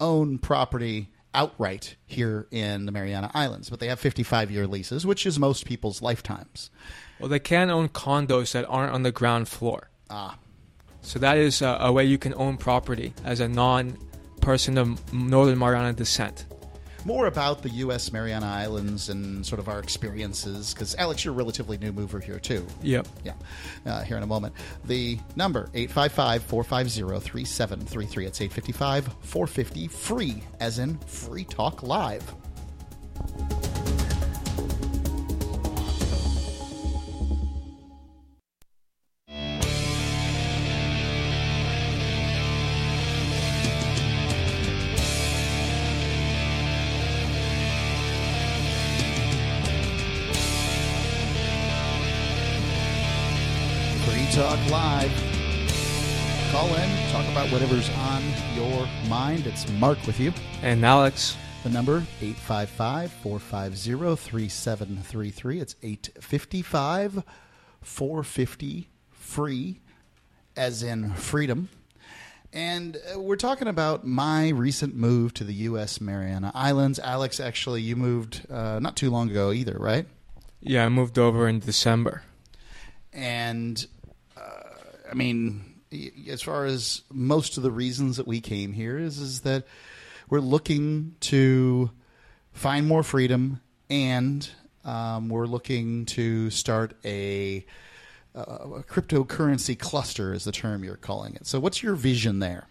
own property outright here in the Mariana Islands, but they have 55 year leases, which is most people's lifetimes.
Well, they can own condos that aren't on the ground floor.
Ah.
So that is a, a way you can own property as a non person of Northern Mariana descent.
More about the U.S. Mariana Islands and sort of our experiences, because Alex, you're a relatively new mover here too.
Yep.
Yeah. Uh, here in a moment. The number 855-450-3733. It's 855-450 free, as in Free Talk Live. Live. Call in, talk about whatever's on your mind. It's Mark with you.
And Alex.
The number 855-450-3733. It's 855 450 free as in freedom. And uh, we're talking about my recent move to the US Mariana Islands. Alex, actually you moved uh, not too long ago either, right?
Yeah, I moved over in December.
And I mean, as far as most of the reasons that we came here is is that we're looking to find more freedom, and um, we're looking to start a, a a cryptocurrency cluster, is the term you're calling it. So, what's your vision there?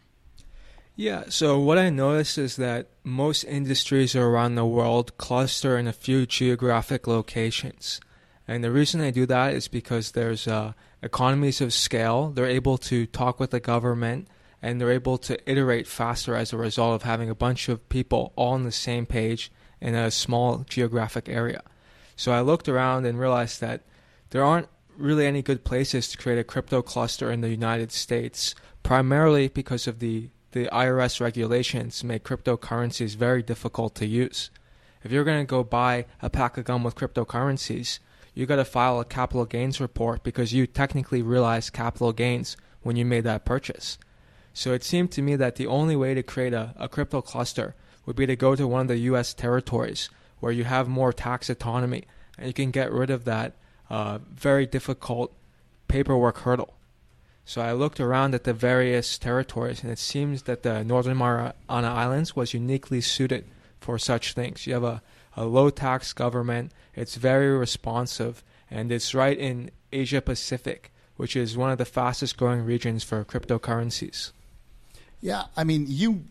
Yeah, so what I noticed is that most industries around the world cluster in a few geographic locations. And the reason they do that is because there's uh, economies of scale. They're able to talk with the government and they're able to iterate faster as a result of having a bunch of people all on the same page in a small geographic area. So I looked around and realized that there aren't really any good places to create a crypto cluster in the United States, primarily because of the, the IRS regulations make cryptocurrencies very difficult to use. If you're going to go buy a pack of gum with cryptocurrencies, you got to file a capital gains report because you technically realized capital gains when you made that purchase. So it seemed to me that the only way to create a, a crypto cluster would be to go to one of the U.S. territories where you have more tax autonomy and you can get rid of that uh, very difficult paperwork hurdle. So I looked around at the various territories, and it seems that the Northern Mariana Islands was uniquely suited for such things. You have a, a low tax government, it's very responsive, and it's right in Asia Pacific, which is one of the fastest growing regions for cryptocurrencies.
Yeah, I mean, you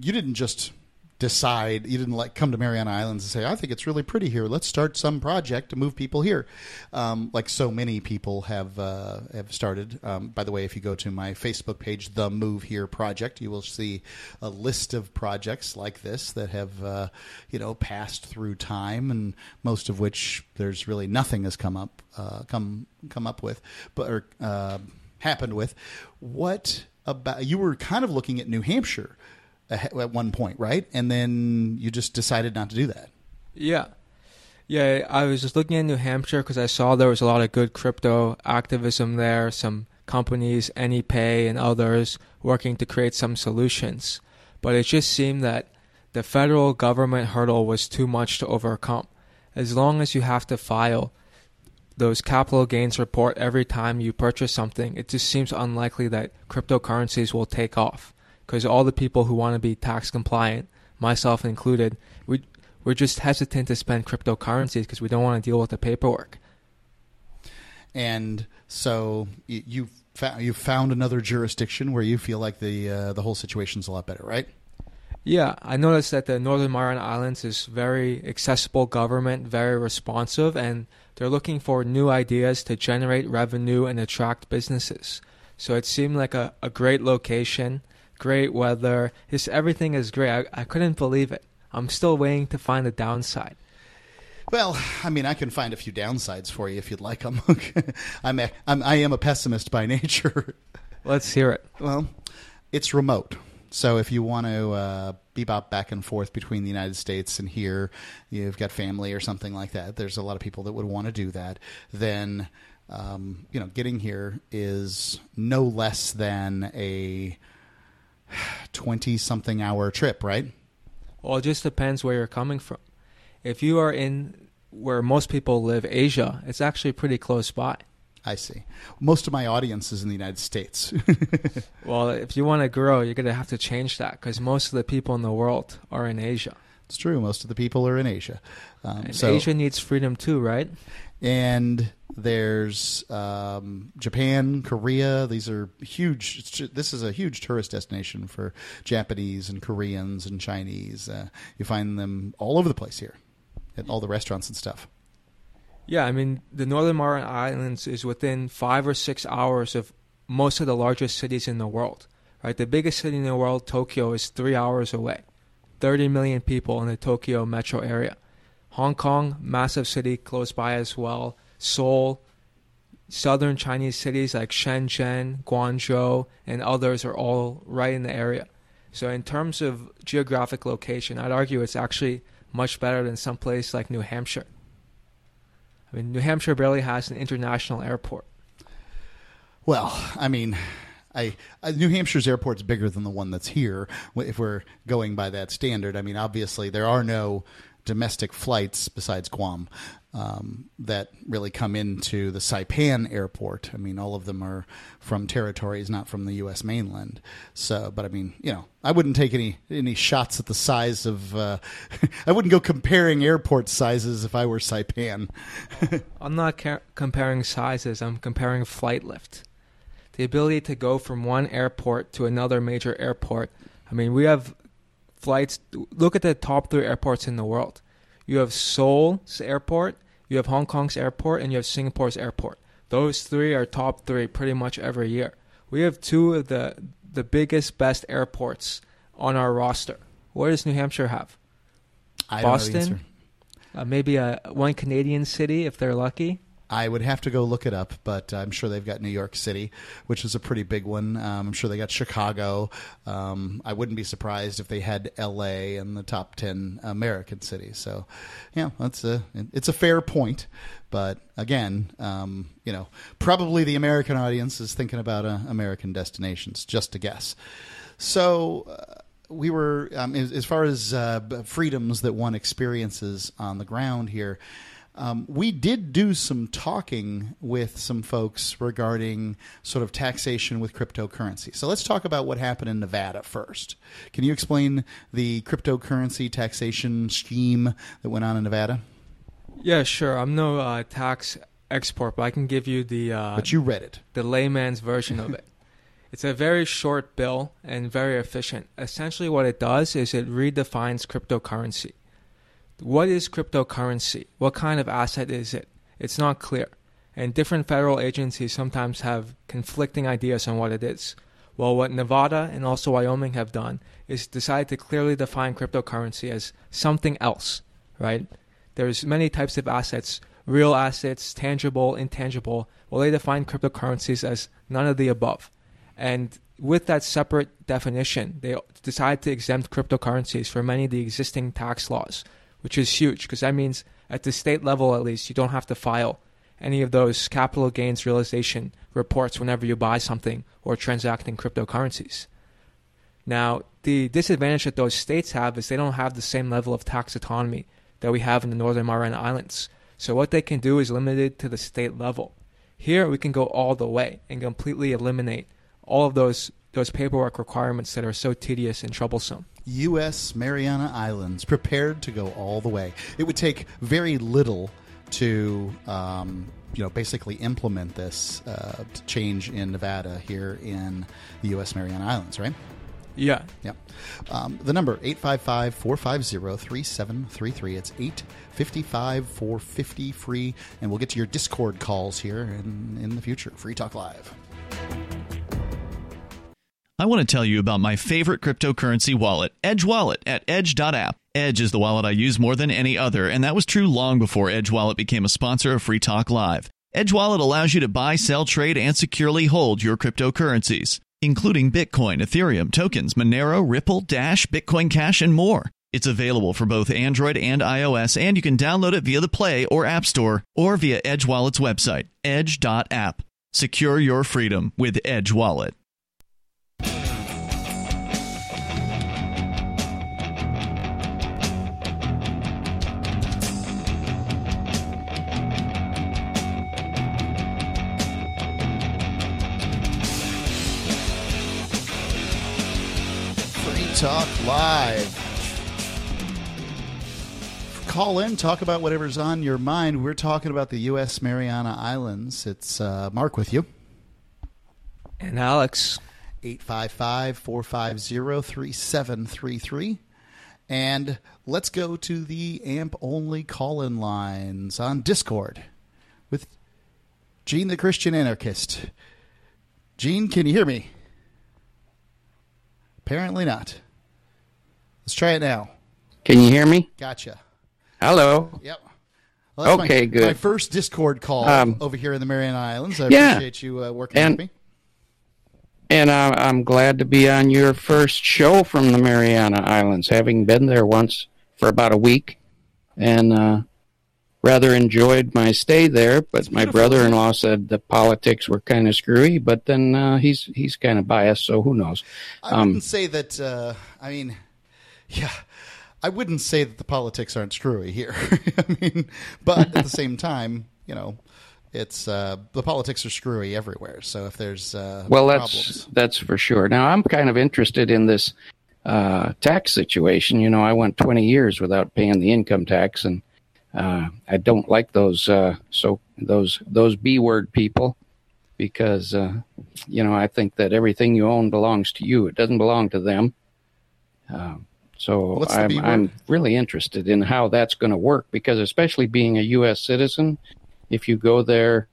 you didn't just decide. You didn't like come to Mariana Islands and say, "I think it's really pretty here. Let's start some project to move people here," um, like so many people have uh, have started. Um, by the way, if you go to my Facebook page, the Move Here Project, you will see a list of projects like this that have uh, you know passed through time, and most of which there's really nothing has come up uh, come come up with, but or uh, happened with. What about you were kind of looking at New Hampshire at one point, right? And then you just decided not to do that.
Yeah. Yeah, I was just looking at New Hampshire because I saw there was a lot of good crypto activism there, some companies, AnyPay and others, working to create some solutions. But it just seemed that the federal government hurdle was too much to overcome. As long as you have to file those capital gains report every time you purchase something, it just seems unlikely that cryptocurrencies will take off because all the people who want to be tax compliant, myself included, we we're just hesitant to spend cryptocurrencies because we don't want to deal with the paperwork.
And so you you found, you found another jurisdiction where you feel like the uh, the whole situation's a lot better, right?
Yeah, I noticed that the Northern Mariana Islands is very accessible government, very responsive, and they're looking for new ideas to generate revenue and attract businesses. So it seemed like a, a great location great weather. Just everything is great. I, I couldn't believe it. I'm still waiting to find the downside.
Well, I mean, I can find a few downsides for you if you'd like <laughs> them. I'm, a, I'm I am a pessimist by <laughs> nature.
Let's hear it.
Well, it's remote. So if you want to uh, bebop back and forth between the United States and here, you've got family or something like that. There's a lot of people that would want to do that. Then, um, you know, getting here is no less than a <sighs> 20 something hour trip, right?
Well, it just depends where you're coming from. If you are in where most people live, Asia, it's actually pretty close by.
I see. Most of my audience is in the United States. <laughs>
well, if you want to grow, you're going to have to change that because most of the people in the world are in Asia.
It's true. Most of the people are in Asia.
Um, so Asia needs freedom too, right?
And there's um, Japan, Korea. These are huge. This is a huge tourist destination for Japanese and Koreans and Chinese. Uh, you find them all over the place here at all the restaurants and stuff.
Yeah, I mean the Northern Mariana Islands is within five or six hours of most of the largest cities in the world. Right, the biggest city in the world, Tokyo, is three hours away. 30 million people in the Tokyo metro area. Hong Kong, massive city close by as well. Seoul, southern Chinese cities like Shenzhen, Guangzhou, and others are all right in the area. So, in terms of geographic location, I'd argue it's actually much better than some place like New Hampshire. I mean, New Hampshire barely has an international airport.
Well, I mean, I, I, New Hampshire's airport's bigger than the one that's here. If we're going by that standard, I mean, obviously there are no domestic flights besides Guam um, that really come into the Saipan airport. I mean, all of them are from territories not from the U.S. mainland. So, but I mean, you know, I wouldn't take any any shots at the size of. Uh, <laughs> I wouldn't go comparing airport sizes if I were Saipan. <laughs>
I'm not ca- comparing sizes. I'm comparing flight lift. The ability to go from one airport to another major airport. I mean, we have flights. Look at the top three airports in the world. You have Seoul's airport, you have Hong Kong's airport, and you have Singapore's airport. Those three are top three pretty much every year. We have two of the the biggest, best airports on our roster. What does New Hampshire have? Boston, uh, maybe a one Canadian city if they're lucky.
I would have to go look it up, but I'm sure they've got New York City, which is a pretty big one. Um, I'm sure they got Chicago. Um, I wouldn't be surprised if they had L.A. in the top ten American cities. So, yeah, that's a it's a fair point. But again, um, you know, probably the American audience is thinking about uh, American destinations. Just a guess. So. Uh, we were um, as, far as uh, freedoms that one experiences on the ground here. Um, we did do some talking with some folks regarding sort of taxation with cryptocurrency. So let's talk about what happened in Nevada first. Can you explain the cryptocurrency taxation scheme that went on in Nevada?
Yeah, sure. I'm no uh, tax expert, but I can give you the. Uh,
but you read it.
The layman's version of it. <laughs> It's a very short bill and very efficient. Essentially, what it does is it redefines cryptocurrency. What is cryptocurrency? What kind of asset is it? It's not clear. And different federal agencies sometimes have conflicting ideas on what it is. Well, what Nevada and also Wyoming have done is decide to clearly define cryptocurrency as something else, right? There's many types of assets, real assets, tangible, intangible. Well, they define cryptocurrencies as none of the above. And with that separate definition, they decide to exempt cryptocurrencies from many of the existing tax laws, which is huge because that means at the state level, at least, you don't have to file any of those capital gains realization reports whenever you buy something or transact in cryptocurrencies. Now, the disadvantage that those states have is they don't have the same level of tax autonomy that we have in the Northern Mariana Islands. So, what they can do is limited to the state level. Here, we can go all the way and completely eliminate all of those those paperwork requirements that are so tedious and troublesome.
U.S. Mariana Islands prepared to go all the way. It would take very little to, um, you know, basically implement this uh, change in Nevada here in the U.S. Mariana Islands, right?
Yeah.
Yep. Um, the number 855 450 3733. It's 855 450 free. And we'll get to your Discord calls here in, in the future. Free Talk Live.
I want to tell you about my favorite cryptocurrency wallet, Edge Wallet at edge.app. Edge is the wallet I use more than any other, and that was true long before Edge Wallet became a sponsor of Free Talk Live. Edge Wallet allows you to buy, sell, trade, and securely hold your cryptocurrencies, including Bitcoin, Ethereum, tokens, Monero, Ripple, Dash, Bitcoin Cash, and more. It's available for both Android and iOS, and you can download it via the Play or App Store or via Edge Wallet's website, edge.app. Secure your freedom with Edge Wallet.
Talk Live. Call in, talk about whatever's on your mind. We're talking about the U.S. Mariana Islands. It's uh, Mark with you.
And Alex.
855 450 3733. And let's go to the AMP only call in lines on Discord with Gene the Christian Anarchist. Gene, can you hear me? Apparently not. Let's try it now.
Can you hear me?
Gotcha.
Hello.
Yep. Well,
Okay,
my,
good.
My first Discord call
Um,
over here in the Mariana Islands. I
yeah.
appreciate you uh, working
And-
with me.
And uh, I'm glad to be on your first show from the Mariana Islands, having been there once for about a week, and uh, rather enjoyed my stay there. But my brother-in-law said the politics were kind of screwy, but then uh, he's he's kind of biased, so who knows?
I
Um,
wouldn't say that. Uh, I mean, yeah, I wouldn't say that the politics aren't screwy here. <laughs> I mean, but at the same time, you know, it's uh, the politics are screwy everywhere. So if there's uh,
well,
problems,
that's that's for sure. Now I'm kind of interested in this uh, tax situation. You know, I went 20 years without paying the income tax, and uh, I don't like those uh, so those those B word people because uh, you know I think that everything you own belongs to you. It doesn't belong to them. Uh, so I'm, I'm really interested in how that's going to work because especially being a U.S. citizen, if you go there.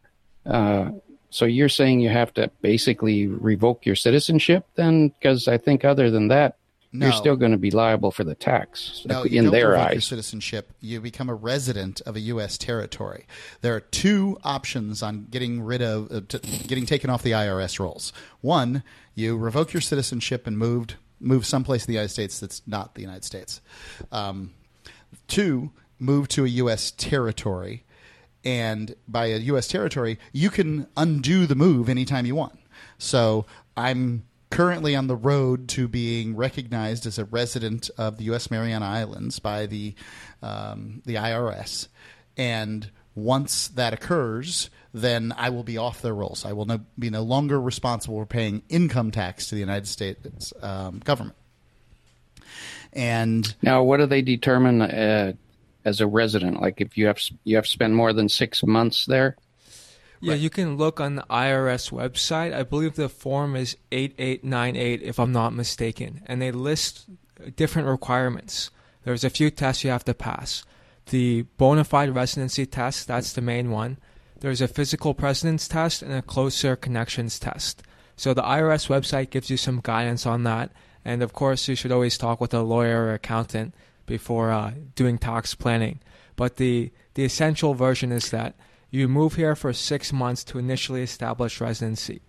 Uh, so you're saying you have to basically revoke your citizenship then? Because I think other than that, you're still going to be liable for the tax
No, you don't
their
revoke your citizenship. You become a resident of a U.S. territory. There are two options on getting rid of, uh, t- getting taken off the IRS rolls. One, you revoke your citizenship and moved move someplace in the United States that's not the United States. Um, two, move to a U.S. territory, and by a U.S. territory, you can undo the move anytime you want. So I'm currently on the road to being recognized as a resident of the U.S. Mariana Islands by the um, the IRS, and once that occurs, then I will be off their rolls. I will no, be no longer responsible for paying income tax to the United States um, government. And
Now, what do they determine uh, as a resident? Like if you have you have to spend more than six months there?
Yeah, you can look on the IRS website. I believe the form is 8898, if I'm not mistaken. And they list different requirements. There's a few tests you have to pass. The bona fide residency test, that's the main one. There's a physical presence test and a closer connections test. So the IRS website gives you some guidance on that. And of course, you should always talk with a lawyer or accountant before uh, doing tax planning. But the, the essential version is that you move here for six months to initially establish residency.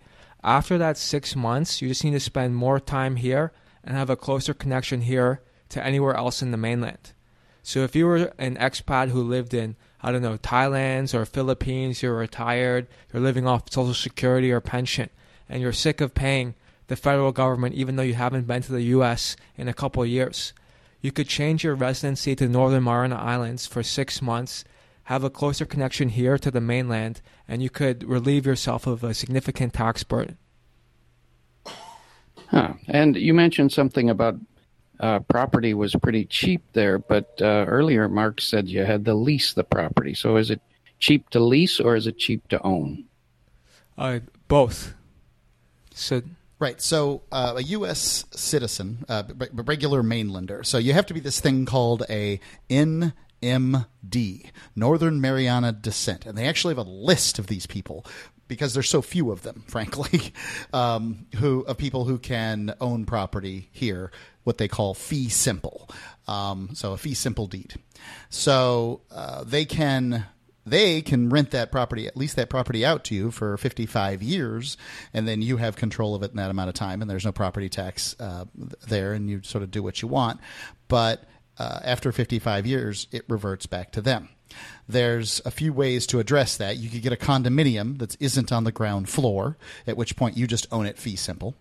After that six months, you just need to spend more time here and have a closer connection here to anywhere else in the mainland. So if you were an expat who lived in, I don't know, Thailand or Philippines, you're retired, you're living off Social Security or pension, and you're sick of paying the federal government even though you haven't been to the U.S. in a couple years, you could change your residency to Northern Mariana Islands for six months, have a closer connection here to the mainland, and you could relieve yourself of a significant tax burden.
Huh. And you mentioned something about uh, property was pretty cheap there, but uh, earlier Mark said you had to lease the property. So is it cheap to lease or is it cheap to own?
Uh, both. So
Right. So uh, a U.S. citizen, uh, b- b- regular mainlander. So you have to be this thing called a NMD, Northern Mariana Descent, and they actually have a list of these people because there's so few of them, <laughs> frankly, um, who of people who can own property here, what they call fee simple. Um, so a fee simple deed. So uh, they can they can rent that property, at least that property out to you for 55 years, and then you have control of it in that amount of time, and there's no property tax uh, there, and you sort of do what you want. But uh, after 55 years, it reverts back to them. There's a few ways to address that. You could get a condominium that isn't on the ground floor, at which point you just own it fee simple.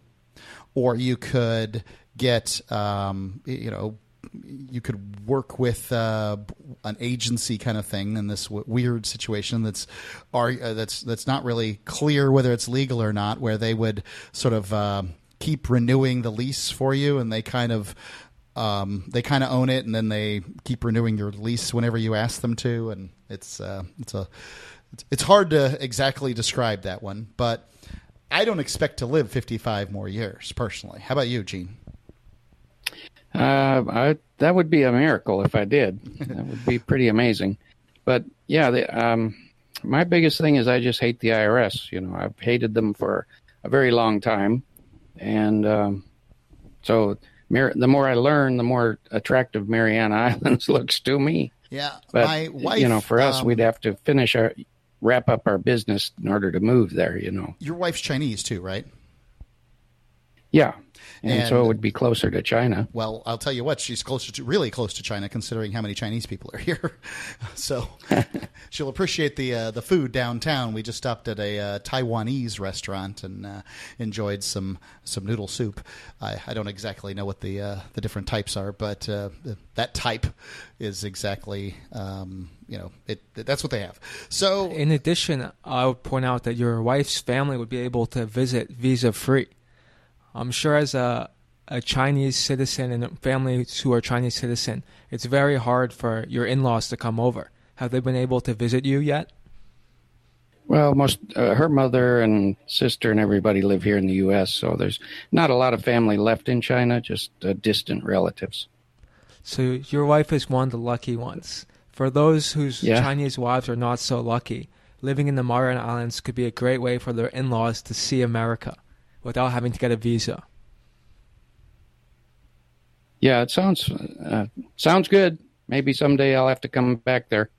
Or you could get, um, you know, you could work with uh, an agency kind of thing in this w- weird situation that's are uh, that's that's not really clear whether it's legal or not, where they would sort of uh, keep renewing the lease for you, and they kind of um, they kind of own it, and then they keep renewing your lease whenever you ask them to, and it's uh, it's a it's, hard to exactly describe that one, but I don't expect to live 55 more years personally. How about you, Gene?
Uh, I, that would be a miracle if I did. <laughs> that would be pretty amazing. But yeah, the, um, my biggest thing is I just hate the IRS. You know, I've hated them for a very long time, and um, so Mar- the more I learn, the more attractive Mariana <laughs> Islands looks to me.
Yeah,
But
my wife.
you know, for us,
um,
we'd have to finish our wrap up our business in order to move there. You know,
Your wife's Chinese too, right?
Yeah, and, so it would be closer to China.
Well, I'll tell you what, she's closer to really close to China, considering how many Chinese people are <laughs> here. so <laughs> she'll appreciate the uh, the food downtown. We just stopped at a uh, Taiwanese restaurant and uh, enjoyed some some noodle soup. I, I don't exactly know what the uh, the different types are, but uh, that type is exactly um, you know it. That's what they have. So
In addition, I would point out that your wife's family would be able to visit visa free. I'm sure as a a Chinese citizen and families who are Chinese citizen, it's very hard for your in-laws to come over. Have they been able to visit you yet?
Well, most uh, her mother and sister and everybody live here in the U.S., so there's not a lot of family left in China, just uh, distant relatives.
So your wife is one of the lucky ones. For those whose
Yeah.
Chinese wives are not so lucky, living in the Mariana Islands could be a great way for their in-laws to see America without having to get a visa.
Yeah, it sounds uh, sounds good. Maybe someday I'll have to come back there,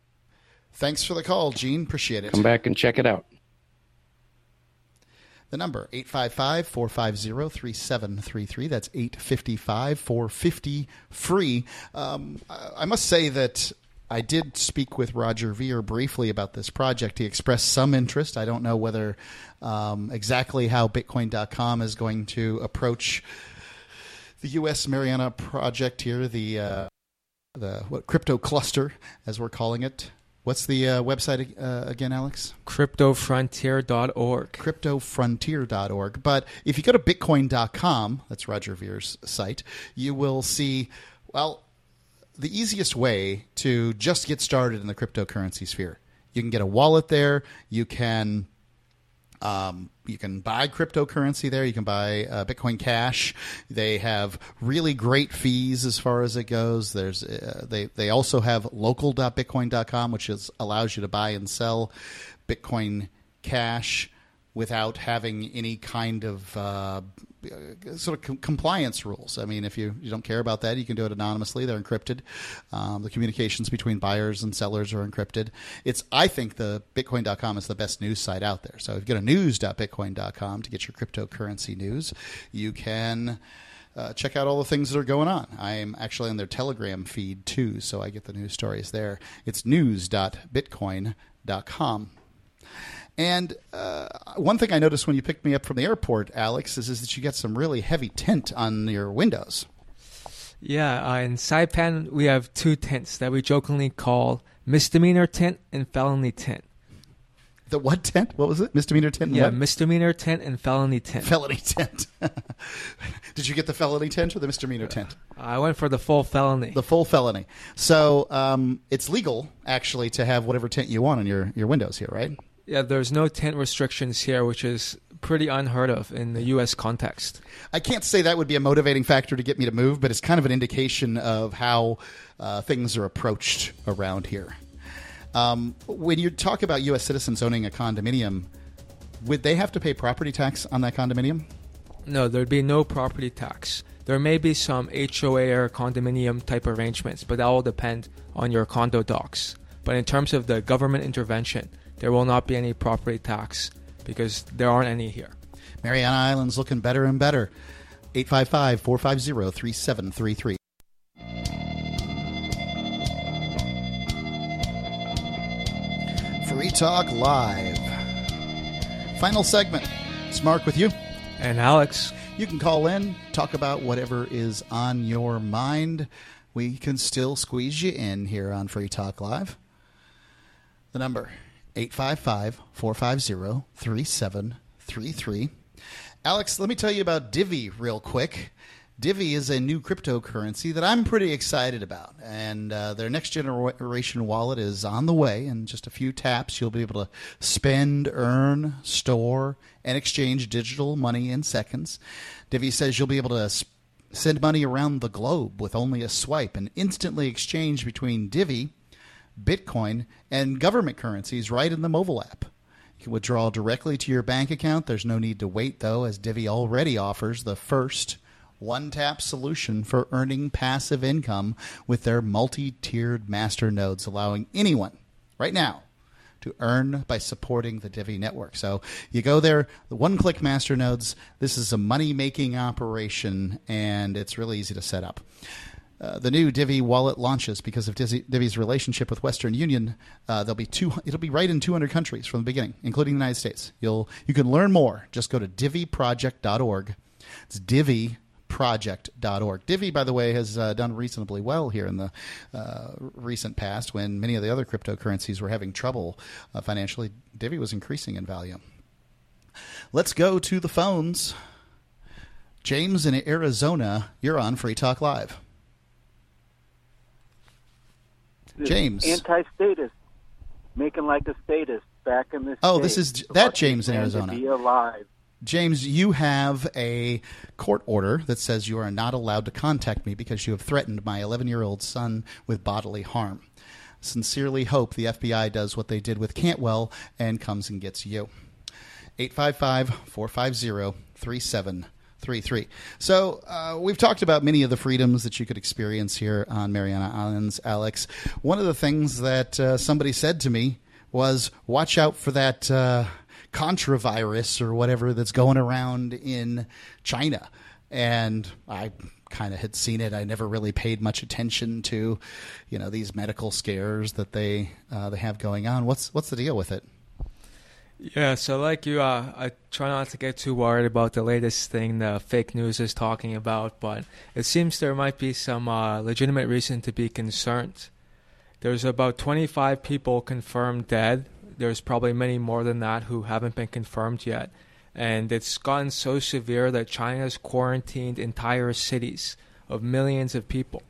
thanks for the call, Gene. Appreciate it.
come back and check it out.
The number 855-450-3733. That's 855-450 free. Um, I I must say that I did speak with Roger Ver briefly about this project. He expressed some interest. I don't know whether um, exactly how Bitcoin.com is going to approach the U.S. Mariana project here, the uh, the what crypto cluster as we're calling it. What's the uh, website uh, again, Alex?
CryptoFrontier.org.
cryptofrontier.org. But if you go to bitcoin.com, that's Roger Ver's site, you will see, well, the easiest way to just get started in the cryptocurrency sphere. You can get a wallet there. You can Um, you can buy cryptocurrency there. You can buy uh, Bitcoin Cash. They have really great fees as far as it goes. There's uh, they they also have local.bitcoin.com, which is allows you to buy and sell Bitcoin Cash without having any kind of uh, sort of com- compliance rules. I mean, if you, you don't care about that, you can do it anonymously. They're encrypted. Um, the communications between buyers and sellers are encrypted. It's I think the Bitcoin.com is the best news site out there. So if you go to news.bitcoin.com to get your cryptocurrency news, you can. Uh, check out all the things that are going on. I'm actually on their Telegram feed too, so I get the news stories there. It's news.bitcoin.com. And uh, one thing I noticed when you picked me up from the airport, Alex, is, is that you got some really heavy tint on your windows.
Yeah, uh, in Saipan, we have two tints that we jokingly call misdemeanor tint and felony tint.
The what tint? What was it? Misdemeanor tint? and
Yeah,
what?
misdemeanor tint and felony tint.
felony tint. <laughs> Did you get the felony tint or the misdemeanor tint?
I went for the full felony.
The full felony. So um, it's legal, actually, to have whatever tint you want on your, your windows here, right?
Yeah, there's no tent restrictions here, which is pretty unheard of in the U.S. context.
I can't say that would be a motivating factor to get me to move, but it's kind of an indication of how uh, things are approached around here. Um, when you talk about U.S. citizens owning a condominium, would they have to pay property tax on that condominium?
No, there'd be no property tax. There may be some HOA or condominium type arrangements, but that will depend on your condo docs. But in terms of the government intervention, there will not be any property tax because there aren't any here.
Mariana Island's looking better and better. 855 450 3733. Free Talk Live. Final segment. It's Mark with you.
And Alex.
You can call in, talk about whatever is on your mind. We can still squeeze you in here on Free Talk Live. The number 855 450 3733. Alex, let me tell you about Divi real quick. Divi is a new cryptocurrency that I'm pretty excited about. And uh, their next generation wallet is on the way. In just a few taps, you'll be able to spend, earn, store, and exchange digital money in seconds. Divi says you'll be able to s- send money around the globe with only a swipe and instantly exchange between Divi, Bitcoin, and government currencies right in the mobile app. You can withdraw directly to your bank account. There's no need to wait, though, as Divi already offers the first one tap solution for earning passive income with their multi tiered master nodes, allowing anyone right now to earn by supporting the Divi network. So you go there, the one click master nodes. This is a money making operation, and it's really easy to set up. Uh, the new Divi wallet launches because of Divi- Divi's relationship with Western Union. Uh, there'll be two. It'll be right in 200 countries from the beginning, including the United States. You'll you can learn more. Just go to diviproject.org. It's Divi project.org. Divi, by the way, has uh, done reasonably well here in the uh, recent past when many of the other cryptocurrencies were having trouble uh, financially. Divi was increasing in value. Let's go to the phones. James in Arizona, you're on Free Talk Live. James.
anti-statist, making like a statist back in this.
Oh, this is that James in Arizona.
Be alive.
James, you have a court order that says you are not allowed to contact me because you have threatened my 11 year old son with bodily harm. Sincerely hope the FBI does what they did with Cantwell and comes and gets you. 855 450 3733. So, uh, we've talked about many of the freedoms that you could experience here on Mariana Islands, Alex. One of the things that uh, somebody said to me was watch out for that. Uh, Contra virus or whatever that's going around in China. And I kind of had seen it. I never really paid much attention to, you know, these medical scares that they uh, they have going on. What's what's the deal with it?
Yeah, so like you, uh, I try not to get too worried about the latest thing the fake news is talking about, but it seems there might be some uh, legitimate reason to be concerned. There's about 25 people confirmed dead there's probably many more than that who haven't been confirmed yet. And it's gotten so severe that China's quarantined entire cities of millions of people.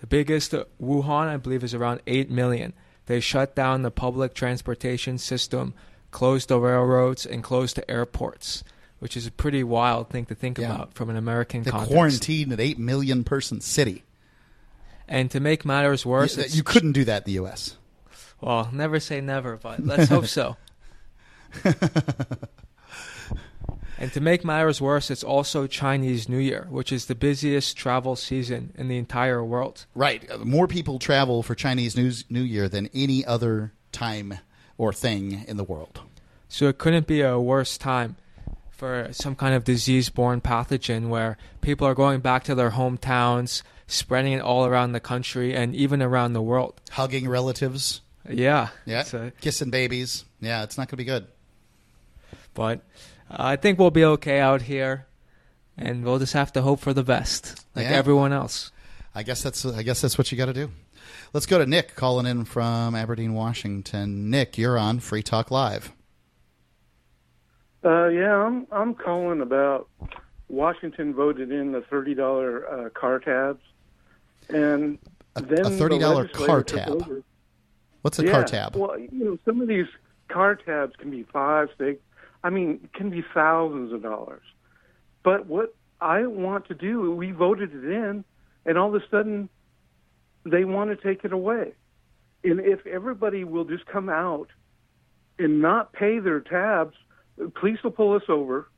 The biggest, uh, Wuhan, I believe, is around 8 million. They shut down the public transportation system, closed the railroads, and closed the airports, which is a pretty wild thing to think
Yeah.
about from an American
The
context.
quarantine at eight million person city.
And to make matters worse,
You, you couldn't do that in the U.S.
Well, never say never, but let's hope so. <laughs> and to make matters worse, it's also Chinese New Year, which is the busiest travel season in the entire world.
Right. Uh, More people travel for Chinese New Year than any other time or thing in the world.
So it couldn't be a worse time for some kind of disease borne pathogen where people are going back to their hometowns, spreading it all around the country and even around the world.
Hugging relatives.
Yeah.
Yeah.
A-
Kissing babies. Yeah, it's not going to be good.
but uh, I think we'll be okay out here, and we'll just have to hope for the best, like
Yeah.
everyone else.
I guess that's I guess that's what you got to do. Let's go to Nick calling in from Aberdeen, Washington. Nick, you're on Free Talk Live.
Uh, yeah, I'm I'm calling about Washington voted in the thirty dollar uh, car tabs, and then
a
the
$30 car tab. What's a
yeah,
car tab?
Well, you know, some of these car tabs can be five, six. I mean, can be thousands of dollars. But what I want to do, we voted it in, and all of a sudden, they want to take it away. And if everybody will just come out and not pay their tabs, police will pull us over.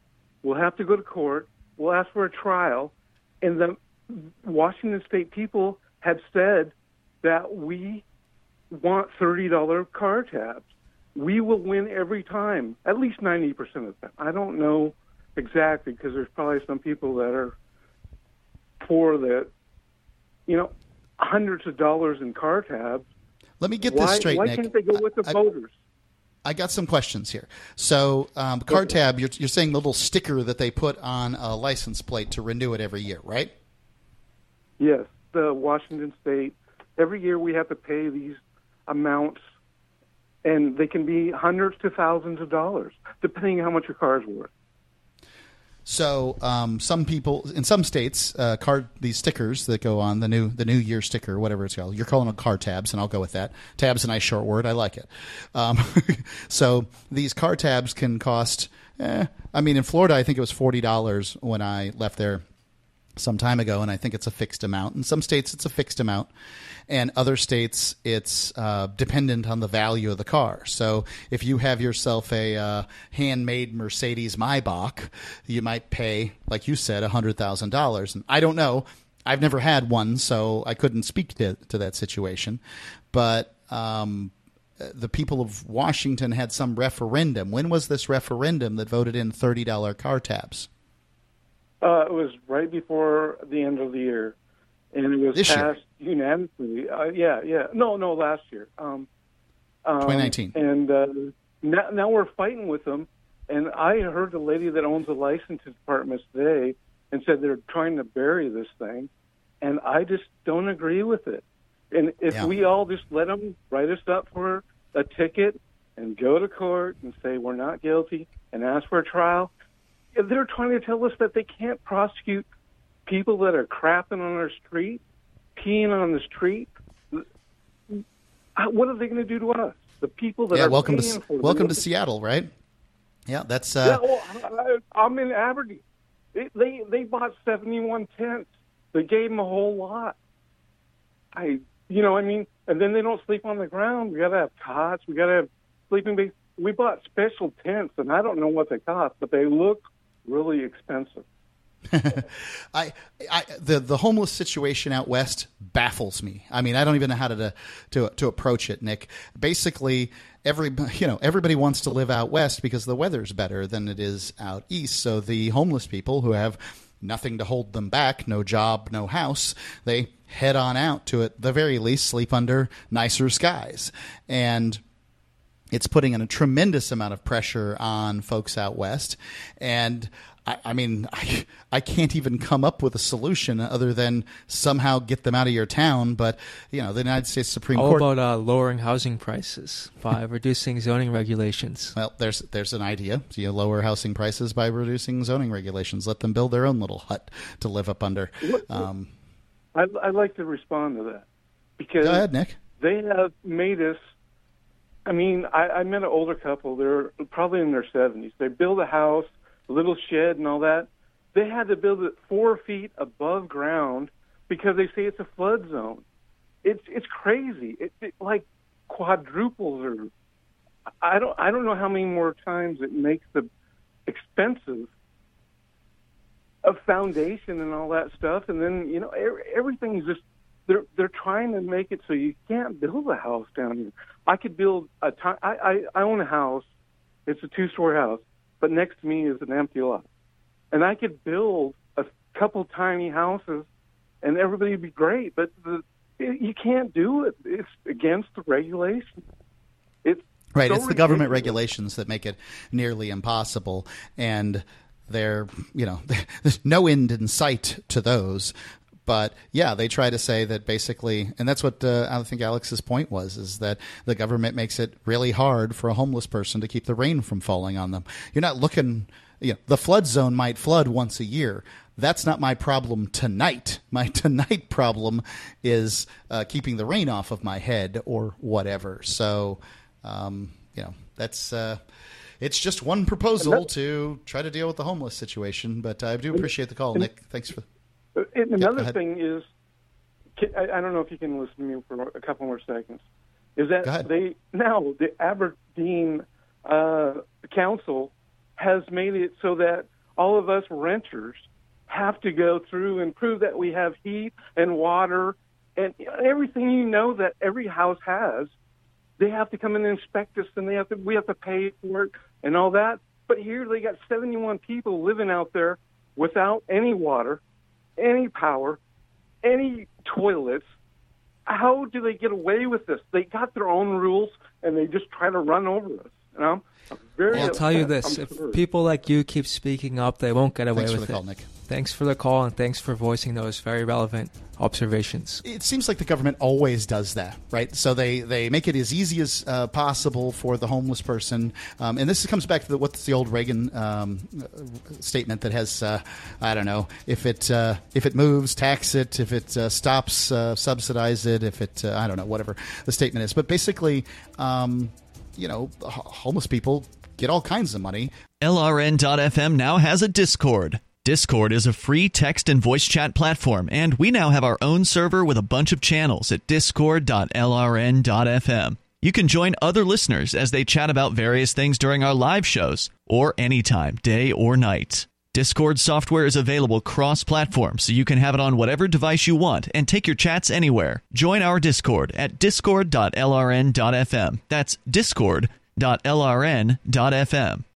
We'll have to go to court. We'll ask for a trial. And the Washington State people have said that we want $30 car tabs. We will win every time, at least 90% of the time. I don't know exactly because there's probably some people that are for that, you know, hundreds of dollars in car tabs.
Let me get
why,
this straight,
Why
Nick.
can't they go with the
I-
voters?
I got some questions here. So, um, car tab, you're, you're saying the little sticker that they put on a license plate to renew it every year, right?
Yes, the Washington State. Every year we have to pay these amounts, and they can be hundreds to thousands of dollars, depending on how much your car is worth.
So, um, some people in some states, uh, these stickers that go on the new the New Year sticker, whatever it's called. You're calling them car tabs, and I'll go with that. Tabs a nice short word. I like it. Um, <laughs> so these car tabs can cost. Eh, I mean, in Florida, I think it was forty dollars when I left there some time ago, and I think it's a fixed amount. In some states, it's a fixed amount, and other states, it's uh, dependent on the value of the car. So if you have yourself a uh, handmade Mercedes Maybach, you might pay, like you said, hundred thousand dollars. And I don't know. I've never had one, so I couldn't speak to, to that situation. But um, the people of Washington had some referendum. When was this referendum that voted in thirty dollar car tabs?
Uh, it was right before the end of the year, and it was
This year?
passed unanimously. Uh, yeah, yeah. No, no, last year. Um, um,
2019.
And uh, now, now we're fighting with them. And I heard the lady that owns the license department today and said they're trying to bury this thing, and I just don't agree with it. And if
Yeah.
we all just let them write us up for a ticket and go to court and say we're not guilty and ask for a trial, they're trying to tell us that they can't prosecute people that are crapping on our street, peeing on the street. Uh, What are they going to do to us? The people that
yeah,
are
welcome to
for them.
welcome to Seattle, right? Yeah, that's
Yeah,
uh,
well, I, I'm in Aberdeen. They, they they bought 71 tents. They gave them a whole lot. I, you know, I mean, and then they don't sleep on the ground. We got to have cots. We got to have sleeping bags. We bought special tents, and I don't know what they cost, but they look really expensive. <laughs>
I, I the the homeless situation out west baffles me. I mean, I don't even know how to to to approach it, Nick. Basically, every <laughs> you know everybody wants to live out west because the weather's better than it is out east. So the homeless people who have nothing to hold them back, no job, no house, they head on out to at the very least sleep under nicer skies and it's putting in a tremendous amount of pressure on folks out west. And I, I mean, I, I can't even come up with a solution other than somehow get them out of your town. But, you know, the United States Supreme
How
Court.
about uh, lowering housing prices by <laughs> reducing zoning regulations?
Well, there's there's an idea. So you lower housing prices by reducing zoning regulations. Let them build their own little hut to live up under. Um,
I'd, I'd like to respond to that because
Go ahead, Nick.
they have made us I mean, I, I met an older couple. They're probably in their seventies. They build a house, a little shed, and all that. They had to build it four feet above ground because they say it's a flood zone. It's it's crazy. It, it like quadruples or I don't I don't know how many more times it makes the expensive of foundation and all that stuff. And then you know every, everything's just they're they're trying to make it so you can't build a house down here. I could build a ti- I, I I own a house. It's a two story house, but next to me is an empty lot, and I could build a couple tiny houses, and everybody would be great. But the, it, you can't do it. It's against the regulations. It's
Right,
so
it's the government regulations that make it nearly impossible, and there, you know, <laughs> there's no end in sight to those. But yeah, they try to say that basically, and that's what uh, I think Alex's point was, is that the government makes it really hard for a homeless person to keep the rain from falling on them. You're not looking, you know, the flood zone might flood once a year. That's not my problem tonight. <laughs> My tonight problem is uh, keeping the rain off of my head or whatever. So, um, you know, that's uh, it's just one proposal to try to deal with the homeless situation. But I do appreciate the call, Nick. Thanks for.
And another
ahead.
thing is, I I don't know if you can listen to me for a couple more seconds. Is that they now the Aberdeen uh, Council has made it so that all of us renters have to go through and prove that we have heat and water and everything you know that every house has. They have to come in and inspect us, and they have to we have to pay for it and all that. But here they got 71 people living out there without any water, any power, any toilets. How do they get away with this? They got their own rules, and they just try to run over us. You know, I'm very.
I'll tell you this:
I'm
if
sorry.
people like you keep speaking up, they won't get away
Thanks for
with
the
it.
call, Nick.
Thanks for the call, and thanks for voicing those very relevant observations.
It seems like the government always does that, right? So they, they make it as easy as uh, possible for the homeless person. Um, and this comes back to the, what's the old Reagan um, uh, statement that has, uh, I don't know, if it uh, if it moves, tax it. If it uh, stops, uh, subsidize it. If it, uh, I don't know, whatever the statement is. But basically, um, you know, h- homeless people get all kinds of money.
LRN.FM now has a Discord. Discord is a free text and voice chat platform, and we now have our own server with a bunch of channels at discord.lrn.fm. You can join other listeners as they chat about various things during our live shows or anytime, day or night. Discord software is available cross platform, so you can have it on whatever device you want and take your chats anywhere. Join our Discord at discord.lrn.fm. That's discord.lrn.fm.